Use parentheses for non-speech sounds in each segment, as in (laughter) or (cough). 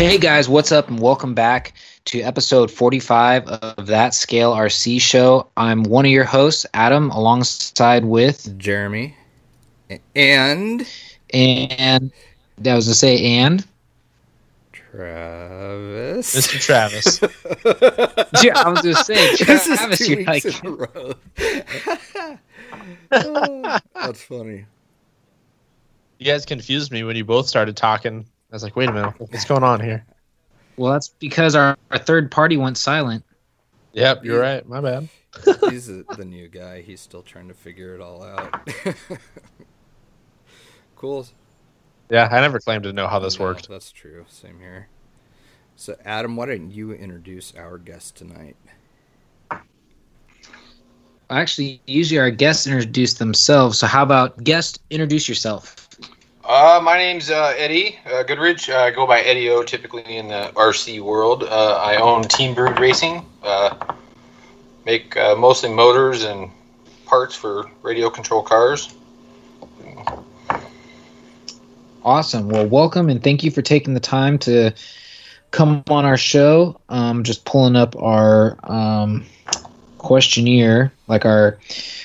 Hey guys, what's up, and welcome back to episode 45 of That Scale RC show. I'm one of your hosts, Adam, alongside with Jeremy. And and I was gonna say and Travis. Mr. Travis. (laughs) yeah, I was gonna say This is Travis. two You're weeks like in a row. (laughs) Oh, that's funny. You guys confused me when you both started talking. I was like, wait a minute, what's going on here? well, that's because our, our third party went silent. Yep, you're right. My bad. (laughs) He's a, the new guy. He's still trying to figure it all out. (laughs) cool. Yeah, I never claimed to know how this No, worked. That's true. Same here. So, Adam, why don't you introduce our guest tonight? Actually, usually our guests introduce themselves. So how about guest introduce yourself? Uh, my name's uh, Eddie uh, Goodridge. I go by Eddie O typically in the RC world. Uh, I own Team Brood Racing. Uh, make uh, mostly motors and parts for radio control cars. Awesome. Well, welcome and thank you for taking the time to come on our show. Um, just pulling up our um, questionnaire, like our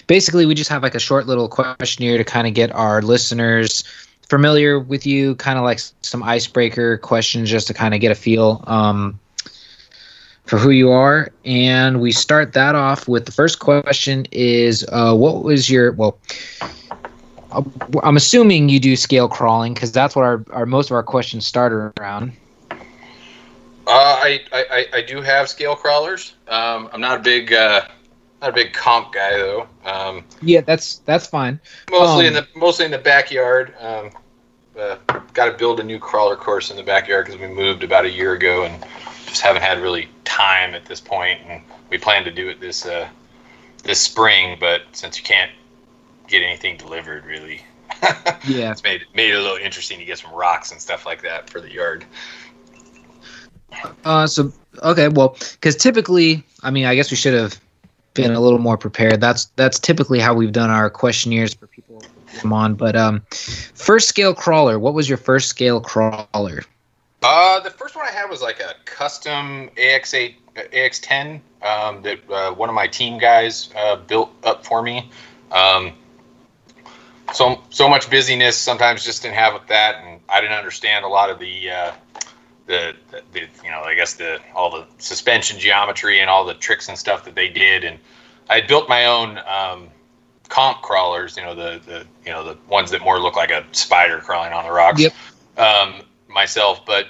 basically, we just have like a short little questionnaire to kind of get our listeners familiar with you, kind of like some icebreaker questions just to kind of get a feel um, for who you are. And we start that off with the first question is uh, what was your, well, I'm assuming you do scale crawling because that's what our, our most of our questions start around. Uh, I, I, I- do have scale crawlers. Um, I'm not a big uh, not a big comp guy though. Um, Yeah, that's that's fine. mostly in Um, the mostly in the backyard. Um, uh, Got to build a new crawler course in the backyard because we moved about a year ago and just haven't had really time at this point. And we plan to do it this uh, this spring, but since you can't get anything delivered, really, (laughs) Yeah, it's made made it a little interesting to get some rocks and stuff like that for the yard. Uh, so okay, well, because typically, I mean, I guess we should have been a little more prepared. That's that's typically how we've done our questionnaires for people to come on. But um, first scale crawler. What was your first scale crawler? Uh, the first one I had was like a custom AX8, uh, AX10 um, that uh, one of my team guys uh, built up for me. Um, so so much busyness, sometimes just didn't have with that, and I didn't understand a lot of the uh, the, the, the you know I guess the all the suspension geometry and all the tricks and stuff that they did, and I had built my own um, comp crawlers, you know the the you know the ones that more look like a spider crawling on the rocks. Yep. Um, myself, but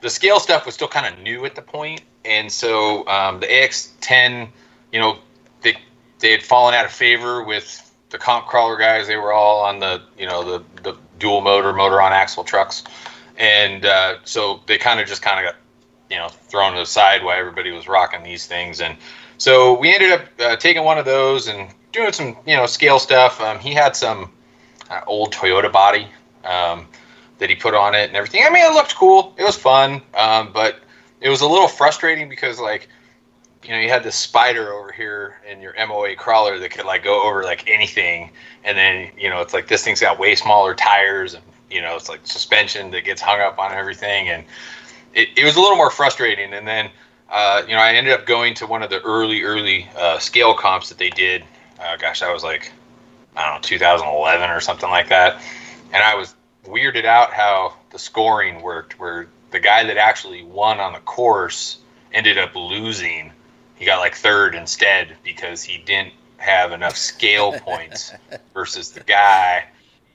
the scale stuff was still kind of new at the point, and so um, the AX10, you know, they they had fallen out of favor with the comp crawler guys. They were all on the you know the the dual motor motor on axle trucks, and uh, so they kind of just kind of got you know thrown aside while everybody was rocking these things, and so we ended up uh, taking one of those and doing some you know scale stuff. Um, he had some uh, old Toyota body. Um, that he put on it and everything. I mean, it looked cool. It was fun, um, but it was a little frustrating because like, you know, you had this spider over here in your MOA crawler that could like go over like anything, and then you know, it's like this thing's got way smaller tires and you know, it's like suspension that gets hung up on everything, and it, it was a little more frustrating. And then, uh, you know, I ended up going to one of the early, early uh, scale comps that they did. Uh, gosh, that was like I don't know, 2011 or something like that, and I was weirded out how the scoring worked where the guy that actually won on the course ended up losing he got like third instead because he didn't have enough scale points (laughs) versus the guy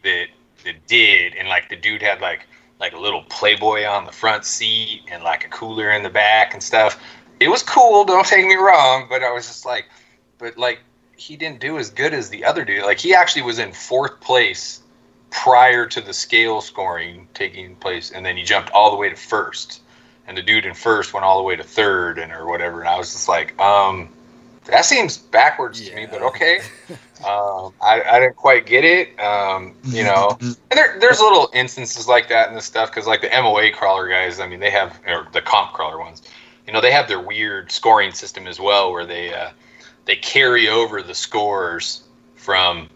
that that did and like the dude had like like a little playboy on the front seat and like a cooler in the back and stuff it was cool don't take me wrong but i was just like but like he didn't do as good as the other dude like he actually was in fourth place prior to the scale scoring taking place, and then he jumped all the way to first, and the dude in first went all the way to third, and or whatever. And I was just like, um, that seems backwards to me, but okay. (laughs) um, I, I didn't quite get it. Um, you know, (laughs) and there, there's little instances like that in this stuff because like the MOA crawler guys, I mean, they have or the comp crawler ones, you know, they have their weird scoring system as well, where they uh, they carry over the scores from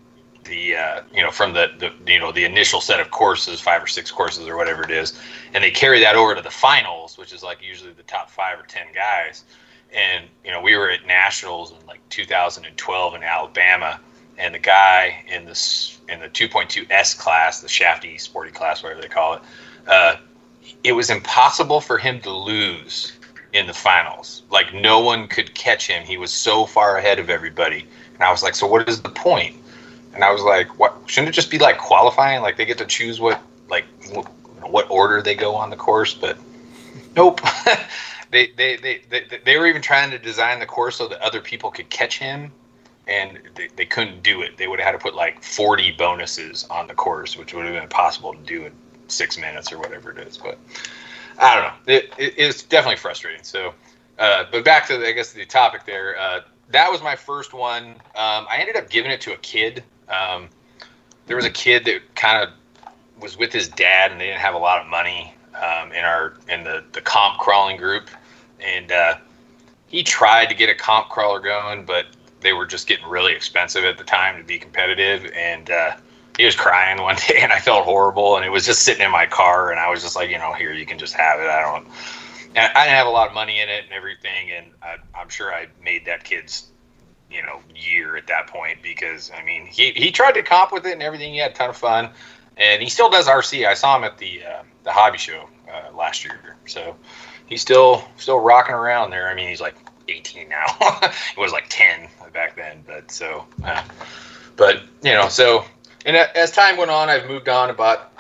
the uh, you know from the, the you know the initial set of courses, five or six courses or whatever it is, and they carry that over to the finals, which is like usually the top five or ten guys. And you know we were at nationals in like 2012 in Alabama, and the guy in this in the 2.2 S class, the shafty sporty class, whatever they call it, uh, it was impossible for him to lose in the finals. Like no one could catch him. He was so far ahead of everybody. And I was like, so what is the point? And I was like, what shouldn't it just be like qualifying? Like they get to choose what like what order they go on the course, but nope. (laughs) they, they, they, they, were even trying to design the course so that other people could catch him and they, they couldn't do it. They would have had to put like 40 bonuses on the course, which would have been impossible to do in six minutes or whatever it is. But I don't know. It, it, it's definitely frustrating. So, uh, but back to, the, I guess, the topic there. Uh, that was my first one. Um, I ended up giving it to a kid. Um, there was a kid that kind of was with his dad, and they didn't have a lot of money um, in our in the the comp crawling group, and uh, he tried to get a comp crawler going, but they were just getting really expensive at the time to be competitive, and uh, he was crying (laughs) one day, and I felt horrible, and it was just sitting in my car, and I was just like, you know, here you can just have it. I don't. I didn't have a lot of money in it and everything, and I, I'm sure I made that kid's you know year at that point because I mean he he tried to comp with it and everything. He had a ton of fun, and he still does RC. I saw him at the uh, the hobby show uh, last year, so he's still still rocking around there. I mean he's like 18 now. (laughs) he was like 10 back then, but so uh, but you know so and as time went on, I've moved on about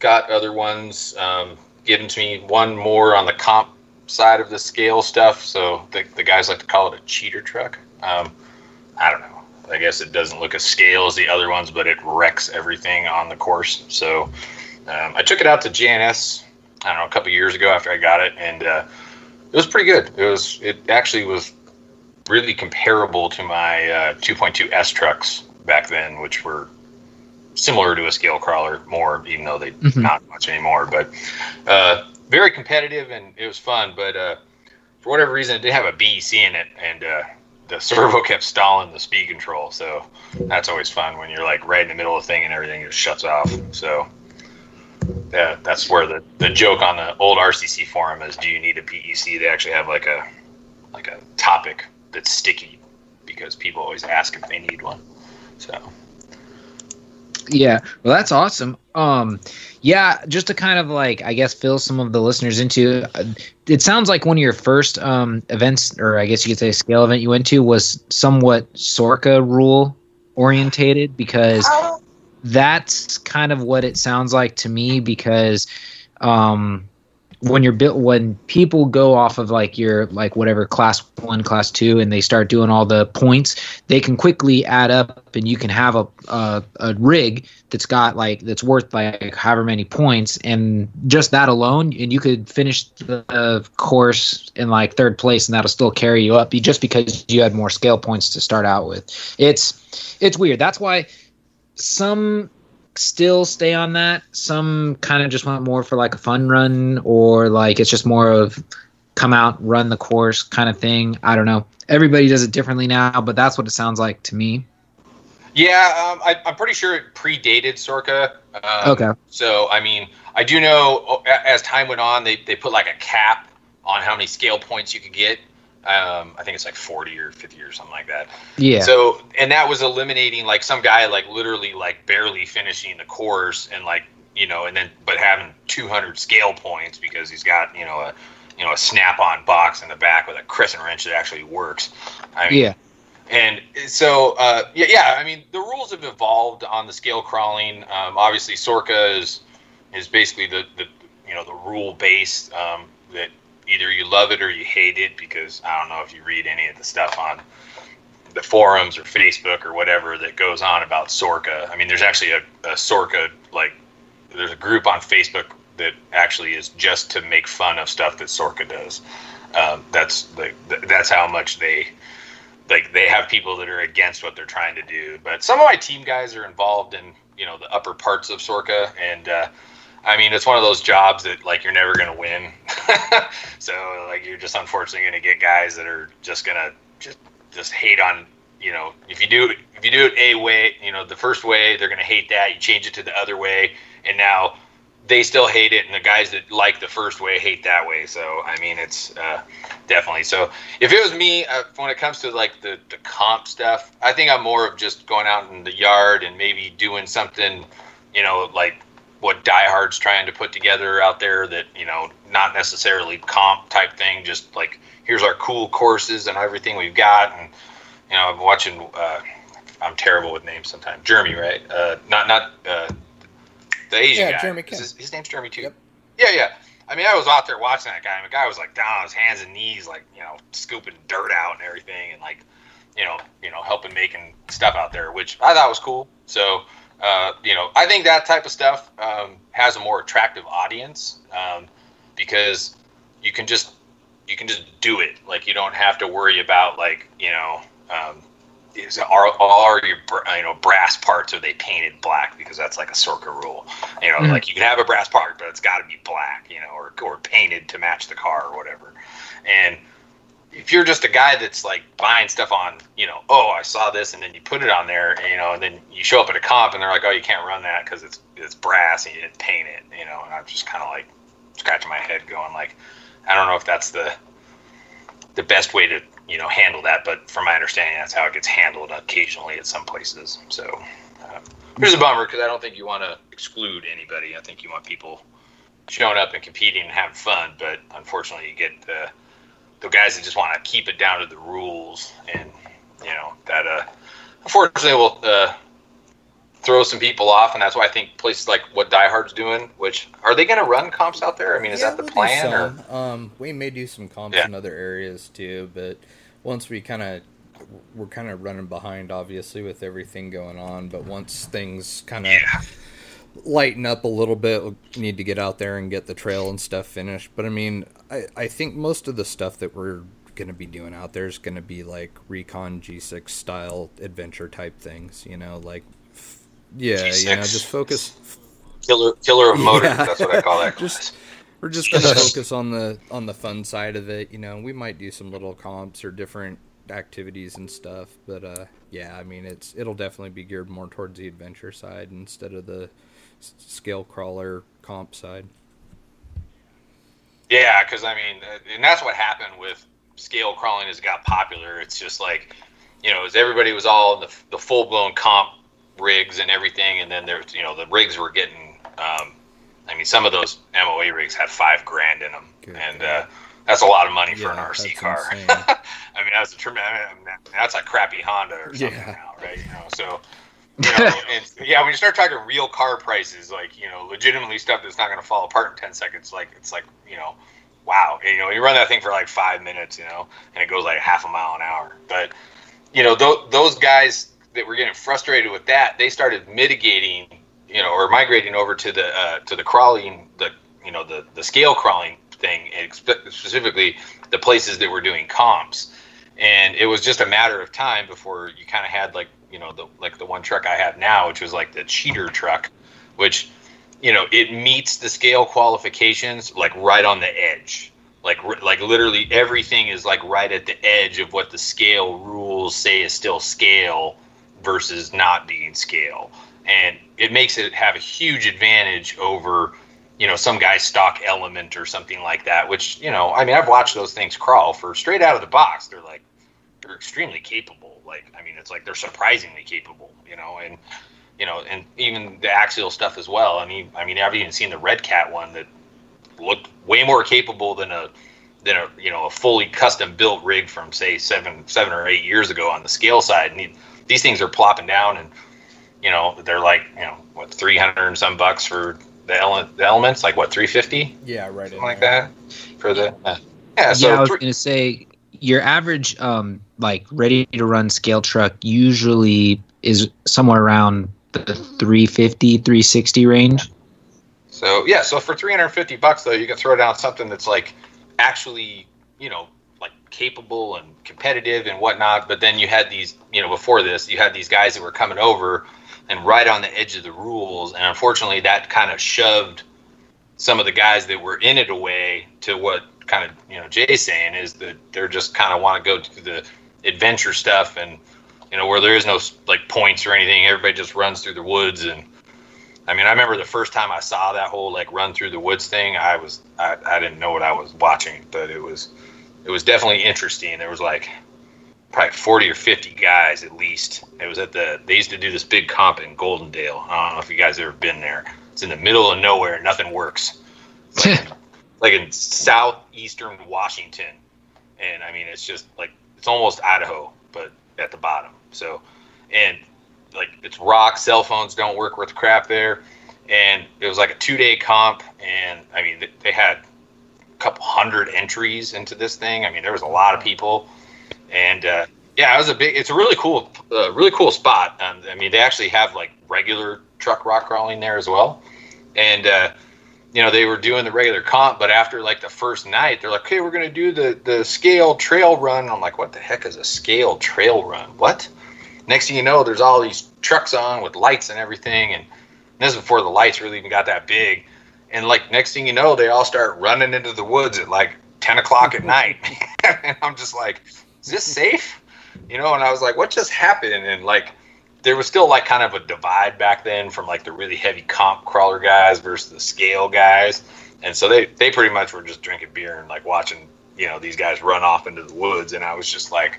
got other ones um, given to me. One more on the comp side of the scale stuff. So the, the guys like to call it a cheater truck. Um, I don't know. I guess it doesn't look as scale as the other ones, but it wrecks everything on the course. So um, I took it out to JNS. I don't know a couple years ago after I got it, and uh, it was pretty good. It was it actually was really comparable to my uh, 2.2 S trucks back then, which were similar to a scale crawler more, even though they mm-hmm. not much anymore. But uh, very competitive and it was fun. But uh, for whatever reason, it did have a BEC in it, and uh, the (laughs) servo kept stalling the speed control. So that's always fun when you're like right in the middle of the thing and everything just shuts off. So yeah, that's where the, the joke on the old RCC forum is: Do you need a BEC? They actually have like a like a topic that's sticky because people always ask if they need one. So yeah, well, that's awesome. Um, yeah, just to kind of like, I guess, fill some of the listeners into. Uh, it sounds like one of your first um, events, or I guess you could say scale event you went to, was somewhat SORRCA rule orientated because oh. That's kind of what it sounds like to me. Because um, when you're built when people go off of like your like whatever class one class two and they start doing all the points they can quickly add up and you can have a a, a rig that's got like that's worth like however many points and just that alone and you could finish the course in like third place and that'll still carry you up just because you had more scale points to start out with it's it's weird that's why some still stay on that. Some kind of just want more for like a fun run or like it's just more of come out, run the course kind of thing. I don't know. Everybody does it differently now, but that's what it sounds like to me. Yeah, um, I, am pretty sure it predated SORRCA. Um, okay. So, I mean, I do know as time went on, they, they put like a cap on how many scale points you could get. Um, I think it's like 40 or 50 or something like that. Yeah. So, and that was eliminating like some guy like literally like barely finishing the course and like, you know, and then, but having 200 scale points because he's got, you know, a, you know, a snap on box in the back with a crescent wrench that actually works. I mean, yeah. And so, uh, yeah, yeah, I mean, the rules have evolved on the scale crawling. Um, obviously, SORRCA is, is basically the, the, you know, the rule base um, that either you love it or you hate it because I don't know if you read any of the stuff on the forums or Facebook or whatever that goes on about SORRCA. I mean, there's actually a, a SORRCA like there's a group on Facebook that actually is just to make fun of stuff that SORRCA does. Um, that's like that's how much they like they have people that are against what they're trying to do. But some of my team guys are involved in you know the upper parts of SORRCA and. Uh, I mean, it's one of those jobs that like you're never gonna win. (laughs) so like you're just unfortunately gonna get guys that are just gonna just just hate on you know, if you do if you do it a way, you know, the first way, they're going to hate that. You change it to the other way, and now they still hate it, and the guys that like the first way hate that way. So I mean, it's uh, definitely so. If it was me, uh, when it comes to like the the comp stuff, I think I'm more of just going out in the yard and maybe doing something, you know, like what Die Hard's trying to put together out there. That you know, not necessarily comp type thing, just like here's our cool courses and everything we've got, and you know, I'm watching. Uh, I'm terrible with names sometimes. Jeremy, right? Uh, not not uh, the Asian Yeah, guy. Jeremy his, his name's Jeremy too. Yep. Yeah, yeah. I mean, I was out there watching that guy, and the guy was like down on his hands and knees, like you know, scooping dirt out and everything, and like, you know, you know, helping making stuff out there, which I thought was cool. So, uh, you know, I think that type of stuff um, has a more attractive audience um, because you can just you can just do it. Like you don't have to worry about like you know. Um, is are all your you know brass parts are they painted black because that's like a SORRCA rule you know Mhm. like you can have a brass part but it's got to be black you know or, or painted to match the car or whatever and if you're just a guy that's like buying stuff on you know oh I saw this and then you put it on there you know and then you show up at a comp and they're like oh you can't run that because it's it's brass and you didn't paint it you know and I'm just kind of like scratching my head going like I don't know if that's the the best way to you know handle that but from my understanding that's how it gets handled occasionally at some places so um, it's a bummer because i don't think you want to exclude anybody. I think you want people showing up and competing and having fun but unfortunately you get the the guys that just want to keep it down to the rules and you know that uh unfortunately will uh throw some people off and that's why i think places like what die hard's doing which are they going to run comps out there i mean is Yeah, that the we'll plan or. Um, we may do some comps Yeah. in other areas too, but once we kind of we're kind of running behind, obviously, with everything going on. But once things kind of yeah lighten up a little bit, we'll need to get out there and get the trail and stuff finished. But I mean, I, I think most of the stuff that we're going to be doing out there is going to be like recon G6 style adventure type things, you know, like f- yeah, you know, just focus killer killer of motors Yeah. that's what i call that (laughs) Just- we're just gonna focus on the on the fun side of it. You know, we might do some little comps or different activities and stuff, but uh, yeah, I mean, it's it'll definitely be geared more towards the adventure side instead of the scale crawler comp side. Yeah, because I mean, uh, and that's what happened with scale crawling as it got popular. It's just like, you know, as everybody was all in the, the full blown comp rigs and everything, and then there's, you know, the rigs were getting. Um, I mean, some of those MOA rigs had five grand in them, Good and uh, that's a lot of money for an RC car. (laughs) I mean, that's a tremendous. I mean, that's a crappy Honda or something Yeah. now, right? You know, so. You know, (laughs) and, yeah, when you start talking real car prices, like you know, legitimately stuff that's not going to fall apart in ten seconds, like it's like you know, wow, you know, you run that thing for like five minutes, you know, and it goes like half a mile an hour. But you know, th- those guys that were getting frustrated with that, they started mitigating, you know, or migrating over to the uh, to the crawling, the you know, the the scale crawling thing, and specifically the places that were doing comps. And it was just a matter of time before you kind of had like you know the like the one truck I have now, which was like the cheater truck, which you know it meets the scale qualifications like right on the edge. Like like literally everything is like right at the edge of what the scale rules say is still scale versus not being scale. And it makes it have a huge advantage over you know some guy's stock element or something like that which you know i mean i've watched those things crawl for straight out of the box. They're like they're extremely capable like i mean it's like they're surprisingly capable you know and you know and even the axial stuff as well. I mean i mean i've even seen the Redcat one that looked way more capable than a than a you know a fully custom built rig from say seven seven or eight years ago on the scale side. And he- these things are plopping down and you know they're like you know what 300 and some bucks for the, ele- the elements? Like what 350 Yeah, right. something like that for the uh, yeah so yeah, I was three- gonna say your average um like ready to run scale truck usually is somewhere around the 350 360 range So yeah, so for 350 bucks though, you can throw down something that's like actually, you know, like capable and competitive and whatnot. But then you had these, you know, before this, you had these guys that were coming over and right on the edge of the rules, and unfortunately, that kind of shoved some of the guys that were in it away to what kind of you know Jay's saying is that they're just kind of want to go to the adventure stuff and you know, where there is no like points or anything. Everybody just runs through the woods and. I mean, I remember the first time I saw that whole like run through the woods thing. I was I, I didn't know what I was watching, but it was it was definitely interesting. There was like probably 40 or 50 guys at least. It was at the, they used to do this big comp in Goldendale. I don't know if you guys ever been there. It's in the middle of nowhere. Nothing works. (laughs) Like, like in southeastern Washington. And I mean, it's just like, it's almost Idaho, but at the bottom. So, and like it's rock, cell phones don't work worth crap there. And it was like a two day comp. And I mean, they had a couple hundred entries into this thing. I mean, there was a lot of people and uh, yeah, it was a big. It's a really cool, uh, really cool spot. Um, I mean, they actually have like regular truck rock crawling there as well, and uh, you know they were doing the regular comp, but after like the first night, they're like, "Okay, we're gonna do the the scale trail run." I'm like, "What the heck is a scale trail run? What?" Next thing you know, there's all these trucks on with lights and everything, and this is before the lights really even got that big. And like next thing you know, they all start running into the woods at like 10 o'clock at night, (laughs) and I'm just like is this safe? You know, and I was like, what just happened? And like, there was still like kind of a divide back then from like the really heavy comp crawler guys versus the scale guys. And so they, they pretty much were just drinking beer and like watching, you know, these guys run off into the woods. And I was just like,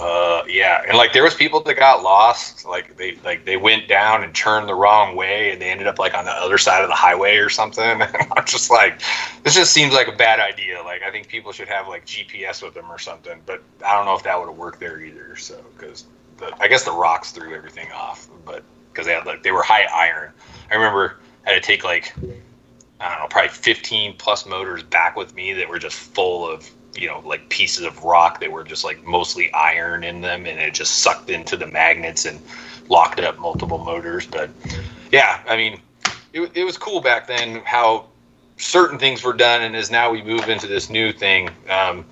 uh, yeah, and like there was people that got lost. Like they like they went down and turned the wrong way, and they ended up like on the other side of the highway or something. (laughs) And I'm just like, this just seems like a bad idea. Like I think people should have like GPS with them or something. But I don't know if that would have worked there either. So because the I guess the rocks threw everything off, but because they had like they were high iron. I remember I had to take like I don't know probably 15 plus motors back with me that were just full of you know like pieces of rock that were just like mostly iron in them and it just sucked into the magnets and locked up multiple motors but yeah i mean it, it was cool back then how certain things were done and as now we move into this new thing um,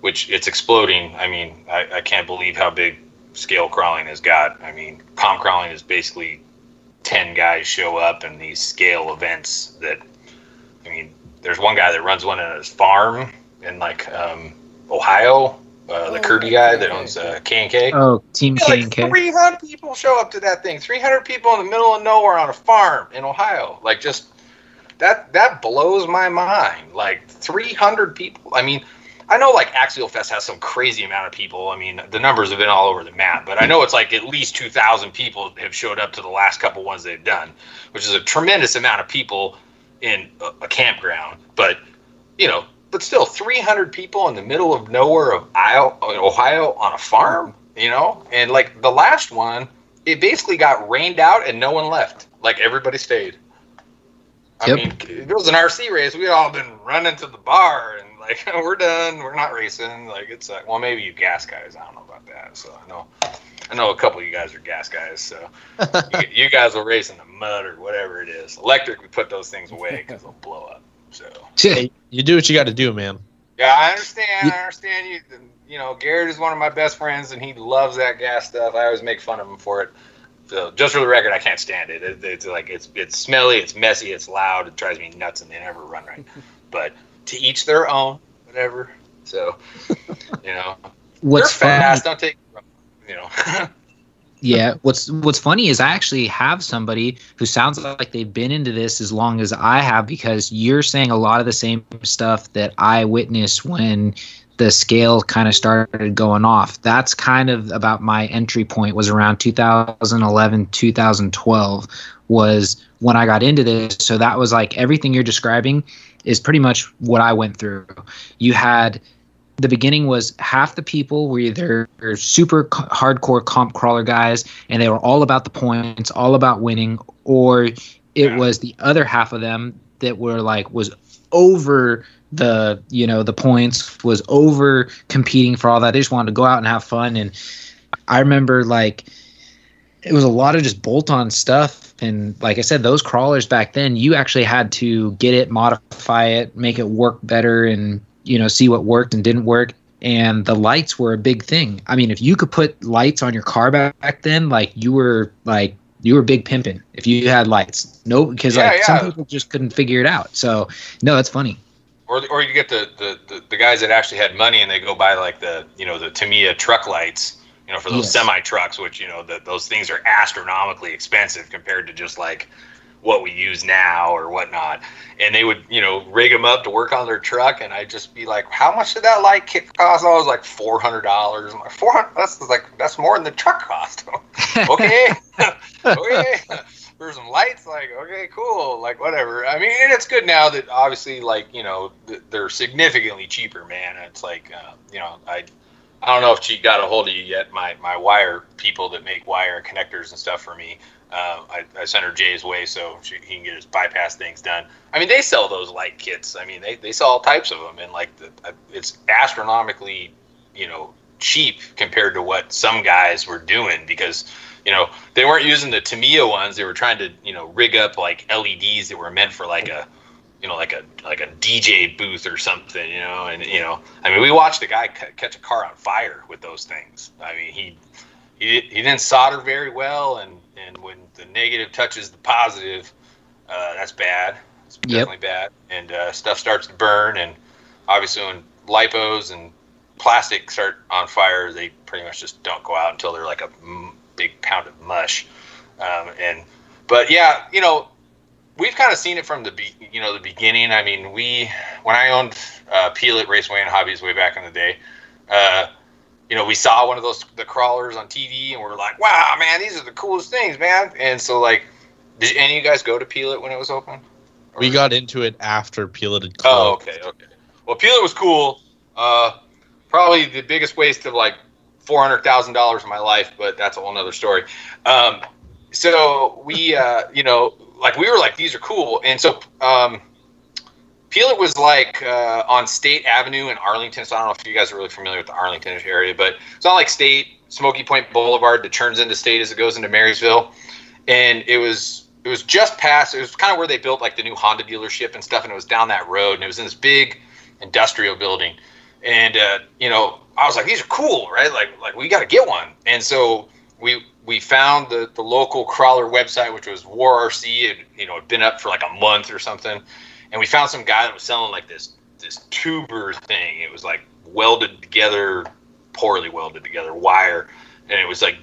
which it's exploding i mean I, I can't believe how big scale crawling has got i mean comp crawling is basically 10 guys show up in these scale events that i mean there's one guy that runs one at his farm in like um, Ohio. Uh, the Kirby guy that owns uh, K and K. Oh, Team Yeah, K&K. 300 people show up to that thing. 300 people in the middle of nowhere on a farm in Ohio. Like just that that blows my mind. Like 300 people. I mean, I know like Axial Fest has some crazy amount of people. I mean, the numbers have been all over the map, but I know it's like at least 2,000 people have showed up to the last couple ones they've done, which is a tremendous amount of people in a, a campground. But you know, but still 300 people in the middle of nowhere of Io- Ohio on a farm, you know? And like the last one, it basically got rained out and no one left. Like everybody stayed. I Yep. mean, if it was an RC race, we'd all been running to the bar and like, (laughs) we're done. We're not racing. Like, it's like, well, maybe you gas guys. I don't know about that. So I know, I know a couple of you guys are gas guys. So (laughs) you, you guys will race in the mud or whatever it is. Electric, we put those things away because they'll blow up. So. Hey, you do what you got to do, man. Yeah, I understand. I understand you. You know, Garrett is one of my best friends, and he loves that gas stuff. I always make fun of him for it. So, just for the record, I can't stand it. it it's like it's it's smelly, it's messy, it's loud. It drives me nuts, and they never run right. (laughs) but to each their own. Whatever. So, (laughs) you know, What's they're funny? fast. Don't take. You know. (laughs) Yeah, what's what's funny is I actually have somebody who sounds like they've been into this as long as I have because you're saying a lot of the same stuff that I witnessed when the scale kind of started going off. That's kind of about my entry point was around 2011, 2012 was when I got into this. So that was like everything you're describing is pretty much what I went through. You had the beginning was half the people were either super c- hardcore comp crawler guys and they were all about the points, all about winning, or it Yeah. was the other half of them that were like was over the you know the points was over competing for all that they just wanted to go out and have fun and i remember like it was a lot of just bolt on stuff. And like i said those crawlers back then you actually had to get it modify it make it work better and you know see what worked and didn't work. And the lights were a big thing. I mean if you could put lights on your car back, back then like you were like you were big pimping if you had lights. No because Yeah, like yeah. some people just couldn't figure it out. So no that's funny. Or or you get the, the, the, the guys that actually had money and they go buy like the you know the Tamiya truck lights You know, for those Yes. semi trucks, which you know the, those things are astronomically expensive compared to just like what we use now or whatnot. And they would, you know, rig them up to work on their truck, and I'd just be like, "How much did that light kit cost?" I was like, four hundred dollars. I'm like, four hundred. That's like that's more than the truck cost. (laughs) okay, (laughs) okay. For some lights, like okay, cool, like whatever. I mean, and it's good now that obviously, like you know, th- they're significantly cheaper, man. It's like, uh, you know, I. I don't know if she got a hold of you yet. My my wire people that make wire connectors and stuff for me. Uh, I, I sent her Jay's way so she, he can get his bypass things done. I mean, they sell those light kits. I mean, they, they sell all types of them, and like the, uh, it's astronomically, you know, cheap compared to what some guys were doing because you know they weren't using the Tamiya ones. They were trying to you know rig up like LEDs that were meant for like a you know, like a like a DJ booth or something, you know, and you know, I mean, we watched a guy ca- catch a car on fire with those things. I mean, he he he didn't solder very well, and and when the negative touches the positive, uh, that's bad. It's Yep. definitely bad, and uh, stuff starts to burn, and obviously when lipos and plastic start on fire, they pretty much just don't go out until they're like a m- big pound of mush, um, and but yeah, you know we've kind of seen it from the be- you know the beginning. I mean, we when I owned uh, Peel It Raceway and Hobbies way back in the day, uh, you know, we saw one of those the crawlers on TV, and we are like, "Wow, man, these are the coolest things, man!" And so, like, did any of you guys go to Peel It when it was open? We got into it after Peel It had Oh, okay, okay. Well, Peel It was cool. Uh, probably the biggest waste of like four hundred thousand dollars in my life, but that's a whole nother story. Um, so we, uh, you know, like we were like, these are cool, and so um, Peel It was like uh, on State Avenue in Arlington. So I don't know if you guys are really familiar with the Arlington area, but it's not like State Smoky Point Boulevard that turns into State as it goes into Marysville, and it was it was just past. It was kind of where they built like the new Honda dealership and stuff, and it was down that road, and it was in this big industrial building, and uh, you know, I was like, these are cool, right? Like like we got to get one, and so we we found the the local crawler website, which was War RC. It you know had been up for like a month or something, and we found some guy that was selling like this this tuber thing. It was like welded together, poorly welded together wire, and it was like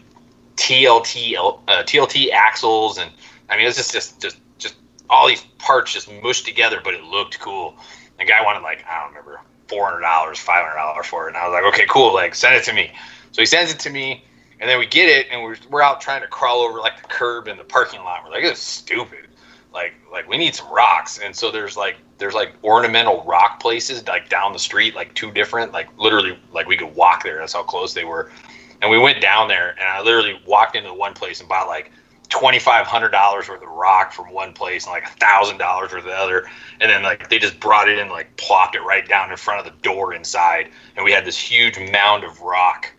TLT uh, TLT axles, and I mean it was just just just just all these parts just mushed together, but it looked cool. The guy wanted like I don't remember four hundred dollars, five hundred dollars for it, and I was like, okay, cool, like send it to me. So he sends it to me, and then we get it, and we're we're out trying to crawl over like the curb in the parking lot. We're like, this is stupid. Like like we need some rocks, and so there's like there's like ornamental rock places like down the street, like two different, like literally like we could walk there. That's how close they were. And we went down there, and I literally walked into one place and bought like twenty five hundred dollars worth of rock from one place and like a thousand dollars worth of the other. And then like they just brought it in, like plopped it right down in front of the door inside, and we had this huge mound of rock.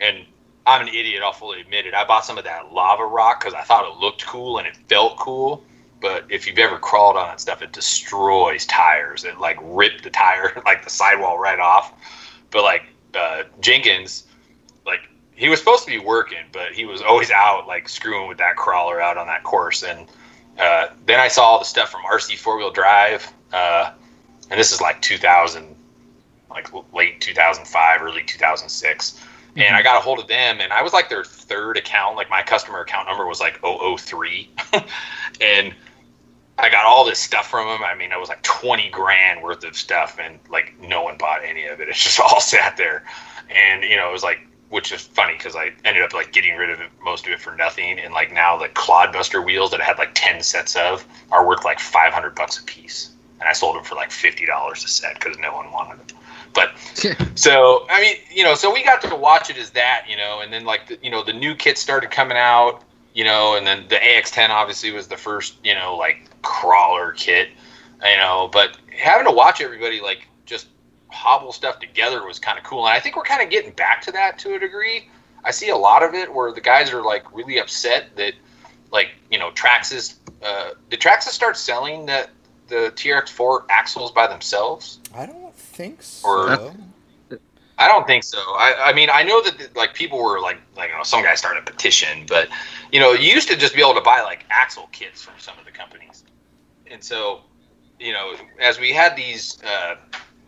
And I'm an idiot, I'll fully admit it. I bought some of that lava rock because I thought it looked cool and it felt cool. But if you've ever crawled on that stuff, it destroys tires. It like ripped the tire, (laughs) like the sidewall right off. But like uh, Jenkins, like he was supposed to be working, but he was always out like screwing with that crawler out on that course. And uh, then I saw all the stuff from RC four wheel drive, uh, and this is like 2000, like late 2005, early 2006. And mm-hmm. I got a hold of them, and I was like their third account. Like my customer account number was like 003, (laughs) and I got all this stuff from them. I mean, it was like 20 grand worth of stuff, and like no one bought any of it. It's just (laughs) all sat there, and you know, it was like, which is funny because I ended up like getting rid of it, most of it for nothing. And like now, the Clodbuster wheels that I had like 10 sets of are worth like 500 bucks a piece, and I sold them for like fifty dollars a set because no one wanted them. But (laughs) so I mean, you know, so we got to watch it as that, you know, and then like the, you know the new kit started coming out, you know, and then the AX10 obviously was the first, you know, like crawler kit, you know, but having to watch everybody like just hobble stuff together was kind of cool, and I think we're kind of getting back to that to a degree. I see a lot of it where the guys are like really upset that, like, you know, Traxxas. Uh, did Traxxas start selling that the TRX4 axles by themselves? I don't think Or- I don't think so. I, I mean, I know that like people were like, like you know, some guy started a petition, but you know, you used to just be able to buy like axle kits from some of the companies, and so, you know, as we had these, uh,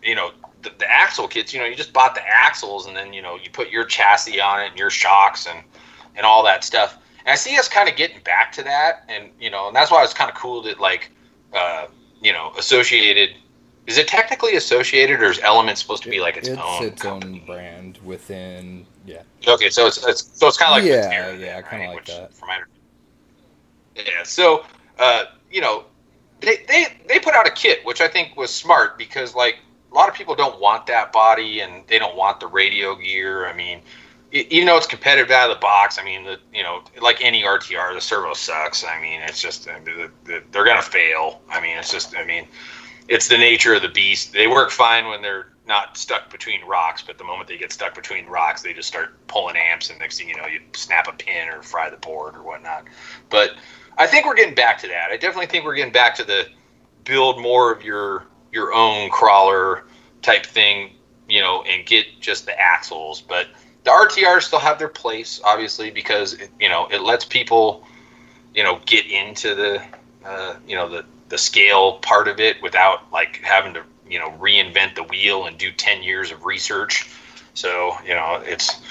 you know, the, the axle kits, you know, you just bought the axles and then you know you put your chassis on it and your shocks and and all that stuff. And I see us kind of getting back to that, and you know, and that's why it's kind of cool that like, uh, you know, associated. Is it technically associated, or is Element supposed to be like its, it's own? its company? own brand within. Yeah. Okay, so it's, it's so it's kind of like Yeah, yeah, kinda right? like Which, that. From my yeah, so uh, you know, they, they they put out a kit which I think was smart because like a lot of people don't want that body and they don't want the radio gear. I mean, even though it's competitive out of the box, I mean, the you know, like any RTR, the servo sucks. I mean, it's just uh, the, the, they're gonna fail. I mean, it's just I mean, it's the nature of the beast. They work fine when they're not stuck between rocks, but the moment they get stuck between rocks, they just start pulling amps, and next thing you know, you snap a pin or fry the board or whatnot. But I think we're getting back to that. I definitely think we're getting back to the build more of your your own crawler type thing, you know, and get just the axles. But the RTRs still have their place, obviously, because it, you know it lets people, you know, get into the, uh, you know, the the scale part of it without like having to, you know, reinvent the wheel and do ten years of research. So you know, it's,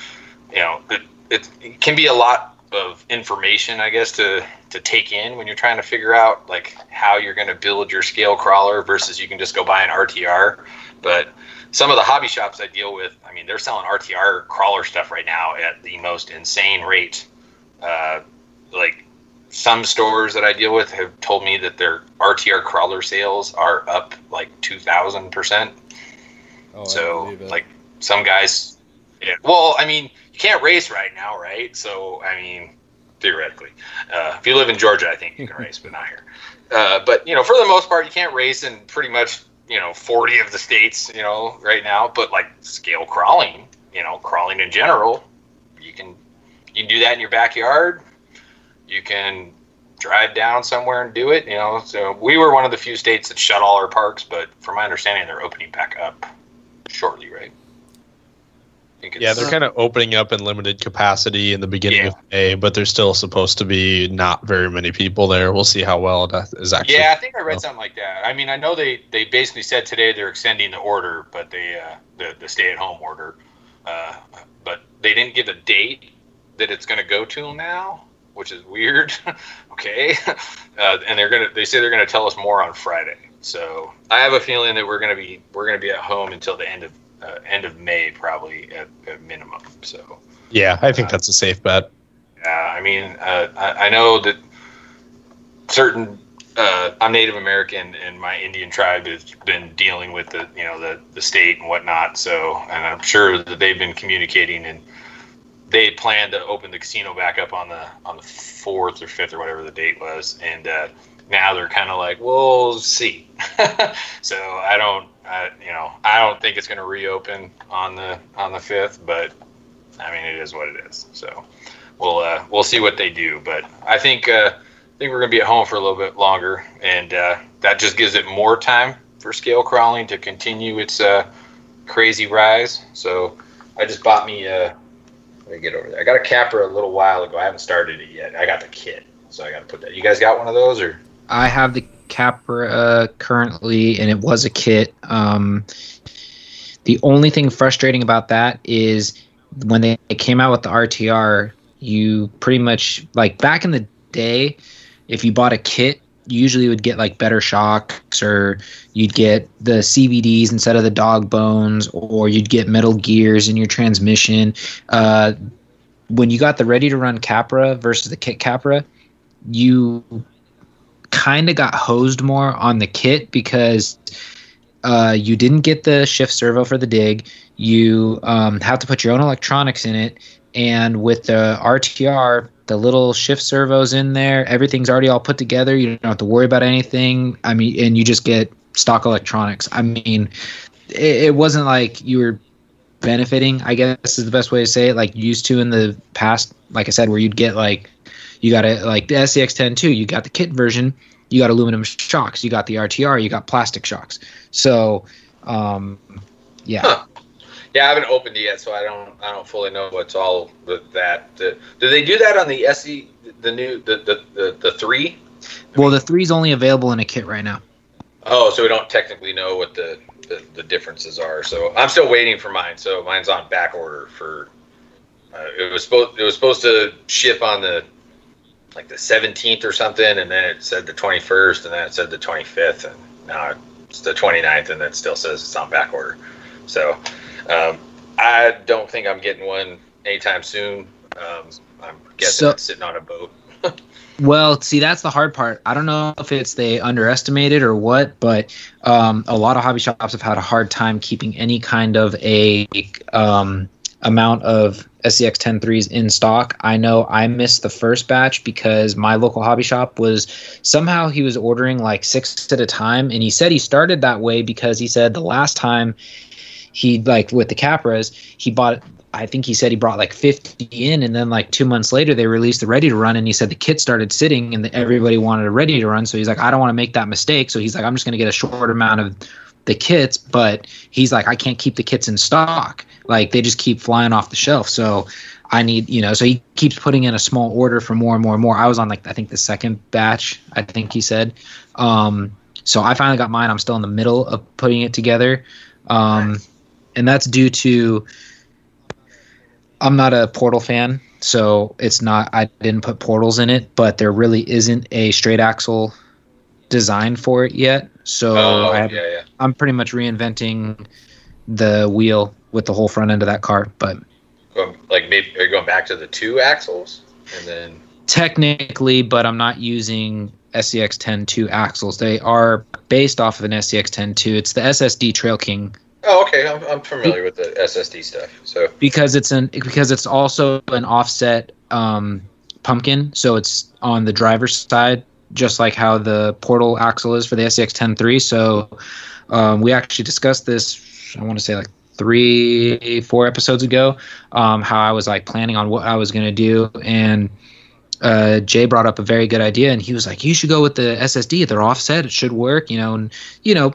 you know, it, it, it can be a lot of information, I guess, to to take in when you're trying to figure out like how you're going to build your scale crawler versus you can just go buy an RTR. But some of the hobby shops I deal with, I mean, they're selling RTR crawler stuff right now at the most insane rate. Uh, like some stores that I deal with have told me that their RTR crawler sales are up like two thousand percent. Oh, So like some guys, yeah. Well, I mean, you can't race right now, right? So I mean, theoretically, uh, if you live in Georgia, I think you can (laughs) race, but not here. Uh, but you know, for the most part, you can't race in pretty much you know 40 of the states, you know, right now. But like scale crawling, you know, crawling in general, you can you can do that in your backyard. You can drive down somewhere and do it. You know, so we were one of the few states that shut all our parks, but from my understanding, they're opening back up shortly, right? Yeah, they're kind of opening up in limited capacity in the beginning Yeah. of May, but there's still supposed to be not very many people there. We'll see how well it is actually. Yeah, I think I read something like that. I mean, I know they, they basically said today they're extending the order, but they uh, the the stay at home order, uh, but they didn't give a date that it's going to go to now, which is weird. (laughs) okay, uh, and they're gonna they say they're going to tell us more on Friday. So I have a feeling that we're going to be we're going to be at home until the end of uh, end of May probably at, at minimum. So. Yeah, I think that's a safe bet. Yeah, I mean, uh, I, I know that certain. Uh, I'm Native American, and my Indian tribe has been dealing with the, you know, the the state and whatnot. So, and I'm sure that they've been communicating, and they plan to open the casino back up on the on the fourth or fifth or whatever the date was, and uh, now they're kind of like, we'll see. (laughs) so I don't, I, you know, I don't think it's going to reopen on the on the fifth, but I mean, it is what it is. So we'll uh, we'll see what they do. But I think uh, I think we're gonna be at home for a little bit longer, and uh, that just gives it more time for scale crawling to continue its uh, crazy rise. So I just bought me a. Me get over there. I got a Capra a little while ago. I haven't started it yet. I got the kit, so I got to put that. You guys got one of those or? I have the Capra uh, currently, and it was a kit. Um, the only thing frustrating about that is when they came out with the RTR, you pretty much like back in the day, if you bought a kit, usually would get like better shocks, or you'd get the CVDs instead of the dog bones, or you'd get metal gears in your transmission. Uh, when you got the ready to run Capra versus the kit Capra, you kind of got hosed more on the kit because uh, you didn't get the shift servo for the dig. You um, have to put your own electronics in it, and with the RTR, the little shift servos in there, everything's already all put together. You don't have to worry about anything. I mean, and you just get stock electronics. I mean, it, it wasn't like you were benefiting. I guess is the best way to say it. Like used to in the past, like I said, where you'd get like you got it like the SCX10 too. You got the kit version. You got aluminum shocks. You got the RTR. You got plastic shocks. So, um, yeah. Huh. Yeah, I haven't opened it yet, so I don't I don't fully know what's all with that. Do they do that on the SE the new the the the, the three? Well, the three's only available in a kit right now. Oh, so we don't technically know what the, the, the differences are. So I'm still waiting for mine. So mine's on back order for. Uh, it was supposed it was supposed to ship on the like the 17th or something, and then it said the 21st, and then it said the 25th, and now it's the 29th, and it still says it's on back order. So um, I don't think I'm getting one anytime soon. Um, I'm guessing So- it's sitting on a boat. (laughs) Well, see, that's the hard part. I don't know if it's they underestimated or what, but um, a lot of hobby shops have had a hard time keeping any kind of a um, amount of SCX 103s in stock. I know I missed the first batch because my local hobby shop was somehow he was ordering like six at a time, and he said he started that way because he said the last time he like with the Capras, he bought I think he said he brought like 50 in, and then like two months later they released the ready to run, and he said the kit started sitting, and the, everybody wanted a ready to run. So he's like, I don't want to make that mistake. So he's like, I'm just going to get a short amount of the kits, but he's like, I can't keep the kits in stock. Like they just keep flying off the shelf. So I need, you know, so he keeps putting in a small order for more and more and more. I was on like I think the second batch. I think he said. Um, so I finally got mine. I'm still in the middle of putting it together, um, and that's due to I'm not a Portal fan, so it's not. I didn't put portals in it, but there really isn't a straight axle design for it yet. So oh, I have, yeah, yeah. I'm pretty much reinventing the wheel with the whole front end of that car. But Going, like maybe are you going back to the two axles and then technically, but I'm not using SCX 10.2 axles. They are based off of an SCX 10.2. It's the SSD Trail King Oh, okay. I'm, I'm familiar with the SSD stuff. So because it's an because it's also an offset um, pumpkin, so it's on the driver's side, just like how the portal axle is for the SCX 10.3. So um, we actually discussed this. I want to say like three, four episodes ago, um, how I was like planning on what I was going to do, and uh, Jay brought up a very good idea, and he was like, "You should go with the SSD. They're offset. It should work." You know, and you know,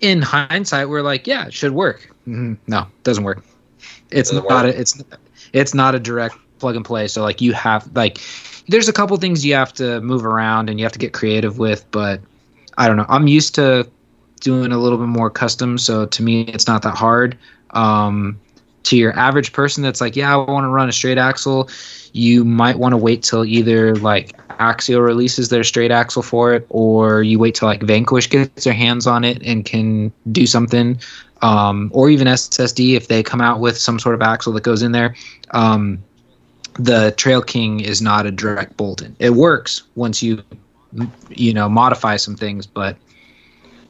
in hindsight, we're like, "Yeah, it should work." Mhm. No, it doesn't work. It's Doesn't not work? a, it's it's not a direct plug and play. So like you have like there's a couple things you have to move around and you have to get creative with, but I don't know. I'm used to doing a little bit more custom, so to me it's not that hard. Um, to your average person that's like, yeah, I want to run a straight axle, you might want to wait till either like Axial releases their straight axle for it, or you wait till like Vanquish gets their hands on it and can do something, um, or even SSD if they come out with some sort of axle that goes in there. Um, the Trail King is not a direct bolt-in. It works once you you know modify some things, but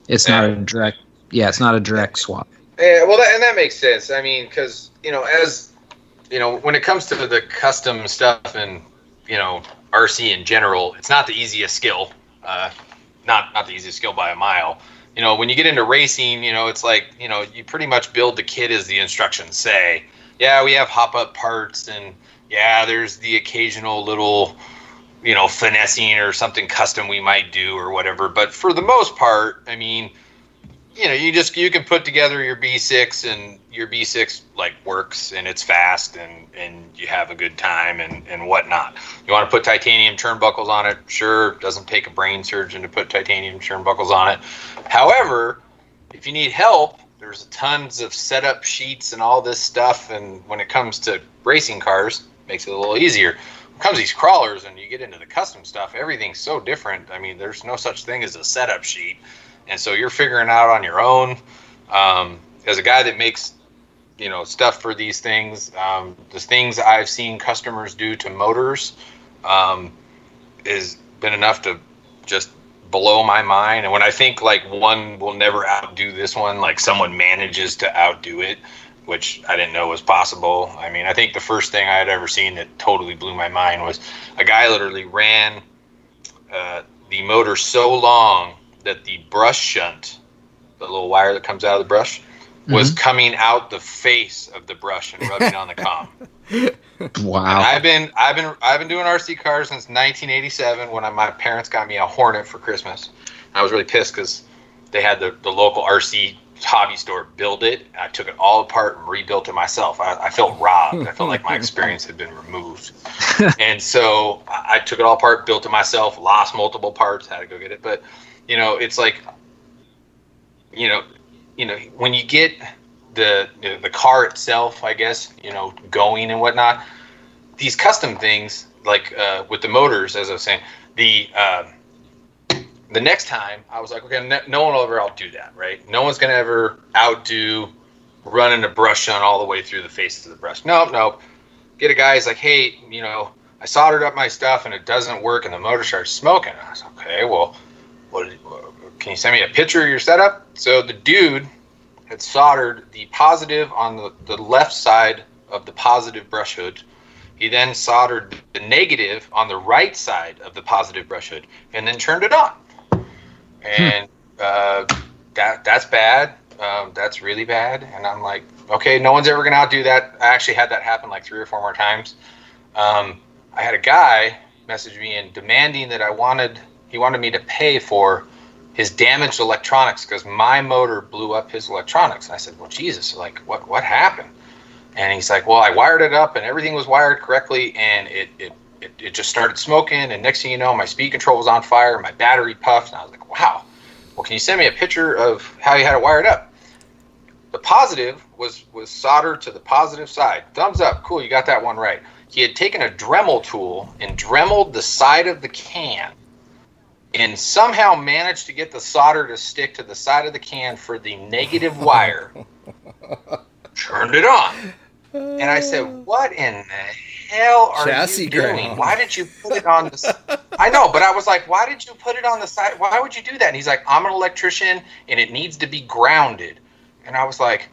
it's not a direct. Yeah, it's not a direct swap. Yeah, well, that, and that makes sense. I mean, because you know, as you know, when it comes to the custom stuff and you know RC in general, it's not the easiest skill. Uh, not not the easiest skill by a mile. You know, when you get into racing, you know, it's like you know, you pretty much build the kit as the instructions say. Yeah, we have hop up parts, and yeah, there's the occasional little you know finessing or something custom we might do or whatever. But for the most part, I mean you know, you just you can put together your B6 and your B6 like works and it's fast and and you have a good time and and whatnot. You want to put titanium turnbuckles on it? Sure, doesn't take a brain surgeon to put titanium turnbuckles on it. However, if you need help, there's tons of setup sheets and all this stuff. And when it comes to racing cars, makes it a little easier. When comes these crawlers and you get into the custom stuff, everything's so different. I mean, there's no such thing as a setup sheet and so you're figuring out on your own. Um, as a guy that makes, you know, stuff for these things, um, the things I've seen customers do to motors um, is been enough to just blow my mind. And when I think like one will never outdo this one, like someone manages to outdo it, which I didn't know was possible. I mean, I think the first thing I had ever seen that totally blew my mind was a guy literally ran uh, the motor so long that the brush shunt, the little wire that comes out of the brush, was mm-hmm. coming out the face of the brush and rubbing on the com. And (laughs) Wow. I've been I've been I've been doing RC cars since 1987 when I, my parents got me a Hornet for Christmas. I was really pissed because they had the, the local RC hobby store build it. I took it all apart and rebuilt it myself. I, I felt robbed. I felt like my experience had been removed. (laughs) and so I, I took it all apart, built it myself, lost multiple parts, had to go get it. But you know, it's like you know, you know, when you get the the car itself, I guess, you know, going and whatnot, these custom things like uh, with the motors, as I was saying, the uh, the next time I was like, okay, no, one will ever outdo that, right? No one's gonna ever outdo running a brush on all the way through the face of the brush. Nope, nope. Get a guy. He's like, hey, you know, I soldered up my stuff and it doesn't work, and the motor starts smoking. I was okay, well, what? Can you send me a picture of your setup? So the dude had soldered the positive on the, the left side of the positive brush hood. He then soldered the negative on the right side of the positive brush hood, and then turned it on. And uh, that that's bad. Um, that's really bad. And I'm like, okay, no one's ever gonna outdo that. I actually had that happen like three or four more times. Um, I had a guy message me and demanding that I wanted he wanted me to pay for his damaged electronics because my motor blew up his electronics. And I said, well, Jesus, like what what happened? And he's like, well, I wired it up and everything was wired correctly, and it it it, it just started smoking. And next thing you know, my speed control was on fire, my battery puffed, and I was like, wow. Well, can you send me a picture of how you had it wired up? The positive was was soldered to the positive side. Thumbs up, cool, you got that one right. He had taken a Dremel tool and dremeled the side of the can and somehow managed to get the solder to stick to the side of the can for the negative (laughs) wire. Turned it on. And I said, uh. What in the hell are Chassis you doing? ground. Why did you put it on the I know, but I was like, Why did you put it on the side? Why would you do that? And he's like, I'm an electrician and it needs to be grounded. And I was like,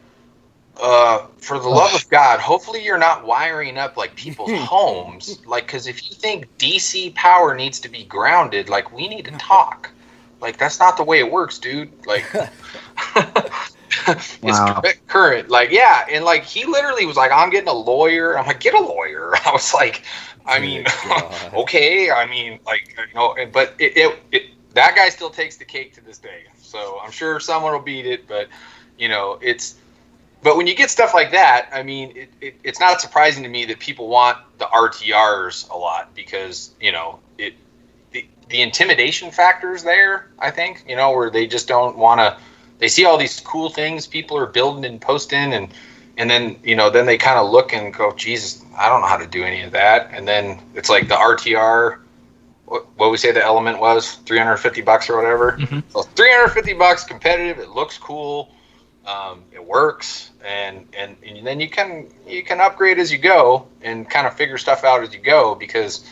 uh, for the love of God, hopefully you're not wiring up like people's (laughs) homes. Like, because if you think DC power needs to be grounded, like we need to (laughs) talk. Like that's not the way it works, dude. Like, (laughs) it's Wow. current. Like, yeah, and like he literally was like, "I'm getting a lawyer." I'm like, "Get a lawyer." I was like, I mean, okay. I mean, like you know, but it, it, it that guy still takes the cake to this day. So I'm sure someone will beat it, but you know, it's. But when you get stuff like that, I mean, it, it, it's not surprising to me that people want the RTRs a lot because you know it. The, the intimidation factors there, I think, you know, where they just don't want to. They see all these cool things people are building and posting, and and then you know, then they kind of look and go, Jesus, I don't know how to do any of that. And then it's like the RTR. What, we say the element was 350 bucks or whatever. Mhm. So 350 bucks, competitive. It looks cool. Um, it works, and, and and then you can you can upgrade as you go and kind of figure stuff out as you go because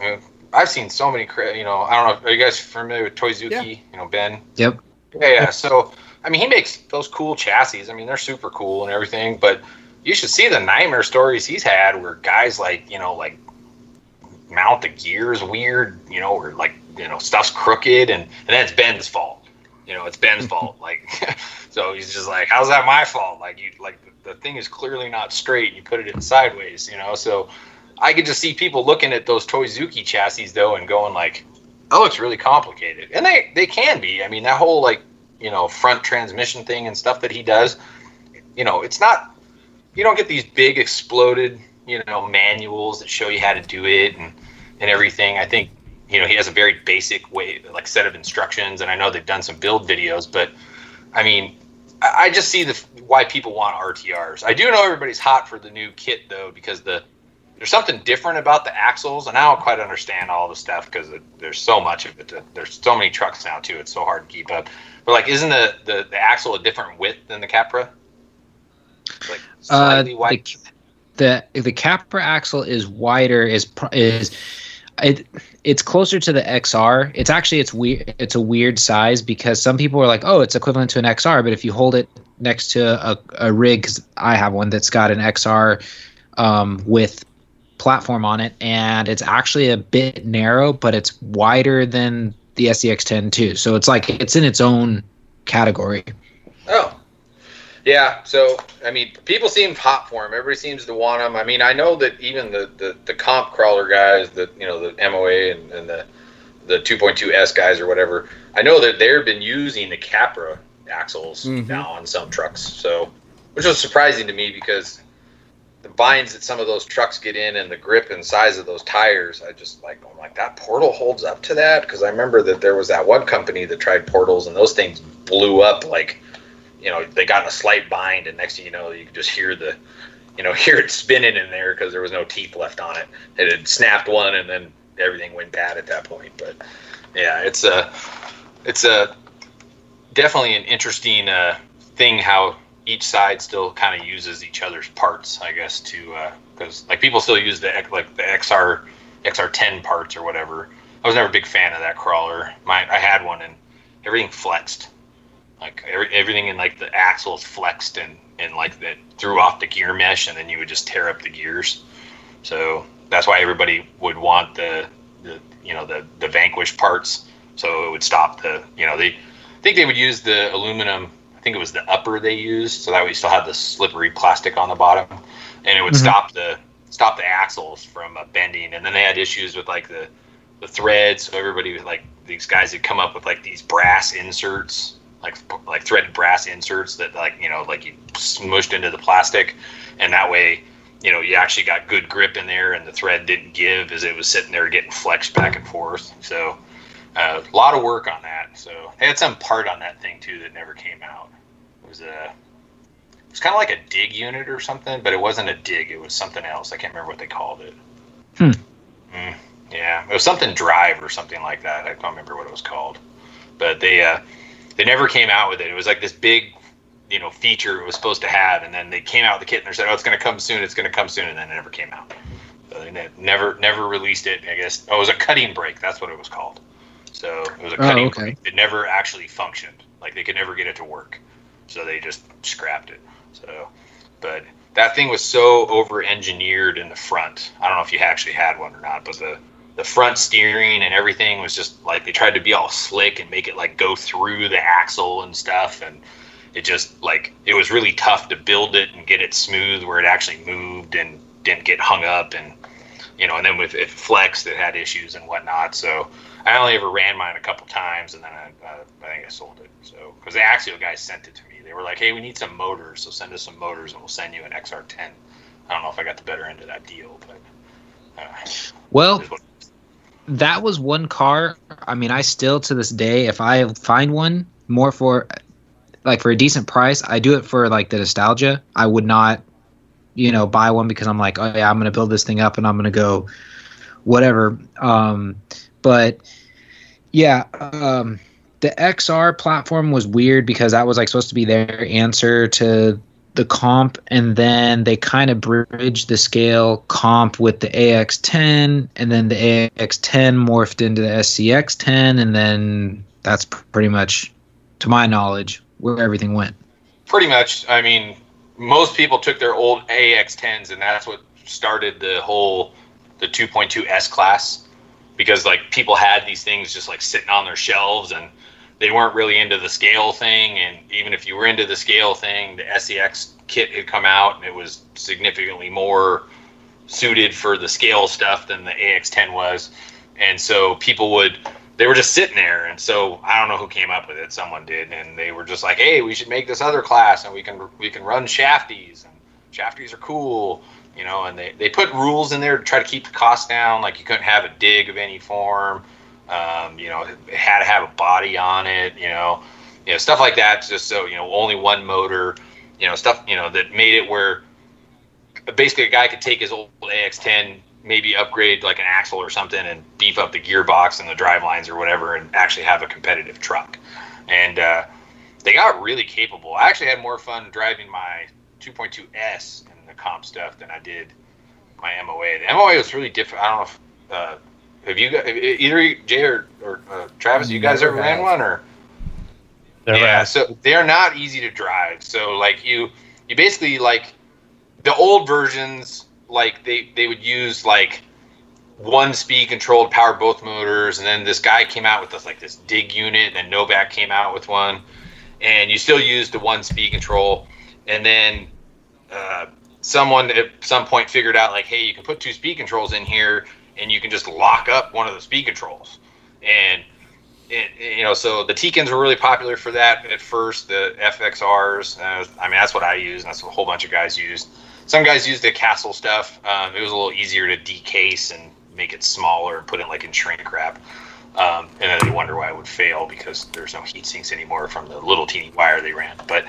I mean, I've seen so many. cra- You know, I don't know. Are you guys familiar with Toyzuki? Yeah. You know, Ben. Yep. Yeah, yeah. So, I mean, he makes those cool chassis. I mean, they're super cool and everything. But you should see the nightmare stories he's had where guys like, you know, like mount the gears weird, you know, or like, you know, stuff's crooked, and and then it's Ben's fault. You know, it's Ben's (laughs) fault. Like, (laughs) so he's just like, how's that my fault? Like, you like the, the thing is clearly not straight. and You put it in sideways. You know, so I could just see people looking at those Toyzuki chassis though and going like, that looks really complicated, and they they can be. I mean, that whole like you know front transmission thing and stuff that he does, you know, it's not. You don't get these big exploded you know manuals that show you how to do it and and everything. I think you know he has a very basic way like set of instructions, and I know they've done some build videos, but I mean. I I just see the why people want RTRs. I do know everybody's hot for the new kit though, because the there's something different about the axles, and I don't quite understand all the stuff because there's so much of it. to- There's so many trucks now too; it's so hard to keep up. But like, isn't the the, the axle a different width than the Capra? Like Uh, slightly wide. the the the Capra axle is wider is is it it's closer to the XR. It's actually it's weird it's a weird size because some people are like, "Oh, it's equivalent to an XR," but if you hold it next to a, a rig cuz I have one that's got an XR um, with platform on it and it's actually a bit narrow, but it's wider than the SCX10 too. So it's like it's in its own category. Oh, yeah. So I mean, people seem hot for him. Everybody seems to want him. I mean, I know that even the the, the comp crawler guys, the you know the MOA and, and the the 2.2S guys or whatever, I know that they've been using the Capra axles Mhm. now on some trucks. So, which was surprising to me because the binds that some of those trucks get in and the grip and size of those tires, I just like I'm like that portal holds up to that because I remember that there was that one company that tried portals and those things blew up like you know they got in a slight bind and next thing you know you could just hear the you know (laughs) hear it spinning in there because there was no teeth left on it. It had snapped one and then everything went bad at that point. But yeah, it's a it's a definitely an interesting uh, thing how each side still kind of uses each other's parts, I guess, to because uh, like people still use the like the XR XR10 parts or whatever. I was never a big fan of that crawler. My I had one and everything flexed, like every, everything in like the axles flexed and and like that threw off the gear mesh, and then you would just tear up the gears. So that's why everybody would want the the you know the the Vanquish parts, so it would stop the you know they I think they would use the aluminum I think it was the upper they used, so that we still had the slippery plastic on the bottom, and it would mm-hmm. stop the stop the axles from uh, bending. And then they had issues with like the the threads. So everybody was like these guys had come up with like these brass inserts, like like threaded brass inserts that like you know like you smushed into the plastic, and that way you know you actually got good grip in there, and the thread didn't give as it was sitting there getting flexed back and forth. So uh, a lot of work on that. So they had some part on that thing too that never came out. It was a it was kind of like a dig unit or something, but it wasn't a dig. It was something else. I can't remember what they called it. Hmm. Mm, yeah, it was something drive or something like that. I don't remember what it was called, but they uh, they never came out with it. It was like this big you know feature it was supposed to have, and then they came out with the kit and they said, "Oh, it's going to come soon. It's going to come soon," and then it never came out. So they never never released it. I guess oh, it was a cutting brake. That's what it was called. So it was a oh, cutting oh, okay. brake. It never actually functioned. Like they could never get it to work. So they just scrapped it. So, but that thing was so over engineered in the front. I don't know if you actually had one or not, but the the front steering and everything was just like they tried to be all slick and make it like go through the axle and stuff and it just like it was really tough to build it and get it smooth where it actually moved and didn't get hung up and you know and then with it flexed it had issues and whatnot so I only ever ran mine a couple times, and then I, uh, I think I sold it. So because the Axial guys sent it to me, they were like, "Hey, we need some motors, so send us some motors, and we'll send you an XR10." I don't know if I got the better end of that deal, but uh, well, that was one car. I mean, I still to this day, if I find one more for like for a decent price, I do it for like the nostalgia. I would not, you know, buy one because I'm like, oh yeah, I'm gonna build this thing up and I'm gonna go whatever. Um, but yeah, um, the XR platform was weird because that was like supposed to be their answer to the comp, and then they kind of bridged the scale comp with the AX10, and then the AX10 morphed into the SCX10, and then that's pretty much, to my knowledge, where everything went. Pretty much. I mean, most people took their old AX10s, and that's what started the whole the 2.2 S class because like people had these things just like sitting on their shelves and they weren't really into the scale thing and even if you were into the scale thing the SCX kit had come out and it was significantly more suited for the scale stuff than the AX10 was and so people would they were just sitting there and so I don't know who came up with it someone did and they were just like hey we should make this other class and we can we can run shafties and shafties are cool you know, and they, they put rules in there to try to keep the cost down. Like you couldn't have a dig of any form. Um, you know, it had to have a body on it. You know, you know stuff like that. Just so you know, only one motor. You know, stuff you know that made it where basically a guy could take his old AX10, maybe upgrade like an axle or something, and beef up the gearbox and the drive lines or whatever, and actually have a competitive truck. And uh, they got really capable. I actually had more fun driving my 2.2S the comp stuff than I did my MOA. The MOA was really different. I don't know if uh, have you got either Jay or, or uh, Travis? You guys ever ran one or? Never yeah, so they are not easy to drive. So like you, you basically like the old versions. Like they they would use like one speed controlled power both motors, and then this guy came out with this like this dig unit, and then Novak came out with one, and you still use the one speed control, and then uh, someone at some point figured out like, hey, you can put two speed controls in here, and you can just lock up one of the speed controls, and it, you know, so the Tekins were really popular for that at first. The FXRs, uh, I mean, that's what I use, and that's what a whole bunch of guys used. some guys use the Castle stuff. Um, it was a little easier to decase and make it smaller and put it like in shrink wrap. Um, and then they wonder why it would fail because there's no heat sinks anymore from the little teeny wire they ran. But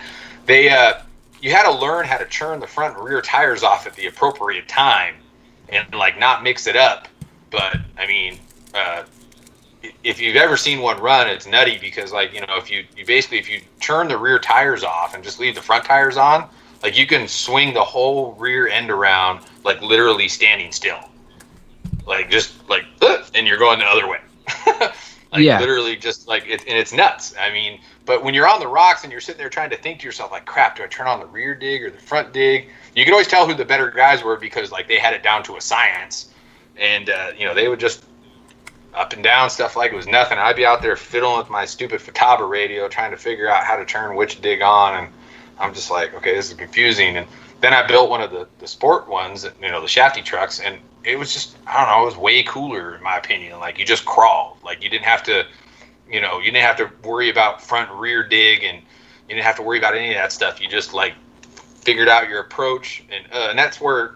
they, uh, you had to learn how to turn the front and rear tires off at the appropriate time and like not mix it up. But I mean, uh, if you've ever seen one run, it's nutty because like you know if you you basically if you turn the rear tires off and just leave the front tires on, like you can swing the whole rear end around like literally standing still, like just like (laughs) and you're going the other way. (laughs) like Yeah. literally just like it, and it's nuts. I mean, but when you're on the rocks and you're sitting there trying to think to yourself like, crap, do I turn on the rear dig or the front dig? You can always tell who the better guys were because like they had it down to a science, and uh, you know they would just up and down stuff like it was nothing. I'd be out there fiddling with my stupid Futaba radio trying to figure out how to turn which dig on, and I'm just like, okay, this is confusing. And then I built one of the, the sport ones, you know, the shafty trucks, and it was just, I don't know, it was way cooler in my opinion. Like you just crawled, like you didn't have to, you know, you didn't have to worry about front rear dig, and you didn't have to worry about any of that stuff. You just like figured out your approach, and uh, and that's where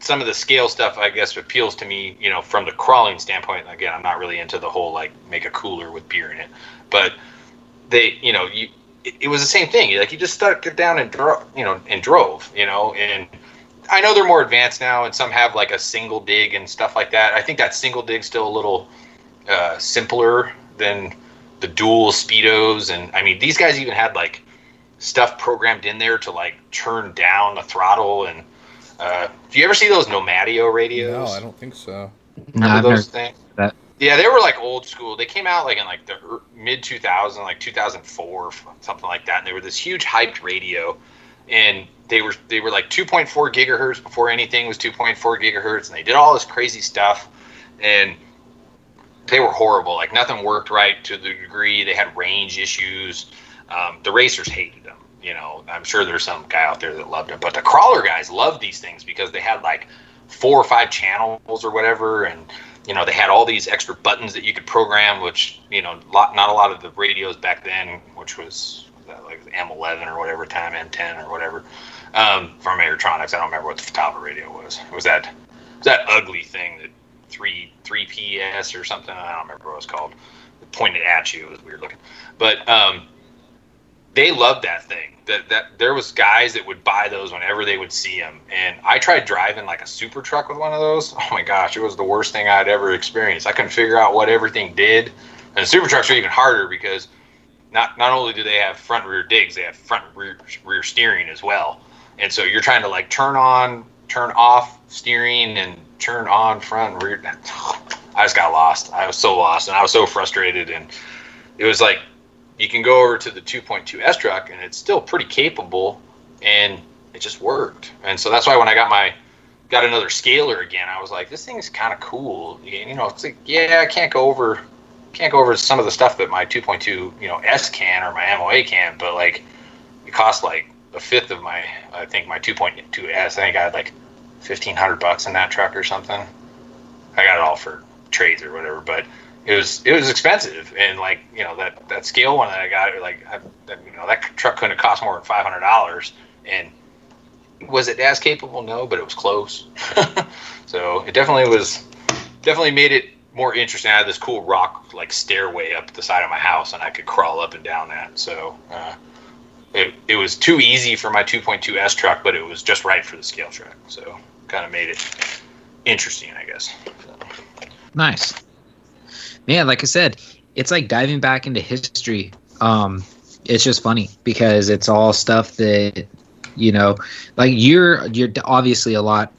some of the scale stuff, I guess, appeals to me, you know, from the crawling standpoint. Again, I'm not really into the whole like make a cooler with beer in it, but they, you know, you it, it was the same thing. Like you just stuck it down and drove, you know, and drove, you know, and I know they're more advanced now, and some have like a single dig and stuff like that. I think that single dig's still a little uh, simpler than the dual speedos, and I mean, these guys even had like stuff programmed in there to like turn down the throttle and. Uh, do you ever see those Nomadio radios? No, I don't think so. No, Remember I've those things? that. Yeah, they were like old school. They came out like in like the mid 2000, like 2004, something like that. And they were this huge hyped radio, and they were they were like 2.4 gigahertz before anything was 2.4 gigahertz, and they did all this crazy stuff, and they were horrible. Like nothing worked right to the degree they had range issues. Um, the racers hated them. You know, I'm sure there's some guy out there that loved it, but the crawler guys loved these things because they had like four or five channels or whatever, and you know they had all these extra buttons that you could program, which you know lot, not a lot of the radios back then, which was like M11 or whatever time M10 or whatever um, from Airtronics. I don't remember what the Futaba radio was. Was that was that ugly thing that three three PS or something? I don't remember what it was called. It pointed at you. It was weird looking, but um, they loved that thing. That that there was guys that would buy those whenever they would see them. And I tried driving like a super truck with one of those. Oh my gosh, it was the worst thing I'd ever experienced. I couldn't figure out what everything did. And super trucks are even harder because not not only do they have front rear digs, they have front rear rear steering as well. And so you're trying to like turn on, turn off steering, and turn on front rear. (sighs) I just got lost. I was so lost, and I was so frustrated. And it was like you can go over to the 2.2 S truck, and it's still pretty capable, and it just worked. And so that's why when I got my got another scaler again, I was like, this thing's kind of cool. You know, it's like yeah, I can't go over can't go over some of the stuff that my 2.2 you know S can or my MOA can, but like it costs like a fifth of my I think my 2.2 S. I think I had like 1500 bucks in that truck or something. I got it all for trades or whatever, but it was it was expensive. And like you know that that scale one that I got like I, that, you know that truck couldn't have cost more than five hundred dollars. And was it as capable? No but it was close. (laughs) So it definitely was definitely made it more interesting. I had this cool rock like stairway up the side of my house and I could crawl up and down that. So uh, it, it was too easy for my 2.2 S truck but it was just right for the scale truck. So kind of made it interesting I guess. So. Nice. Yeah, like I said, it's like diving back into history. Um, it's just funny because it's all stuff that you know, like you're you're obviously a lot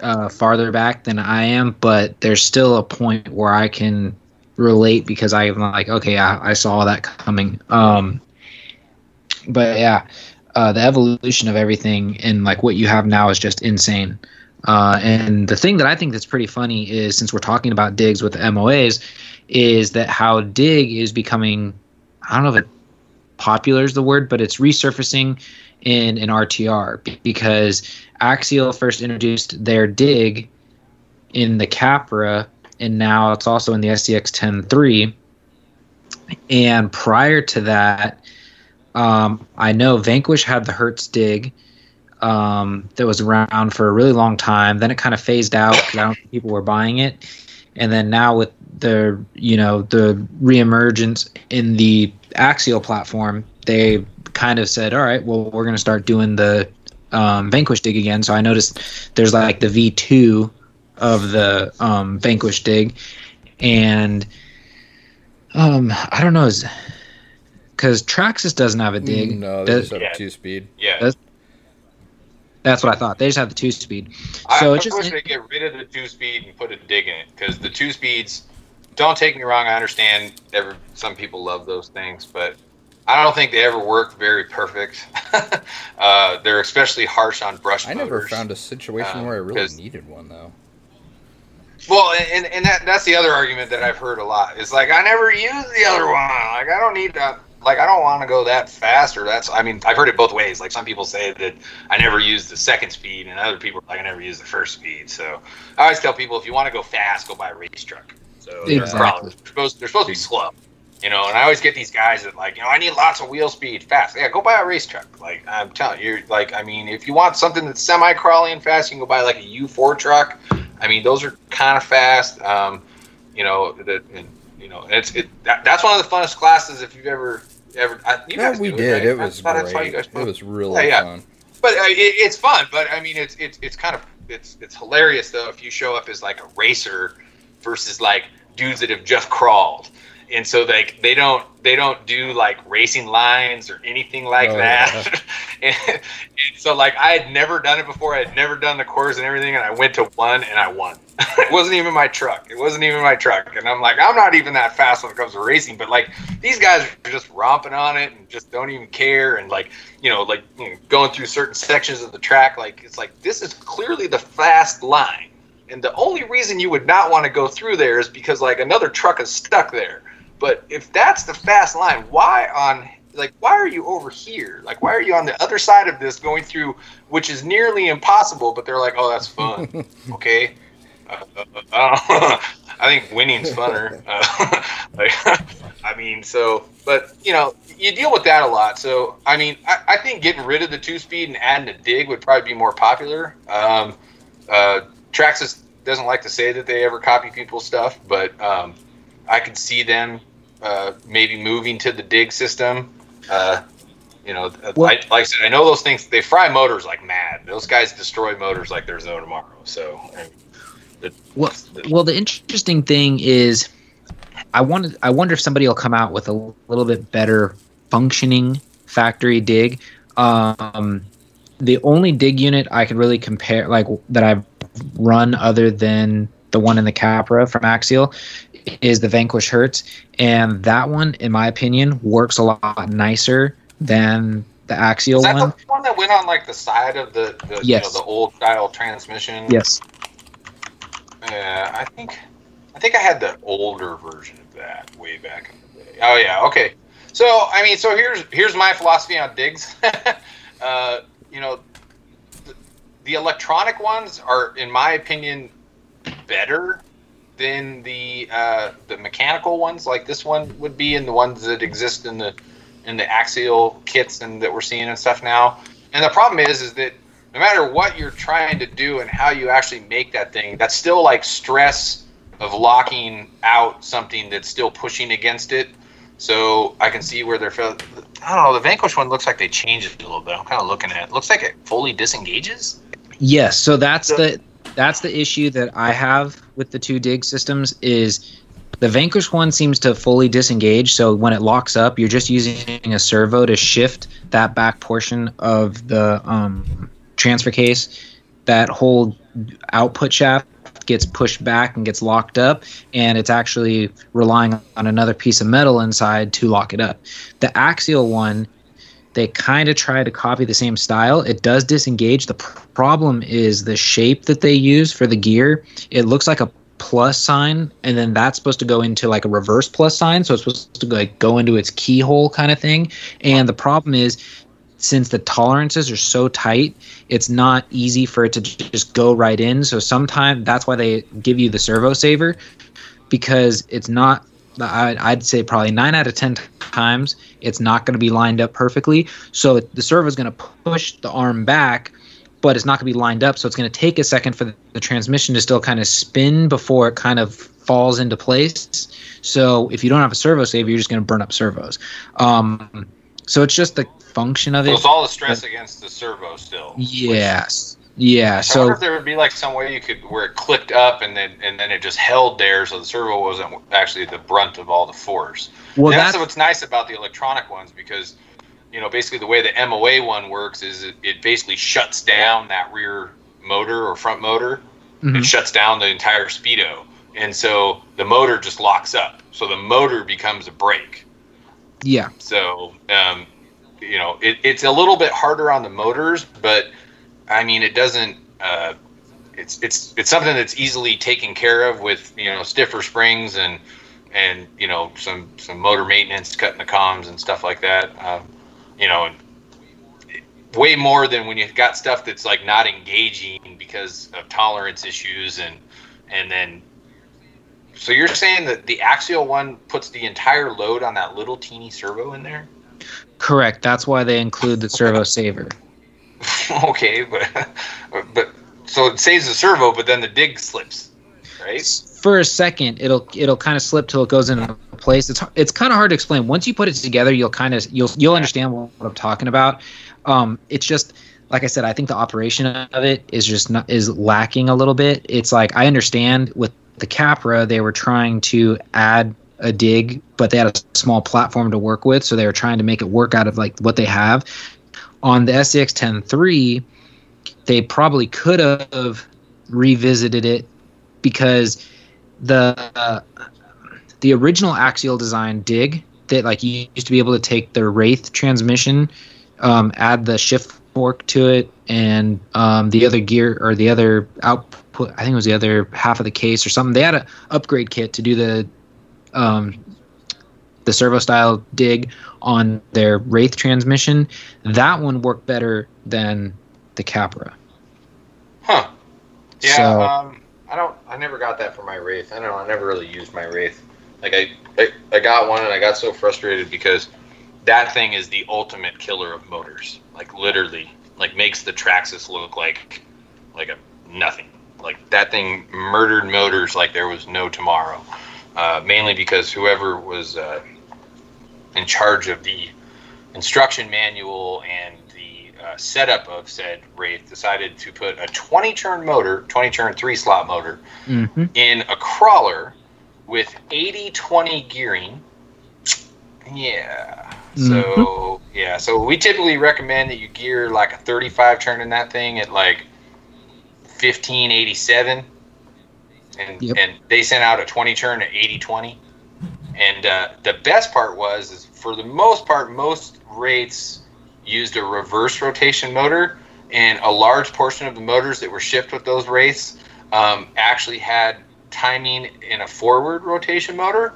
uh, farther back than I am, but there's still a point where I can relate because I'm like, okay, I, I saw that coming. Um, but yeah, uh, the evolution of everything and like what you have now is just insane. Uh, and the thing that I think that's pretty funny is since we're talking about digs with MOAs, is that how dig is becoming, I don't know if it popular is the word, but it's resurfacing in an RTR because Axial first introduced their dig in the Capra, and now it's also in the SCX 10.3. And prior to that, um, I know Vanquish had the Hertz dig. Um, that was around for a really long time. Then it kind of phased out because I don't think people were buying it. And then now with the you know the reemergence in the Axial platform, they kind of said, all right, well we're going to start doing the um, Vanquish dig again. So I noticed there's like the V2 of the um, Vanquish dig, and um, I don't know, because Traxxas doesn't have a dig. Mm, No, they Does- just have Yeah. two speed. Yeah. Does- That's what I thought. They just have the two speed. I, So I it just wish they get rid of the two speed and put a dig in it because the two speeds. Don't take me wrong. I understand. Every, some people love those things, but I don't think they ever work very perfect. (laughs) uh, they're especially harsh on brush I never found a situation Um, where I really needed one though. Well, and, and that, that's the other argument that I've heard a lot. It's like I never use the other one. Like I don't need to. Like I don't want to go that fast, or that's. I mean, I've heard it both ways. Like some people say that I never use the second speed, and other people are like I never use the first speed. So I always tell people if you want to go fast, go buy a race truck. So they're Exactly. crawlers. They're supposed they're supposed to be slow. You know, and I always get these guys that like, you know, I need lots of wheel speed, fast. Yeah, go buy a race truck. Like I'm telling you, like, I mean, if you want something that's semi crawling and fast, you can go buy like a U4 truck. I mean, those are kind of fast. Um, you know, that and, you know, it's it. That, that's one of the funnest classes if you've ever ever. I, you Yeah, guys we did. right? It was thought that's how you great. guys It was really Yeah, yeah. fun. but uh, it, it's fun. But I mean, it's it's it's kind of it's it's hilarious though if you show up as like a racer versus like dudes that have just crawled, and so like they don't they don't do like racing lines or anything like Oh, that. (laughs) and, and so like I had never done it before. I had never done the course and everything, and I went to one and I won. (laughs) it wasn't even my truck. It wasn't even my truck, and I'm like I'm not even that fast when it comes to racing. But like these guys are just romping on it and just don't even care and like you know like you know, going through certain sections of the track like it's like this is clearly the fast line and the only reason you would not want to go through there is because like another truck is stuck there but if that's the fast line why on like why are you over here like why are you on the other side of this going through which is nearly impossible but they're like oh that's fun (laughs) okay uh, uh, uh, (laughs) I think winning's funner. (laughs) Uh, like, I mean, so, but you know, you deal with that a lot. So, I mean, I, I think getting rid of the two speed and adding a dig would probably be more popular. Um, uh, Traxxas doesn't like to say that they ever copy people's stuff, but um, I could see them uh, maybe moving to the dig system. Uh, you know, Well- I, like I said, I know those things. They fry motors like mad. Those guys destroy motors like there's no tomorrow. So, mean, the- Well, well, the interesting thing is, I wanted. I wonder if somebody will come out with a little bit better functioning factory dig. Um, the only dig unit I could really compare, like that I've run, other than the one in the Capra from Axial, is the Vanquish Hertz, and that one, in my opinion, works a lot nicer than the Axial Is that one. the one that went on like the side of the, the you Yes. know, the old style transmission? Yes. Yeah, I think I think I had the older version of that way back in the day. Oh yeah, okay. So I mean, so here's here's my philosophy on digs. (laughs) uh, you know, the, the electronic ones are, in my opinion, better than the uh, the mechanical ones, like this one would be, and the ones that exist in the in the axial kits and that we're seeing and stuff now. And the problem is, is that no matter what you're trying to do and how you actually make that thing, that's still like stress of locking out something that's still pushing against it. So I can see where they're. I don't know. The Vanquish one looks like they changed it a little bit. I'm kind of looking at it. Looks like it fully disengages. Yes, so that's So- the that's the issue that I have with the two dig systems is the Vanquish one seems to fully disengage. So when it locks up, you're just using a servo to shift that back portion of the um, transfer case. That whole output shaft gets pushed back and gets locked up, and it's actually relying on another piece of metal inside to lock it up. The axial one they kind of try to copy the same style. It does disengage. The pr- problem is the shape that they use for the gear. It looks like a plus sign, and then that's supposed to go into like a reverse plus sign. So it's supposed to like go into its keyhole kind of thing. And the problem is, since the tolerances are so tight, it's not easy for it to just go right in. So sometimes that's why they give you the servo saver because it's not. I'd say probably nine out of ten times it's not going to be lined up perfectly. So the servo is going to push the arm back, but it's not going to be lined up. So it's going to take a second for the, the transmission to still kind of spin before it kind of falls into place. So if you don't have a servo save, you're just going to burn up servos. Um, so it's just the function of So it. it's all the stress against the servo still. Yes. Yeah. I wonder So if there would be like some way you could where it clicked up and then and then it just held there, so the servo wasn't actually the brunt of all the force. well, that's that's what's nice about the electronic ones because you know basically the way the MOA one works is it, it basically shuts down that rear motor or front motor. Mhm. It shuts down the entire speedo, and so the motor just locks up. So the motor becomes a brake. yeah. So, um, you know, it, it's a little bit harder on the motors, but I mean, it doesn't. Uh, it's it's it's something that's easily taken care of with you know stiffer springs and and you know some some motor maintenance, cutting the comms and stuff like that. Um, you know, way more than when you've got stuff that's like not engaging because of tolerance issues and and then so you're saying that the axial one puts the entire load on that little teeny servo in there? Correct. That's why they include the servo saver. (laughs) okay, but (laughs) but so it saves the servo, but then the dig slips, right? For a second, it'll it'll kind of slip till it goes into place. It's it's kind of hard to explain. Once you put it together, you'll kind of you'll you'll understand what, what I'm talking about. Um, it's just like I said. I think the operation of it is just not is lacking a little bit. It's like I understand with the Capra, they were trying to add a dig, but they had a small platform to work with, so they were trying to make it work out of like what they have. On the SCX 10.3, they probably could have revisited it because the uh, the original axial design dig that like you used to be able to take the Wraith transmission, um, add the shift fork to it, and um, the other gear or the other output. I think it was the other half of the case or something. They had an upgrade kit to do the um, the servo style dig on their Wraith transmission. That one worked better than the Capra. Huh. Yeah, So- um, I don't. I never got that for my Wraith. I don't know. I never really used my Wraith. Like I, I, I got one and I got so frustrated because that thing is the ultimate killer of motors. Like literally, like makes the Traxxas look like, like a nothing. Like that thing murdered motors like there was no tomorrow. Uh, mainly because whoever was uh, in charge of the instruction manual and the uh, setup of said Wraith decided to put a 20 turn motor, 20 turn three slot motor, Mm-hmm. in a crawler with 80 20 gearing. Yeah. So, yeah. So we typically recommend that you gear like a 35 turn in that thing at like 1587. And, Yep. and they sent out a 20 turn at 80 20. And uh, the best part was, is for the most part, most Wraiths used a reverse rotation motor, and a large portion of the motors that were shipped with those Wraiths um, actually had timing in a forward rotation motor.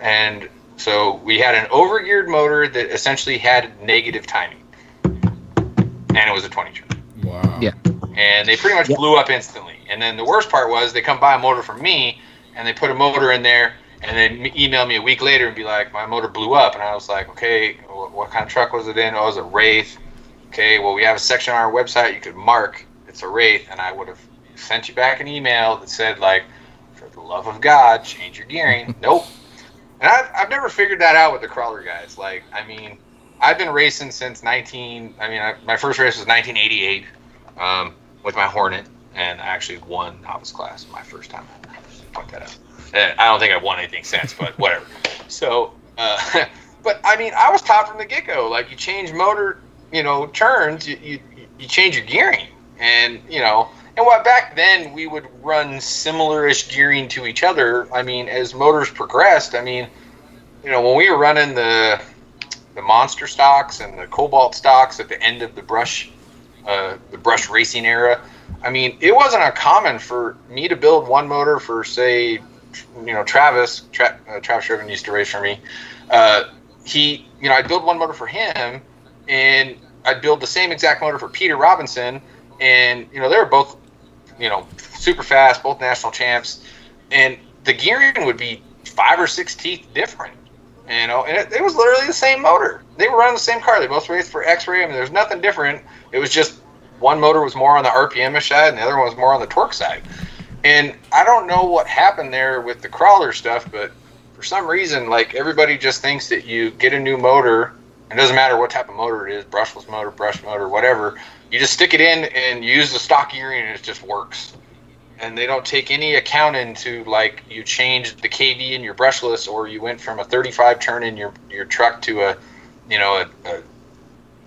And so we had an overgeared motor that essentially had negative timing, and it was a 20 turn Wow. Yeah. and they pretty much Yep. blew up instantly. And then the worst part was they come buy a motor from me, and they put a motor in there, and then email me a week later and be like, my motor blew up, and I was like, okay, wh- what kind of truck was it in? Oh, it was a Wraith. Okay, well we have a section on our website you could mark it's a Wraith, and I would have sent you back an email that said like, for the love of God, change your gearing. (laughs) nope. And I've, I've never figured that out with the crawler guys. Like, I mean, I've been racing since 19. I mean, I, my first race was 1988 um, with my Hornet, and I actually won novice class my first time. Point that out. Uh, I don't think I've won anything since, but whatever. So, uh, (laughs) but I mean, I was taught from the get go. Like, you change motor, you know, turns, you, you you change your gearing, and you know, and what back then we would run similar-ish gearing to each other. I mean, as motors progressed, I mean, you know, when we were running the the monster stocks and the cobalt stocks at the end of the brush uh, the brush racing era. I mean, it wasn't uncommon for me to build one motor for, say, you know, Travis. Tra- uh, Travis Sherman used to race for me. Uh, he, you know, I'd build one motor for him, and I'd build the same exact motor for Peter Robinson, and you know, they were both, you know, super fast, both national champs, and the gearing would be five or six teeth different. You know, and it, it was literally the same motor. They were running the same car. They both raced for X-Ray. I mean, there's nothing different. It was just one motor was more on the RPM side and the other one was more on the torque side. And I don't know what happened there with the crawler stuff, but for some reason, like everybody just thinks that you get a new motor. It doesn't matter what type of motor it is, brushless motor, brush motor, whatever. You just stick it in and use the stock gearing, and it just works. And they don't take any account into like you changed the KV in your brushless, or you went from a 35 turn in your your truck to a, you know, a, a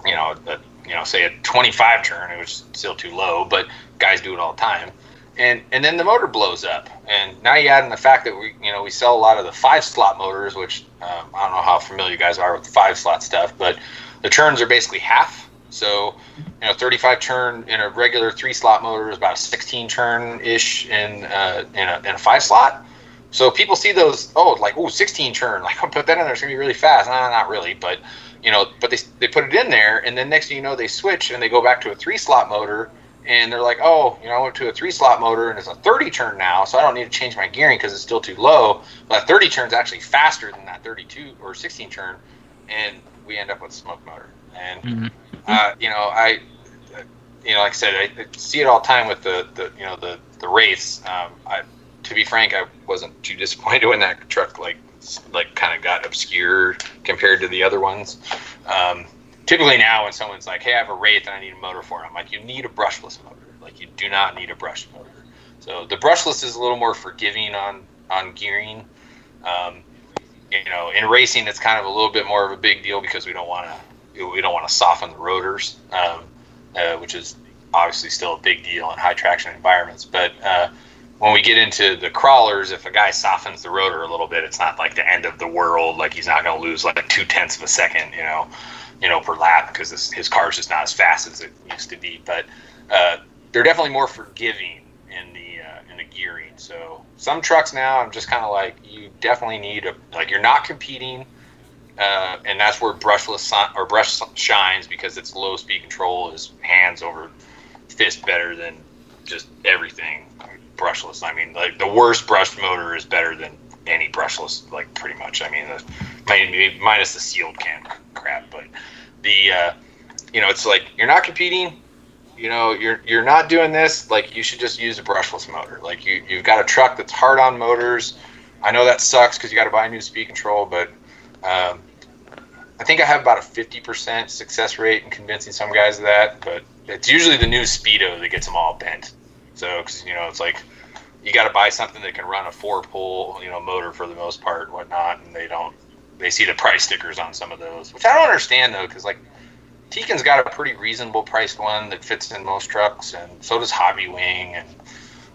you know, a, you know, say a 25 turn. It was still too low, but guys do it all the time and and then the motor blows up. And now you add in the fact that we you know we sell a lot of the five slot motors, which um, I don't know how familiar you guys are with the five slot stuff, but the turns are basically half. So you know, 35 turn in a regular three slot motor is about a 16 turn ish in uh, in, a, in a five slot. So people see those, oh, like, oh, 16 turn, (laughs) like, I'll put that in there, it's gonna be really fast. Nah, not really, but you know, but they, they put it in there, and then next thing you know, they switch and they go back to a three slot motor, and they're like, oh, you know, I went to a three slot motor and it's a 30 turn now, so I don't need to change my gearing because it's still too low. But a 30 turn is actually faster than that 32 or 16 turn, and we end up with a smoke motor. And mm-hmm. uh, you know, I, you know, like I said, I, I, see it all the time with the, the you know the the race. Um, I, to be frank, I wasn't too disappointed (laughs) when that truck like like kind of got obscured compared to the other ones. Um, typically now when someone's like, "Hey, I have a Wraith and I need a motor for it," I'm like, "You need a brushless motor. Like, you do not need a brush motor." So the brushless is a little more forgiving on on gearing. Um, you know, in racing, it's kind of a little bit more of a big deal because we don't want to we don't want to soften the rotors, um, uh, which is obviously still a big deal in high traction environments. But uh, when we get into the crawlers, if a guy softens the rotor a little bit, it's not like the end of the world. Like he's not going to lose like two tenths of a second, you know you know, per lap because his, his car is just not as fast as it used to be. But uh, they're definitely more forgiving in the uh, in the gearing. So some trucks now, I'm just kind of like, you definitely need a like you're not competing, uh, and that's where brushless or brush shines because it's low speed control is hands over fist better than just everything brushless. I mean, like the worst brushed motor is better than any brushless, like pretty much. I mean, the, minus the sealed can crap, but the uh, you know, it's like you're not competing. You know, you're you're not doing this. Like you should just use a brushless motor. Like you you've got a truck that's hard on motors. I know that sucks because you got to buy a new speed control, but um, I think I have about a 50% success rate in convincing some guys of that. But it's usually the new Speedo that gets them all bent. So, cause, you know, it's like you got to buy something that can run a four pole, you know, motor for the most part and whatnot, and they don't. They see the price stickers on some of those, which I don't understand though, because like Tekin's got a pretty reasonable priced one that fits in most trucks, and so does Hobby Wing, and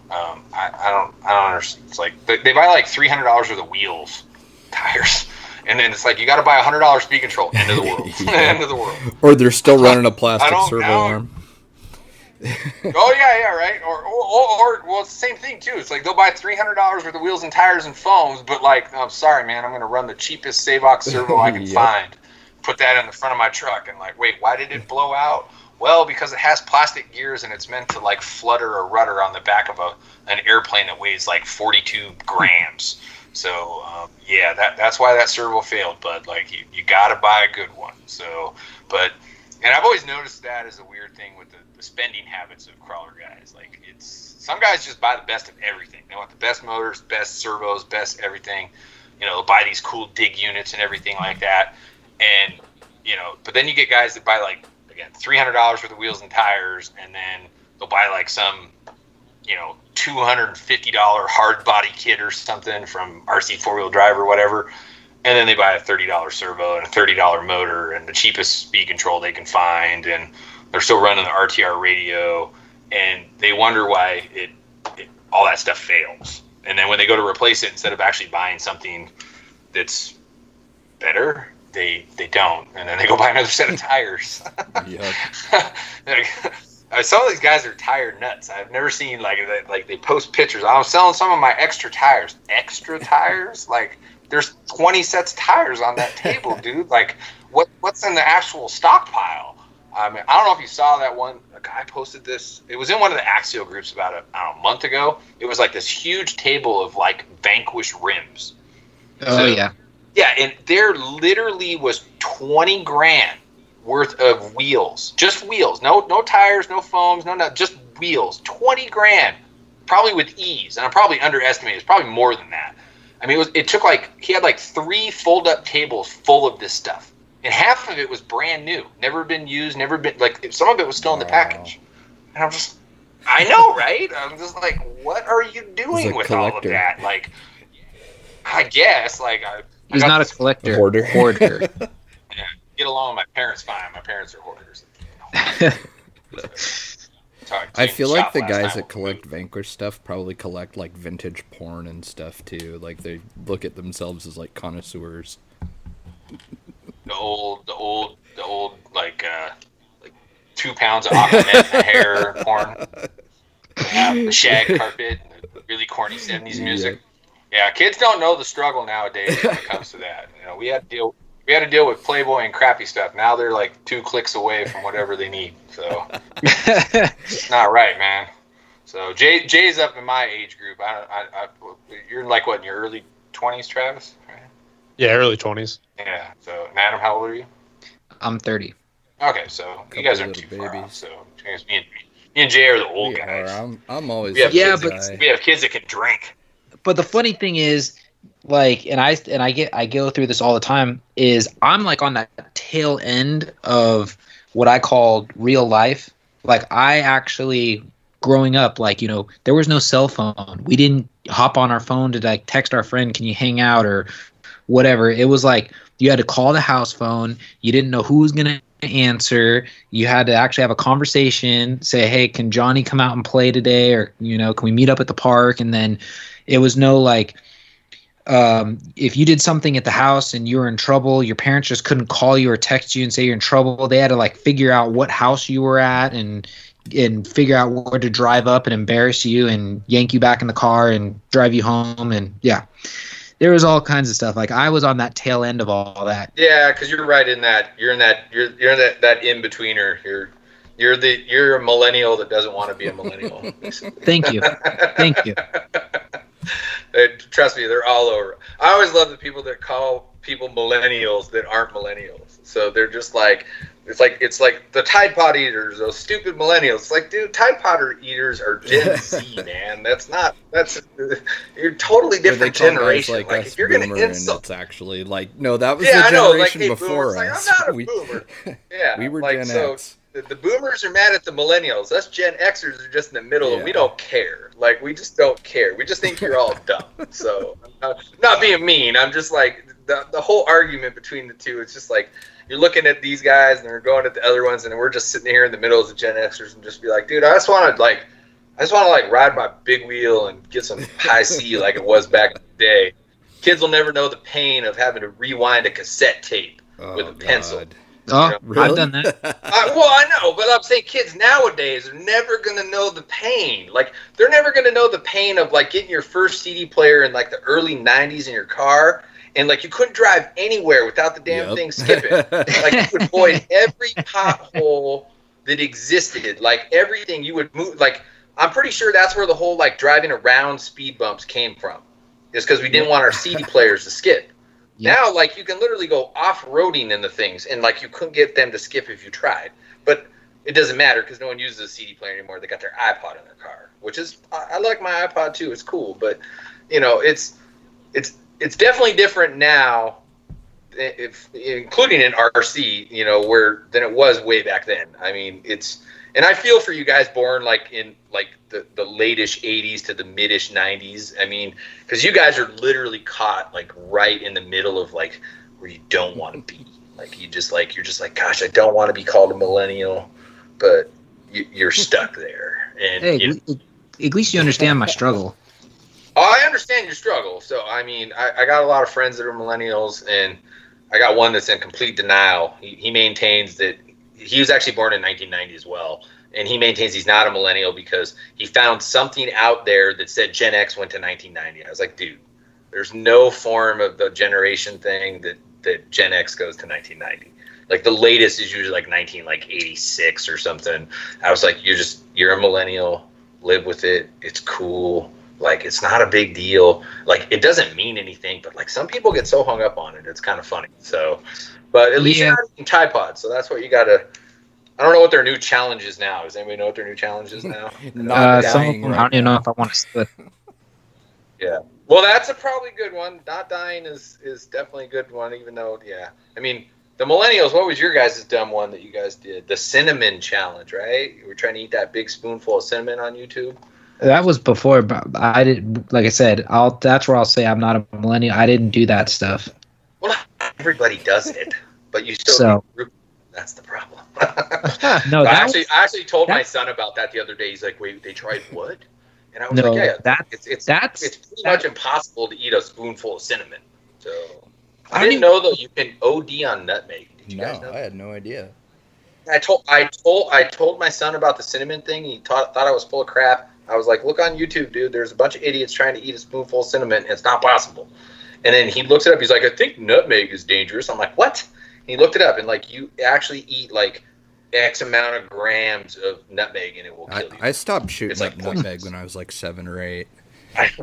um, I, I, don't, I don't understand. It's like they, they buy like three hundred dollars worth of wheels, (laughs) tires, and then it's like you got to buy a hundred dollars speed control. End of the world. (laughs) (laughs) End of the world. Or they're still running a plastic servo arm (laughs) oh yeah, yeah, right. Or, or, or, well, it's the same thing too. It's like they'll buy three hundred dollars worth of wheels and tires and foams, but like, I'm sorry, man, I'm going to run the cheapest Savox servo I can (laughs) yep. find, put that in the front of my truck, and like, wait, why did it blow out? Well, because it has plastic gears and it's meant to like flutter a rudder on the back of a an airplane that weighs like 42 grams. So um, yeah, that that's why that servo failed. But like, you you got to buy a good one. So, but and I've always noticed that as a weird thing with the spending habits of crawler guys. Like it's some guys just buy the best of everything. They want the best motors, best servos, best everything. You know, buy these cool dig units and everything like that. And you know, but then you get guys that buy like again three hundred dollars for the wheels and tires, and then they'll buy like some you know two hundred and fifty dollar hard body kit or something from RC four wheel drive or whatever. And then they buy a thirty dollar servo and a thirty dollar motor and the cheapest speed control they can find and they're still running the RTR radio, and they wonder why it, it all that stuff fails. And then when they go to replace it, instead of actually buying something that's better, they they don't, and then they go buy another set of (laughs) tires. yeah. some of these guys are tire nuts. I've never seen like like they post pictures. I'm selling some of my extra tires. Extra tires, (laughs) like there's 20 sets of tires on that table, (laughs) dude. Like what what's in the actual stockpile? I mean, I don't know if you saw that one. A guy posted this. It was in one of the Axial groups about a, know, a month ago. It was like this huge table of like Vanquish rims. Oh so, yeah. Yeah, and there literally was twenty grand worth of wheels, just wheels, no no tires, no foams, no no, just wheels, twenty grand, probably with ease, and I'm probably underestimating. It's probably more than that. I mean, it was it took like he had like three fold up tables full of this stuff, and half of it was brand new, never been used, never been like some of it was still in the package, and I'm just. I (laughs) know, right? I'm just like, what are you doing a with all of that? Like, I guess, like, I, I He's not a collector. Hoarder. Hoarder. (laughs) get along with my parents fine. My parents are hoarders. (laughs) I feel like the guys that collect Vanquish stuff probably collect like vintage porn and stuff too. Like they look at themselves as like connoisseurs. The old, the old, the old, like, uh, like two pounds of Aquanet hair (laughs) porn, yeah, the shag (laughs) carpet, really corny '70s music. Yeah, kids don't know the struggle nowadays when it comes to that. You know, we had to deal. We had to deal with Playboy and crappy stuff. Now they're like two clicks away from whatever they need. So it's not right, man. So Jay Jay's up in my age group. I, don't- I, I you're like what in your early twenties, Travis? Right? Yeah, early twenties. Yeah. So, and Adam, how old are you? I'm 30. Okay, so you guys aren't too little far off. So I me and me and Jay are the old We are. guys. I'm, I'm always We have, Yeah, but- guy. we have kids that can drink. But the funny thing is, like, and I and I get I go through this all the time. Is I'm like on that tail end of what I call real life. Like I actually growing up, like you know, there was no cell phone. We didn't hop on our phone to like text our friend, "Can you hang out?" or whatever. It was like you had to call the house phone. You didn't know who was gonna answer. You had to actually have a conversation. Say, "Hey, can Johnny come out and play today?" Or you know, "Can we meet up at the park?" And then it was no like um, if you did something at the house and you were in trouble, your parents just couldn't call you or text you and say you're in trouble. They had to like figure out what house you were at and and figure out where to drive up and embarrass you and yank you back in the car and drive you home and yeah. There was all kinds of stuff. Like I was on that tail end of all that. Yeah, because you're right in that. You're in that. You're you're that that in betweener. You're you're the you're a millennial that doesn't want to be a millennial. (laughs) Thank you. Thank you. (laughs) Trust me, they're all over. I always love the people that call people millennials that aren't millennials. So they're just like, it's like it's like the Tide Pod eaters, those stupid millennials. It's like, dude, Tide Pod eaters are Gen (laughs) Z, man. That's not. That's you're totally different generation. like, Like, if you're gonna insult, it's actually like no, that was yeah, the I know. Like, generation hey, before boomers, us. like, I'm not a (laughs) we, boomer. (laughs) Yeah, we were like, Gen so, X. the, the boomers are mad at the millennials. Us Gen Xers are just in the middle, and we don't care. Like we just don't care. We just think you're all dumb. So, uh, not being mean, I'm just like the the whole argument between the two. It's just like you're looking at these guys and they're going at the other ones, and we're just sitting here in the middle as the Gen Xers and just be like, dude, I just want to like, I just want to like ride my big wheel and get some Hi-C (laughs) like it was back in the day. Kids will never know the pain of having to rewind a cassette tape. Oh, with a pencil. God. Oh, Really? I've done that. I, well, I know, but I'm saying kids nowadays are never gonna know the pain. Like they're never gonna know the pain of like getting your first CD player in like the early '90s in your car, and like you couldn't drive anywhere without the damn Yep. thing skipping. like you would avoid (laughs) every pothole that existed. Like everything you would move. Like I'm pretty sure that's where the whole like driving around speed bumps came from. Is because we didn't want our CD players to skip. (laughs) Yeah. Now, like you can literally go off roading in the things, and like you couldn't get them to skip if you tried. But it doesn't matter because no one uses a CD player anymore. They got their iPod in their car, which is I, I like my iPod too. It's cool, but you know, it's it's it's definitely different now, eh, if including in RC, you know, where than it was way back then. I mean, it's and I feel for you guys born like in like the the latish '80s to the midish '90s. I mean, because you guys are literally caught like right in the middle of like where you don't want to be. Like you just like you're just like, gosh, I don't want to be called a millennial, but you, you're stuck there. And Hey, you know, at least you understand my struggle. Oh, I understand your struggle. So, I mean, I, I got a lot of friends that are millennials, and I got one that's in complete denial. He, he maintains that he was actually born in 1990 as well, and he maintains he's not a millennial because he found something out there that said Gen X went to 1990. I was like, dude, there's no form of the generation thing that that Gen X goes to 1990. Like the latest is usually like 19 like 86 or something. I was like, you're just you're a millennial. Live with it. It's cool Like it's not a big deal. Like it doesn't mean anything, but like some people get so hung up on it, it's kind of funny. So, but at least Yeah. you're not eating Tide Pods, so that's what you gotta. I don't know what their new challenge is now. Does anybody know what their new challenge is now? (laughs) Not Uh, some of dying them, I don't even know if I want to split. (laughs) Yeah. Well, that's a probably good one. Not dying is is definitely a good one. Even though, yeah, I mean, the millennials. What was your guys' dumb one that you guys did? The cinnamon challenge, right? You were trying to eat that big spoonful of cinnamon on YouTube. That was before, but I did. Like I said, I'll. That's where I'll say I'm not a millennial. I didn't do that stuff. Well, everybody does it, but you still. So- group- that's the problem. (laughs) No, I that actually, I actually told my son about that the other day. He's like, "Wait, they tried what?" And I was no, like, "Yeah, that it's it's that's it's pretty that- much impossible to eat a spoonful of cinnamon." So I I don't didn't know though you can OD on nutmeg. Did you No, guys know? I had no idea. I told I told I told my son about the cinnamon thing. He thought thought I was full of crap. I was like, "Look on YouTube, dude. There's a bunch of idiots trying to eat a spoonful of cinnamon. It's not possible." And then he looks it up. He's like, "I think nutmeg is dangerous." I'm like, "What?" And he looked it up, and like you actually eat like X amount of grams of nutmeg, and it will kill you. I stopped shooting like- nutmeg when I was like seven or eight. (laughs)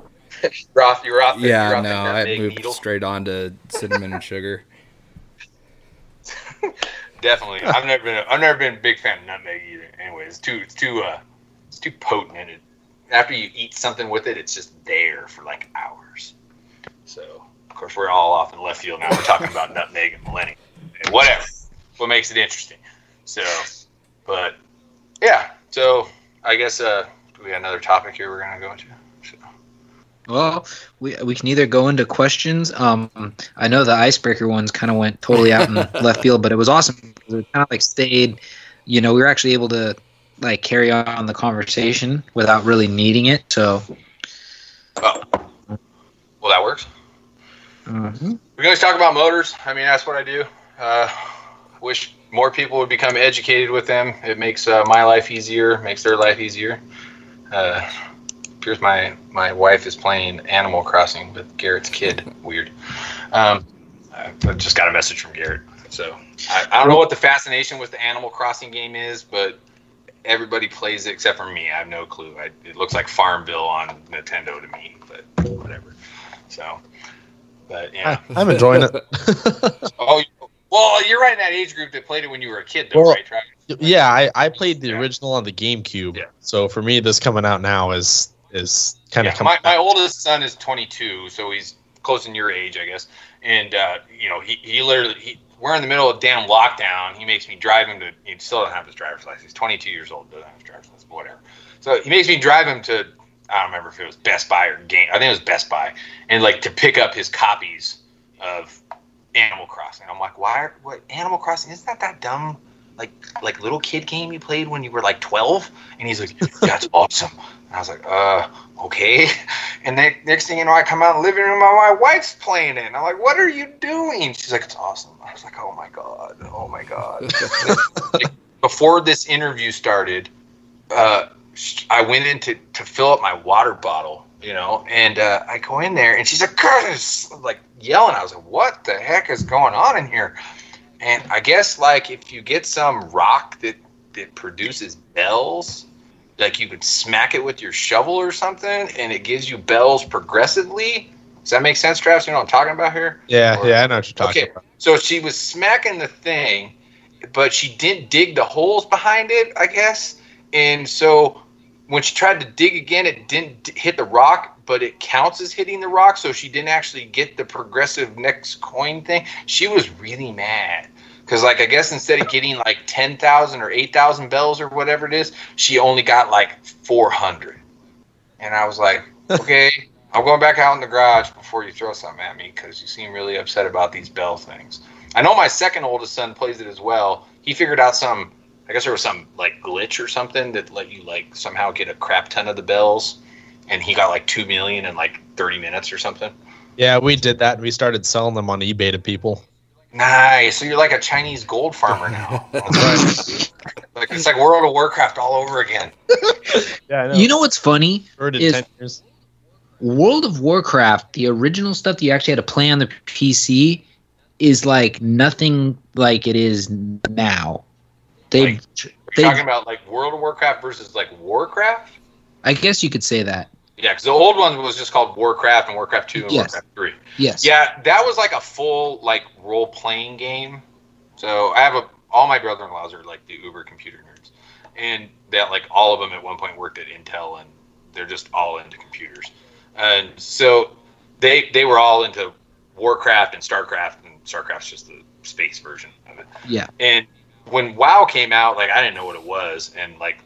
you're off. You're off. The, Yeah, you're off no, I moved needle. straight on to cinnamon and sugar. (laughs) Definitely. I've never been. A, I've never been a big fan of nutmeg either. Anyway, it's too. It's too. Uh, it's too potent, and it. After you eat something with it, it's just there for like hours. So, of course, we're all off in left field now. We're talking about (laughs) nutmeg and millennium. And whatever. What makes it interesting. So, but yeah. So I guess uh, do we have another topic here we're gonna go into? So, Well, we we can either go into questions. Um, I know the icebreaker ones kind of went totally out in (laughs) left field, but it was awesome. because It kind of like stayed. You know, we were actually able to like carry on the conversation without really needing it. So, oh. Well, that works. mhm. We can always talk about motors. I mean, that's what I do. Uh, wish more people would become educated with them. It makes uh, my life easier, makes their life easier. Uh, appears my my wife is playing Animal Crossing with Garrett's kid. Weird. Um, I I just got a message from Garrett. So I, I don't know what the fascination with the Animal Crossing game is, but everybody plays it except for me. I have no clue. I, it looks like Farmville on Nintendo to me, but whatever. So, but yeah. I, (laughs) I'm enjoying it. (laughs) Oh, well, you're right in that age group that played it when you were a kid, though, Well, right? Travis? yeah, I, I played the Yeah. original on the GameCube. Yeah. So for me, this coming out now is is kind of Yeah, coming. my, my oldest son is 22, so he's close in your age, I guess. And uh, you know, he, he literally he, we're in the middle of damn lockdown. He makes me drive him to. He still doesn't have his driver's license. He's 22 years old, doesn't have his driver's license, whatever. So he makes me drive him to. I don't remember if it was Best Buy or Game. I think it was Best Buy, and like to pick up his copies of Animal Crossing. I'm like, why? What Animal Crossing? Isn't that that dumb? Like like little kid game you played when you were like 12? And he's like, that's (laughs) awesome. And I was like, uh, okay. (laughs) And then next thing you know, I come out in the living room, and my wife's playing it. And I'm like, what are you doing? She's like, it's awesome. I was like, oh my God. Oh my God. Like, (laughs) before this interview started, uh, I went in to, to fill up my water bottle, you know, and uh, I go in there and she's like, Curtis, like yelling. I was like, what the heck is going on in here? And I guess like if you get some rock that, that produces bells, like you could smack it with your shovel or something and it gives you bells progressively. Does that make sense, Travis? You know what I'm talking about here? yeah, or- yeah, I know what you're talking Okay. about. So she was smacking the thing, but she didn't dig the holes behind it, I guess. And so when she tried to dig again, it didn't hit the rock, but it counts as hitting the rock. So she didn't actually get the progressive next coin thing. She was really mad. Because, like, I guess instead of getting like 10,000 or 8,000 bells or whatever it is, she only got like 400. And I was like, (laughs) okay, I'm going back out in the garage before you throw something at me because you seem really upset about these bell things. I know my second oldest son plays it as well. He figured out some, I guess there was some like glitch or something that let you like somehow get a crap ton of the bells, and he got like two million in like 30 minutes or something. Yeah, we did that. and We started selling them on eBay to people. Nice. So you're like a Chinese gold farmer now. (laughs) like it's like World of Warcraft all over again. (laughs) Yeah, I you know what's funny? Is- World of Warcraft, the original stuff that you actually had to play on the PC, is like nothing like it is now. They, Like, You're talking about like World of Warcraft versus like Warcraft. I guess you could say that. Yeah, because the old one was just called Warcraft and Warcraft Two and Yes. Warcraft Three. Yes. Yeah, that was like a full like role playing game. So I have a all my brother in laws are like the uber computer nerds, and that like all of them at one point worked at Intel, and they're just all into computers, and so they they were all into Warcraft and Starcraft, and Starcraft's just the space version of it. Yeah. And when WoW came out, like I didn't know what it was, and like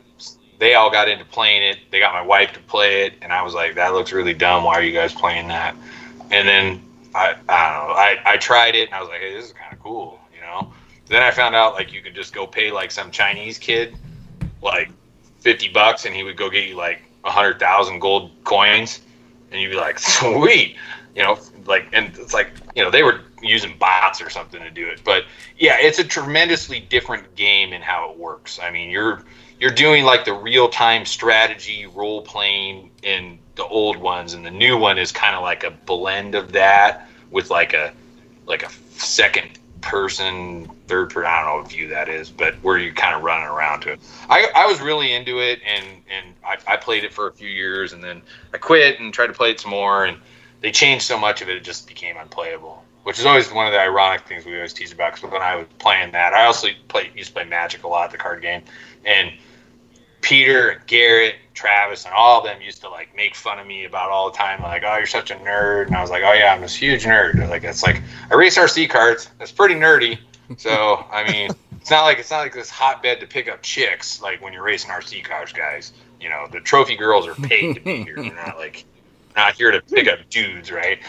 they all got into playing it. They got my wife to play it, and I was like, "That looks really dumb. Why are you guys playing that?" And then I, I don't know. I, I tried it, and I was like, "Hey, this is kind of cool," you know. Then I found out like you could just go pay like some Chinese kid like fifty bucks, and he would go get you like a hundred thousand gold coins, and you'd be like, (laughs) "Sweet," you know. Like, and it's like you know they were using bots or something to do it, but yeah, it's a tremendously different game in how it works. I mean, you're you're doing like the real time strategy role playing in the old ones, and the new one is kind of like a blend of that with like a like a second person, third person. I don't know what view that is, but where you're kind of running around to it. I, I was really into it, and and I, I played it for a few years, and then I quit and tried to play it some more, and they changed so much of it, it just became unplayable. Which is always one of the ironic things we always tease about. Because when I was playing that, I also play used to play Magic a lot, the card game, and Peter and Garrett, Travis, and all of them used to like make fun of me about all the time, like, "Oh, you're such a nerd," and I was like, "Oh yeah, I'm this huge nerd." They're Like it's like I race RC cards. That's pretty nerdy. So I mean, (laughs) it's not like it's not like this hotbed to pick up chicks like when you're racing RC cars, guys. You know, the trophy girls are paid to be here. They're not like not here to pick up dudes, right?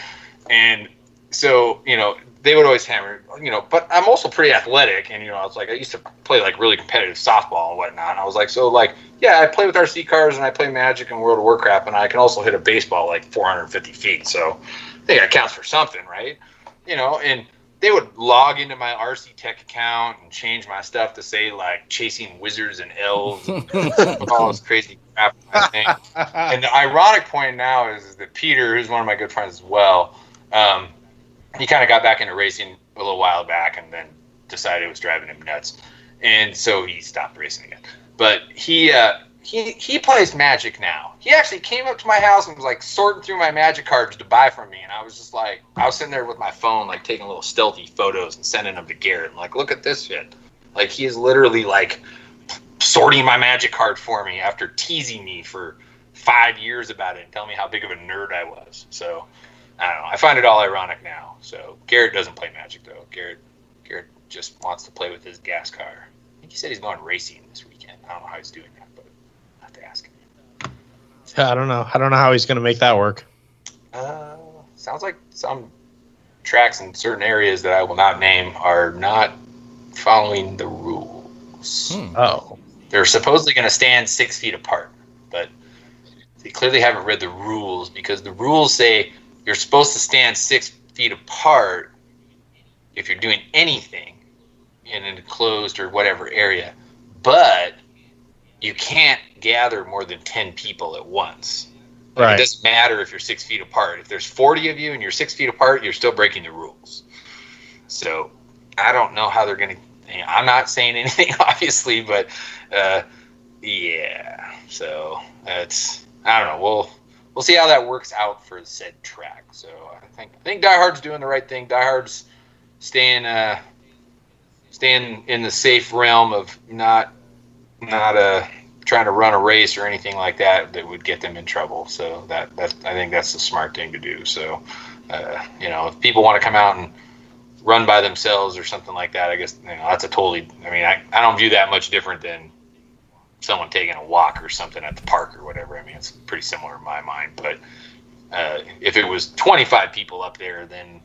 And so you know they would always hammer, you know. But I'm also pretty athletic, and you know I was like I used to play like really competitive softball and whatnot. And I was like, so like yeah, I play with RC cars and I play Magic and World of Warcraft, and I can also hit a baseball like 450 feet. So I think that counts for something, right? You know, and they would log into my RC Tech account and change my stuff to say like chasing wizards and elves, and (laughs) all this crazy crap. And the ironic point now is that Peter, who's one of my good friends as well, um, he kind of got back into racing a little while back and then decided it was driving him nuts. And so he stopped racing again. But he uh, he he plays Magic now. He actually came up to my house and was like sorting through my Magic cards to buy from me, and I was just like, I was sitting there with my phone, like taking little stealthy photos and sending them to Garrett. And like, look at this shit. Like he is literally like sorting my Magic card for me after teasing me for five years about it and telling me how big of a nerd I was. So I don't know. I find it all ironic now. So Garrett doesn't play Magic though. Garrett Garrett just wants to play with his gas car. I think he said he's going racing this weekend. I don't know how he's doing that, but I have to ask him. Yeah, I don't know. I don't know how he's going to make that work. Uh, sounds like some tracks in certain areas that I will not name are not following the rules. Hmm. Oh, They're supposedly going to stand six feet apart, but they clearly haven't read the rules because the rules say you're supposed to stand six feet apart if you're doing anything in an enclosed or whatever area, but you can't gather more than 10 people at once. Like, It doesn't matter if you're six feet apart. If there's 40 of you and you're six feet apart, you're still breaking the rules. So I don't know how they're going to. I'm not saying (laughs) anything, obviously, but uh, yeah. So it's I don't know. We'll we'll see how that works out for said track. So I think I think Die Hard's doing the right thing. Die Hard's staying uh staying in the safe realm of not not uh trying to run a race or anything like that that would get them in trouble. So that that I think that's the smart thing to do. So uh, you know, if people want to come out and run by themselves or something like that, I guess you know that's a totally. I mean, I, I don't view that much different than someone taking a walk or something at the park or whatever. I mean, it's pretty similar in my mind. But uh, if it was 25 people up there, then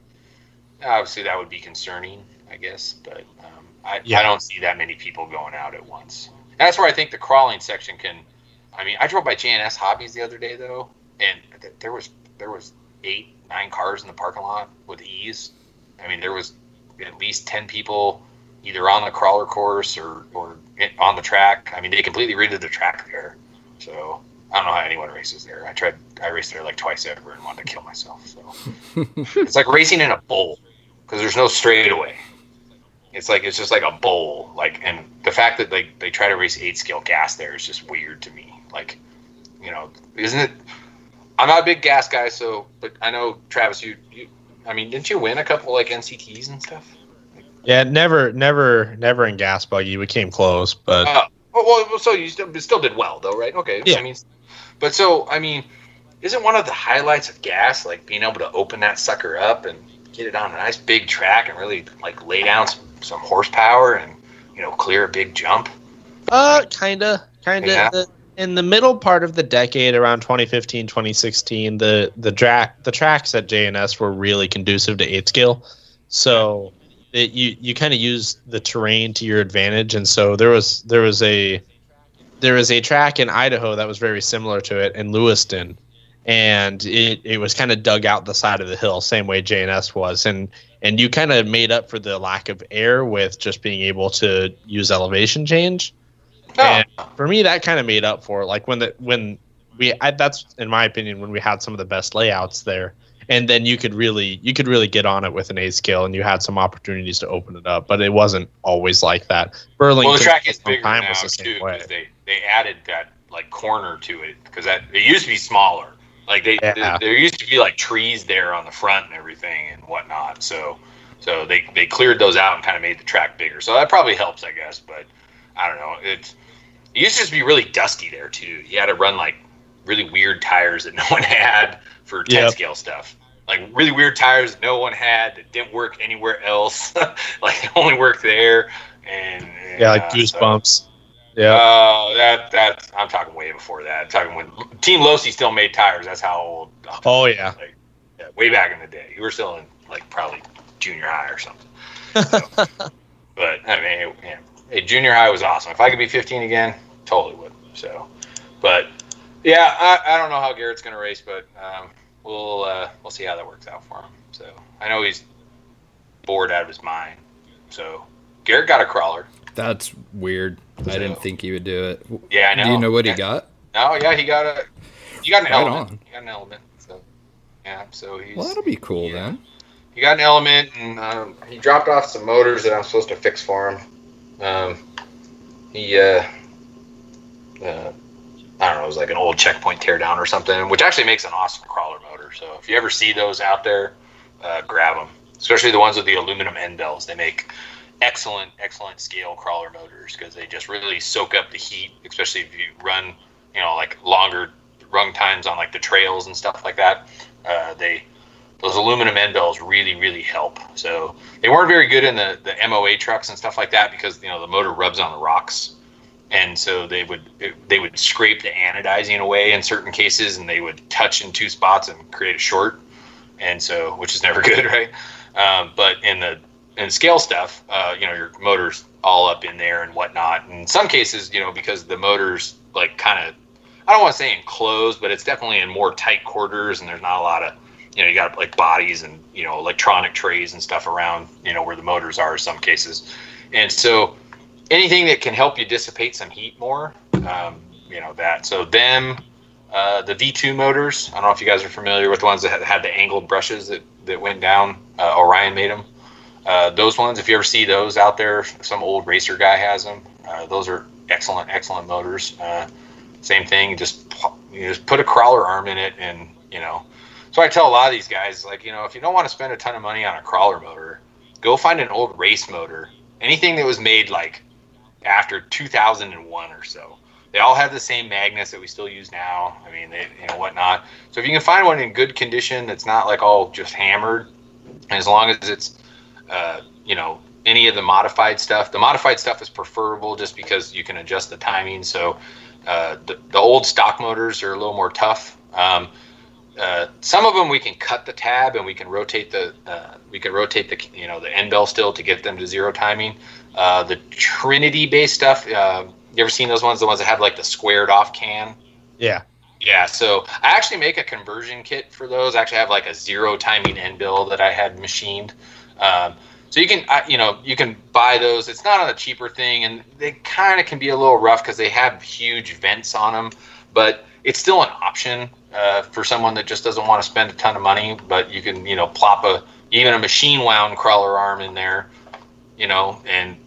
obviously that would be concerning, I guess. But um, I, Yeah. I don't see that many people going out at once. That's where I think the crawling section can. I mean, I drove by JNS Hobbies the other day though, and th- there was there was eight nine cars in the parking lot with ease. I mean, there was at least ten people either on the crawler course or or on the track. I mean, they completely redid the track there. So I don't know how anyone races there. I tried. I raced there like twice ever and wanted to kill myself. So (laughs) it's like racing in a bowl because there's no straightaway. It's like it's just like a bowl. Like, and the fact that like they try to race eight scale gas there is just weird to me. Like, you know, isn't it? I'm not a big gas guy, so but I know Travis, you, you I mean, didn't you win a couple like NCTs and stuff? Yeah, never, never, never in gas buggy. We came close, but Uh, well, so you still, still did well though, right? Okay. Yeah. I mean, but so I mean, isn't one of the highlights of gas like being able to open that sucker up and get it on a nice big track and really like lay down some, some horsepower and you know clear a big jump? uh, kinda, kinda. Yeah. The, in the middle part of the decade, around 2015, 2016, the the track the tracks at JNS were really conducive to eight scale, so it, you you kind of use the terrain to your advantage, and so there was there was a there was a track in Idaho that was very similar to it in Lewiston, and it, it was kind of dug out the side of the hill, same way JNS was, and and you kind of made up for the lack of air with just being able to use elevation change. No. And for me, that kind of made up for it. Like when the when we I, that's in my opinion when we had some of the best layouts there, and then you could really you could really get on it with an A scale, and you had some opportunities to open it up. But it wasn't always like that. Burlington well, the track is bigger time now was the same too way. they they added that like corner to it because that it used to be smaller. Like they Yeah. there- there used to be like trees there on the front and everything and whatnot. So so they they cleared those out and kind of made the track bigger. So that probably helps, I guess. But I don't know. It's it used to just be really dusty there too. You had to run like really weird tires that (laughs) no one had for 10 Yep. scale stuff. Like really weird tires no one had that didn't work anywhere else. (laughs) like only worked there. And Yeah, like uh, so- goosebumps. Yeah. Oh, that that I'm talking way before that. I'm talking when Team Losi still made tires. That's how old. I'm Oh, yeah. like, yeah, way back in the day. You were still in like probably junior high or something. (laughs) So, but I mean, yeah, hey, junior high was awesome. If I could be 15 again, totally would. So, but yeah, I, I don't know how Garrett's gonna race, but um, we'll uh, we'll see how that works out for him. So I know he's bored out of his mind. So Garrett got a crawler. That's weird. I didn't think he would do it. Yeah, I know. Do you know what he got? Oh yeah, he got a he got an Right element. on. He got an element. So yeah, so he's Well, that'll be cool yeah. then. he got an element, and um, he dropped off some motors that I'm supposed to fix for him. Um, he uh, uh, I don't know, it was like an old checkpoint teardown or something, which actually makes an awesome crawler motor. So if you ever see those out there, uh, grab them, especially the ones with the aluminum end bells. They make excellent, excellent scale crawler motors because they just really soak up the heat, especially if you run, you know, like longer run times on like the trails and stuff like that. Uh, they those aluminum end bells really, really help. So they weren't very good in the the MOA trucks and stuff like that because you know the motor rubs on the rocks, and so they would they would scrape the anodizing away in certain cases, and they would touch in two spots and create a short, and so which is never (laughs) good, right? Um, but in the in scale stuff, uh, you know, your motor's all up in there and whatnot. In some cases, you know, because the motor's like kind of, I don't want to say enclosed, but it's definitely in more tight quarters, and there's not a lot of, you know, you got like bodies and you know electronic trays and stuff around, you know, where the motors are in some cases, and so anything that can help you dissipate some heat more, um, you know, that. So them. Uh, the V2 motors. I don't know if you guys are familiar with the ones that had, the angled brushes that, that went down. Uh, Orion made them. Uh, those ones, if you ever see those out there, some old racer guy has them. Uh, those are excellent, excellent motors. Uh, same thing, just you just put a crawler arm in it, and you know. So I tell a lot of these guys, like you know, if you don't want to spend a ton of money on a crawler motor, go find an old race motor. Anything that was made like after 2001 or so. They all have the same magnets that we still use now. I mean, they, you know, whatnot. So if you can find one in good condition that's not like all just hammered, as long as it's, uh, you know, any of the modified stuff, the modified stuff is preferable just because you can adjust the timing. So uh, the, the old stock motors are a little more tough. Um, uh, some of them we can cut the tab and we can rotate the uh, we can rotate the you know the end bell still to get them to zero timing. Uh, the Trinity based stuff. Uh, you ever seen those ones? The ones that have like the squared off can. Yeah. Yeah, so I actually make a conversion kit for those. I actually have like a zero timing end bell that I had machined. Um, so you can, I- you know, you can buy those. It's not on a cheaper thing, and they kind of can be a little rough because they have huge vents on them. But it's still an option uh, for someone that just doesn't want to spend a ton of money. But you can, you know, plop a even a machine wound crawler arm in there, you know, and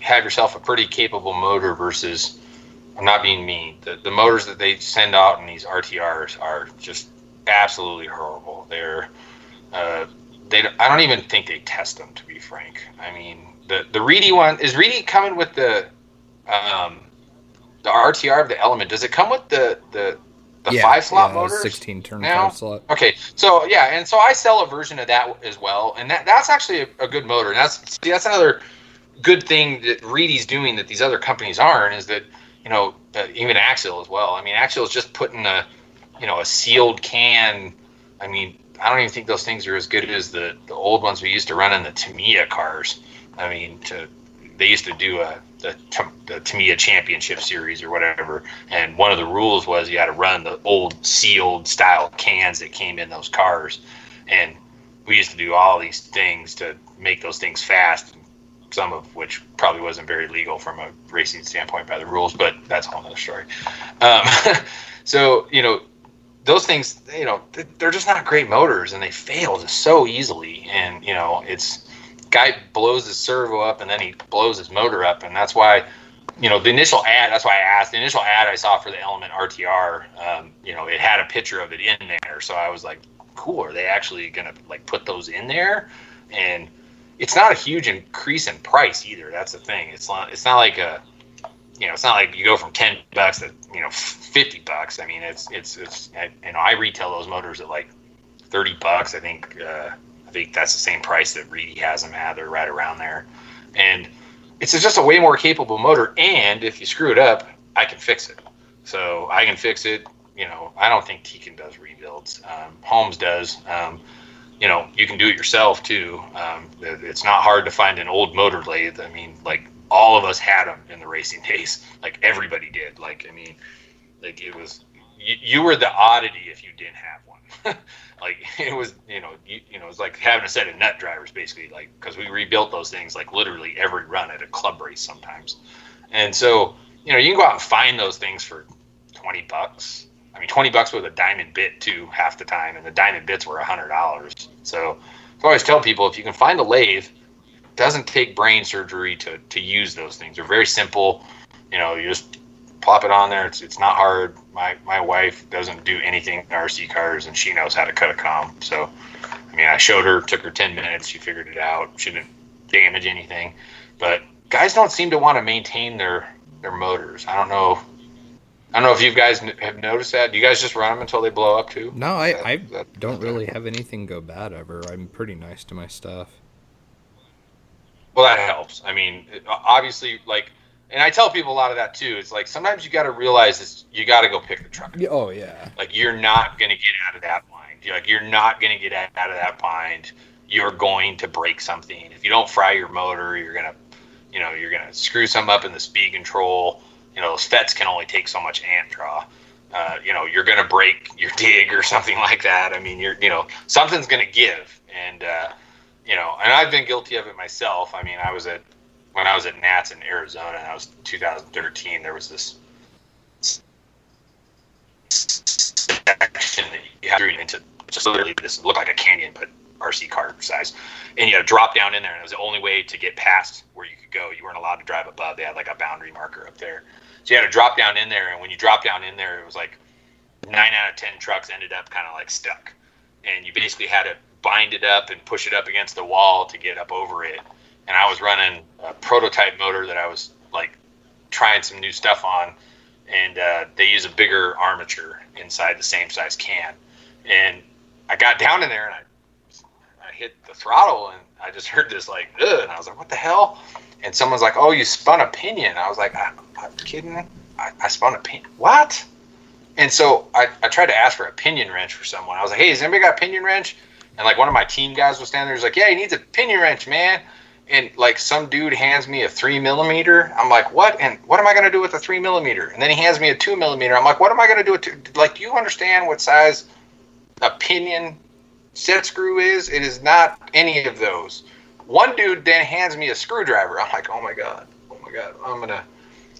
have yourself a pretty capable motor versus I'm not being mean. The the motors that they send out in these RTRs are just absolutely horrible. They're uh, they I don't even think they test them to be frank. I mean the the Reedy one is Reedy coming with the um, the RTR of the Element. Does it come with the the the Yeah, five slot yeah, motors? 16 turn now? five slot. Okay, so yeah, and so I sell a version of that as well, and that that's actually a, a good motor. And that's see, that's another good thing that Reedy's doing that these other companies aren't is that you know uh, even Axial as well. I mean, Axial is just putting a you know a sealed can. I mean, I don't even think those things are as good as the the old ones we used to run in the Tamiya cars. I mean, to they used to do a the, the Tamiya Championship Series or whatever, and one of the rules was you had to run the old sealed style cans that came in those cars, and we used to do all these things to make those things fast, some of which probably wasn't very legal from a racing standpoint by the rules, but that's a whole other story. Um, (laughs) so you know those things, you know, they're just not great motors, and they fail so easily, and you know it's guy blows his servo up and then he blows his motor up. And that's why you know the initial ad that's why i asked the initial ad i saw for the element rtr um, you know it had a picture of it in there. So i was like cool are they actually gonna like put those in there? And it's not a huge increase in price either. That's the thing. It's not it's not like a you know it's not like you go from 10 bucks to you know 50 bucks. I mean it's it's it's you know i retail those motors at like 30 bucks i think uh, Think that's the same price that Reedy has them at. They're right around there, and it's just a way more capable motor. And if you screw it up, I can fix it. So I can fix it. You know, I don't think Tekin does rebuilds. Um, Holmes does. Um, you know, you can do it yourself too. Um, it's not hard to find an old motor lathe. I mean, like all of us had them in the racing (laughs) days. Like everybody did. Like I mean, like it was. You, you were the oddity if you didn't have one. (laughs) like (laughs) it was you know you, you know it was like having a set of nut drivers basically like because we rebuilt those things like literally every run at a club race sometimes. And so you know you can go out and find those things for 20 bucks. I mean 20 bucks with a diamond bit too half the time and the diamond bits were $100 so i always tell people if you can find a lathe doesn't take brain surgery to, to use those things. They're very simple. You know you just plop it on there. It's it's not hard. My my wife doesn't do anything in RC cars, and she knows how to cut a com. So, I mean, I showed her. Took her ten minutes. She figured it out. She didn't damage anything. But guys don't seem to want to maintain their their motors. I don't know. I don't know if you guys have noticed that. Do you guys just run them until they blow up too? No, I, That- I that- don't really have anything go bad ever. I'm pretty nice to my stuff. Well, that helps. I mean, obviously, like, and I tell people a lot of that too. It's like sometimes you got to realize is you got to go pick the truck. Oh yeah. Like you're not going to get out of that bind. You're like you're not going to get out of that bind. You're going to break something. If you don't fry your motor, you're gonna, you know, you're gonna screw some up in the speed control. You know, those FETs can only take so much amp draw. Uh, you know, you're gonna break your dig or something (laughs) like that. I mean, you're, you know, something's gonna give, and uh, you know, and I've been guilty of it myself. I mean, I was at when I was at Nats in Arizona, and I was 2013. There was this section that you had to into just literally this looked like a canyon, but RC car size, and you had to drop down in there, and it was the only way to get past where you could go. You weren't allowed to drive above. They had like a boundary marker up there, so you had to drop down in there. And when you drop down in there, it was like nine out of ten trucks ended up kind of like stuck, and you basically had to bind it up and push it up against the wall to get up over it. And I was running a prototype motor that I was like trying some new stuff on, and uh, they use a bigger armature inside the same size can. And I got down in there and I, I hit the throttle and I just heard this like, Ugh, and I was like, what the hell? And someone's like, oh, you spun a pinion. I was like, I'm kidding. I, I spun a pinion. What? And so I, I tried to ask for a pinion wrench for someone. I was like, hey, has anybody got a pinion wrench? And like one of my team guys was standing there. He's like, yeah, he needs a pinion wrench, man. And like some dude hands me a three millimeter. I'm like, what? And what am I going to do with a three millimeter? And then he hands me a two millimeter. I'm like, what am I going to do with two? Like, do you understand what size a pinion set screw is? It is not any of those. One dude then hands me a screwdriver. I'm like, oh my god, oh my god, I'm gonna.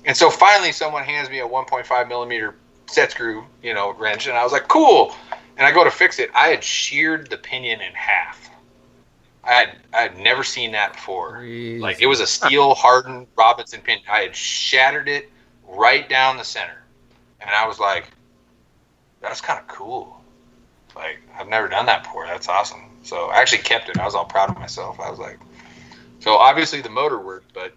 And so finally, someone hands me a 1.5 millimeter set screw, you know, wrench, and I was like, cool. And I go to fix it. I had sheared the pinion in half. I had I had never seen that before. Like it was a steel hardened Robinson pin. I had shattered it right down the center, and I was like, "That's kind of cool." Like I've never done that before. That's awesome. So I actually kept it. I was all proud of myself. I was like, so obviously the motor worked, but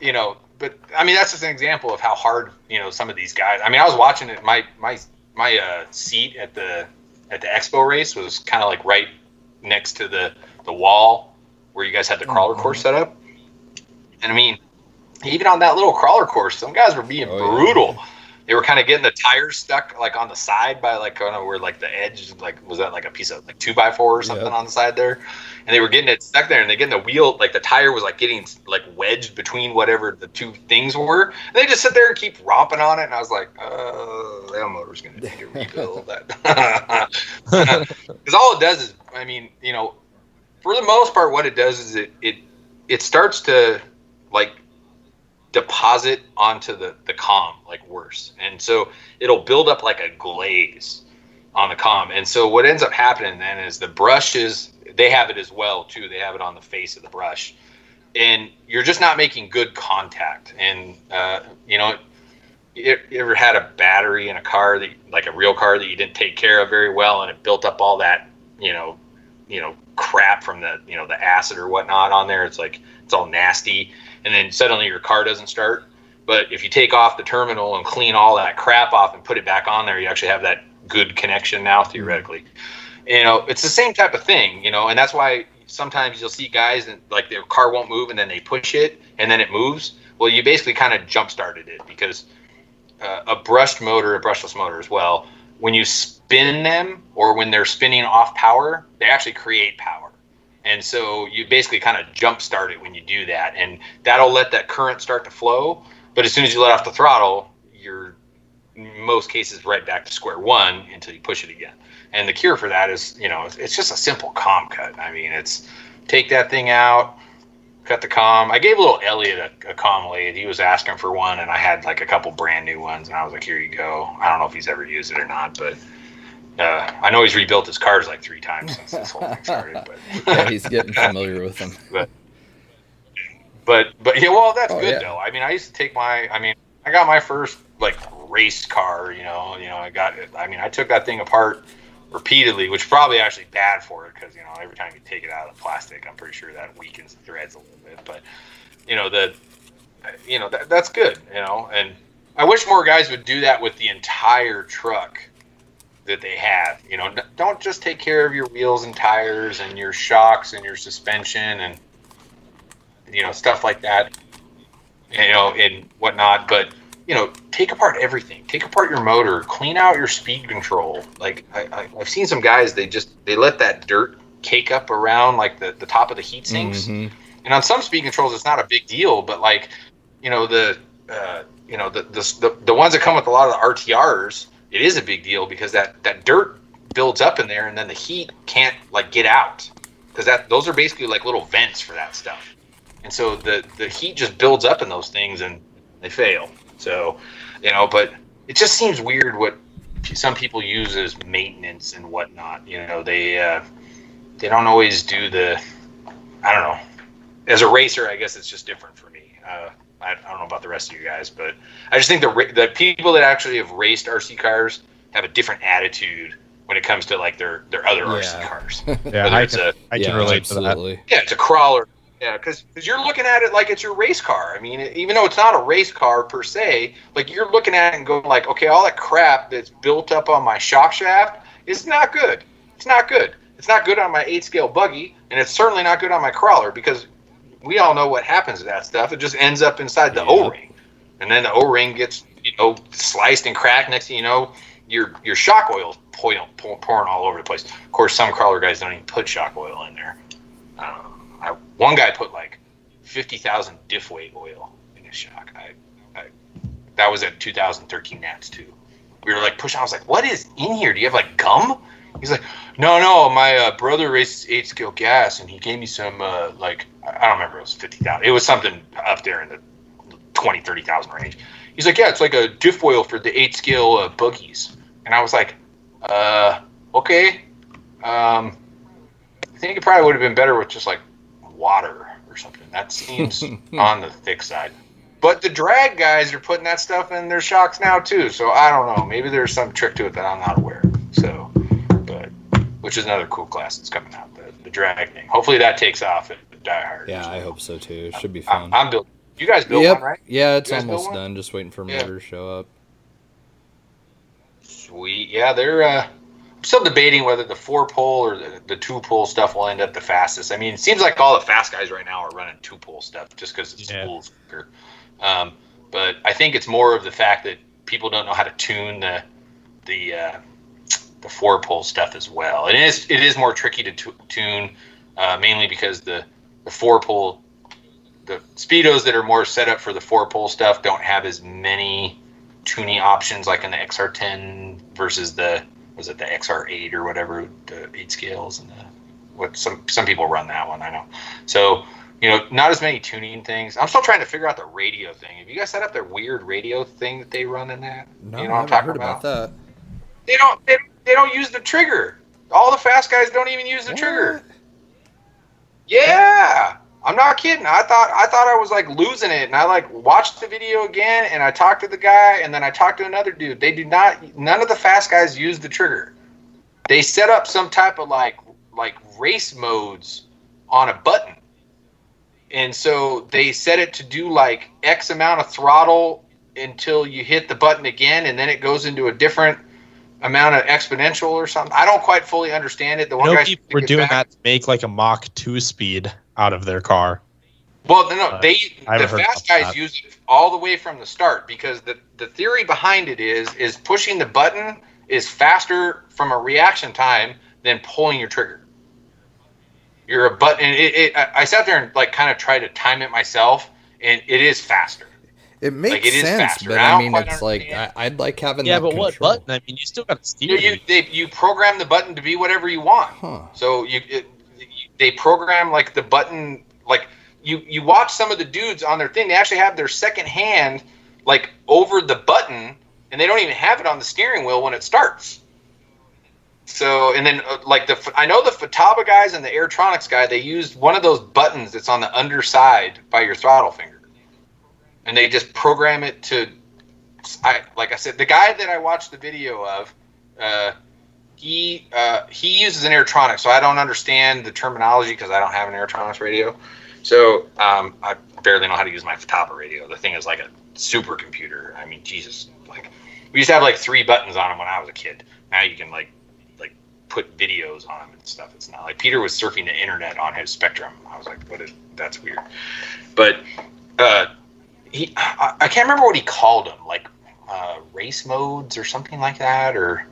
you know, but I mean that's just an example of how hard you know some of these guys. I mean, I was watching it. My my my uh, seat at the at the expo race was kind of like right next to the the wall where you guys had the crawler course set up. And I mean, even on that little crawler course, some guys were being Oh, yeah. brutal. They were kind of getting the tires stuck like on the side by like kind of where like the edge like was that like a piece of like two by four or something Yeah. on the side there, and they were getting it stuck there, and they getting the wheel like the tire was like getting like wedged between whatever the two things were. And they just sit there and keep romping on it, and I was like, uh, that motor's gonna need a rebuild. That (laughs) (laughs) (laughs) because all it does is, I mean, you know, for the most part, what it does is it it it starts to like deposit onto the the com like worse, and so it'll build up like a glaze on the com, and so what ends up happening then is the brushes they have it as well too. They have it on the face of the brush, and you're just not making good contact, and uh, you know. You ever had a battery in a car that, like a real car, that you didn't take care of very well, and it built up all that, you know, you know, crap from the, you know, the acid or whatnot on there. It's like it's all nasty, and then suddenly your car doesn't start. But if you take off the terminal and clean all that crap off and put it back on there, you actually have that good connection now theoretically. You know, it's the same type of thing, you know, and that's why sometimes you'll see guys and like their car won't move and then they push it and then it moves. Well, you basically kind of jump started it because uh, a brushed motor, a brushless motor as well, when you spin them or when they're spinning off power, they actually create power. And so you basically kind of jump start it when you do that. And that'll let that current start to flow. But as soon as you let off the throttle, you're most cases right back to square one until you push it again. And the cure for that is, you know, it's, just a simple com cut. I mean, it's take that thing out, cut the com. I gave a little Elliot a, a com lathe. He was asking for one, and I had like a couple brand new ones, and I was like, "Here you go." I don't know if he's ever used it or not, but uh, I know he's rebuilt his cars like three times since this whole thing started. But (laughs) yeah, he's getting (laughs) familiar with them. but but yeah, well, that's Oh, good yeah. though. I mean, I used to take my. I mean, I got my first like race car. You know, you know, I got it. I mean, I took that thing apart repeatedly, which is probably actually bad for it because you know every time you take it out of the plastic, I'm pretty sure that weakens the threads a little bit. But you know the, you know that, that's good. You know, and I wish more guys would do that with the entire truck that they have. You know, don't just take care of your wheels and tires and your shocks and your suspension and you know stuff like that. You know, and whatnot, but you know, take apart everything. Take apart your motor. Clean out your speed control. Like I, I, I've seen some guys, they just they let that dirt cake up around like the, the top of the heat sinks. Mhm. And on some speed controls, it's not a big deal, but like, you know, the uh, you know the, the the the ones that come with a lot of the RTRs, it is a big deal because that that dirt builds up in there, and then the heat can't like get out because that those are basically like little vents for that stuff, and so the the heat just builds up in those things and they fail. So, you know, but it just seems weird what some people use as maintenance and whatnot. You know, they uh, they don't always do the I don't know as a racer, I guess it's just different for me. Uh, I, I don't know about the rest of you guys, but I just think the the people that actually have raced RC cars have a different attitude when it comes to like their their other RC cars. (laughs) Yeah, I it's can, a I can yeah, relate to that. yeah, it's a crawler. Yeah, because you're looking at it like it's your race car. I mean, even though it's not a race car per se, like you're looking at it and going like, okay, all that crap that's built up on my shock shaft is not good. It's not good. It's not good on my eight scale buggy, and it's certainly not good on my crawler because we all know what happens to that stuff. It just ends up inside the Yeah. O-ring, and then the O-ring gets you know sliced and cracked. Next thing you know, your your shock oil pouring, pouring all over the place. Of course, some crawler guys don't even put shock oil in there. Um, I, one guy put like fifty thousand diff weight oil in his shock. I, I that was at 2013 Nats too. We were like pushing. I was like, "What is in here? Do you have like gum?" He's like, "No, no. My uh, brother races eight scale gas, and he gave me some uh, like I don't remember. It was fifty thousand. It was something up there in the 20, 30,000 range." He's like, "Yeah, it's like a diff oil for the eight scale uh, buggies." And I was like, "Uh, okay." Um, I think it probably would have been better with just like water or something. That seems (laughs) on the thick side. But the drag guys are putting that stuff in their shocks now too. So I don't know. Maybe there's some trick to it that I'm not aware of. So, which is another cool class that's coming out, the, the drag thing. Hopefully that takes off at Die Hard. Yeah, I hope so too. It should be I'm, fun. I'm building. You guys built yep. one, right? Yeah, it's You guys built almost done. Just waiting for Yeah. motor to show up. Sweet. Yeah, they're. Uh, I'm still debating whether the four pole or the, the two pole stuff will end up the fastest. I mean, it seems like all the fast guys right now are running two pole stuff just because it's Yeah. cool. Um, but I think it's more of the fact that people don't know how to tune the the uh, the four pole stuff as well. It is it is more tricky to tu- tune, uh, mainly because the the four pole the speedos that are more set up for the four pole stuff don't have as many tuning options like in the XR10 versus the was it the XR8 or whatever the eight scales and the what some some people run that one I know. So you know not as many tuning things. I'm still trying to figure out the radio thing. Have you guys set up their weird radio thing that they run in that? No, you know I haven't heard about, about that. they don't they, they don't use the trigger all the fast guys don't even use the trigger yeah, I'm not kidding. I thought I thought I was like losing it, and I like watched the video again, and I talked to the guy, and then I talked to another dude. They do not. None of the fast guys use the trigger. They set up some type of like like race modes on a button, and so they set it to do like X amount of throttle until you hit the button again, and then it goes into a different amount of exponential or something. I don't quite fully understand it. The one know guy people were doing back- that to make like a Mach 2 speed out of their car. Well, no, no, Uh, they the fast guys that. use it all the way from the start because the the theory behind it is is pushing the button is faster from a reaction time than pulling your trigger. You're a button. It, it, I sat there and like kind of tried to time it myself, and it is faster. It makes it is sense, but I I mean, it's like I, I'd like having Yeah, that but what button? I mean, you still got to You steer. you, they, you program the button to be whatever you want. Huh. So you, it, they program like the button, like you you watch some of the dudes on their thing. They actually have their second hand like over the button, and they don't even have it on the steering wheel when it starts. So and then uh, like the I know the Futaba guys and the Airtronics guy they used one of those buttons that's on the underside by your throttle finger, and they just program it to. I like I said the guy that I watched the video of. Uh, he uh, he uses an Airtronic, so I don't understand the terminology because I don't have an Airtronics radio. So um, I barely know how to use my Futaba radio. The thing is like a supercomputer. I mean, Jesus, like we used to have like three buttons on them when I was a kid. Now you can like like put videos on them and stuff. It's not like Peter was surfing the internet on his Spektrum. I was like, what is that's weird. But uh, he I, I can't remember what he called them, like uh, race modes or something like that, or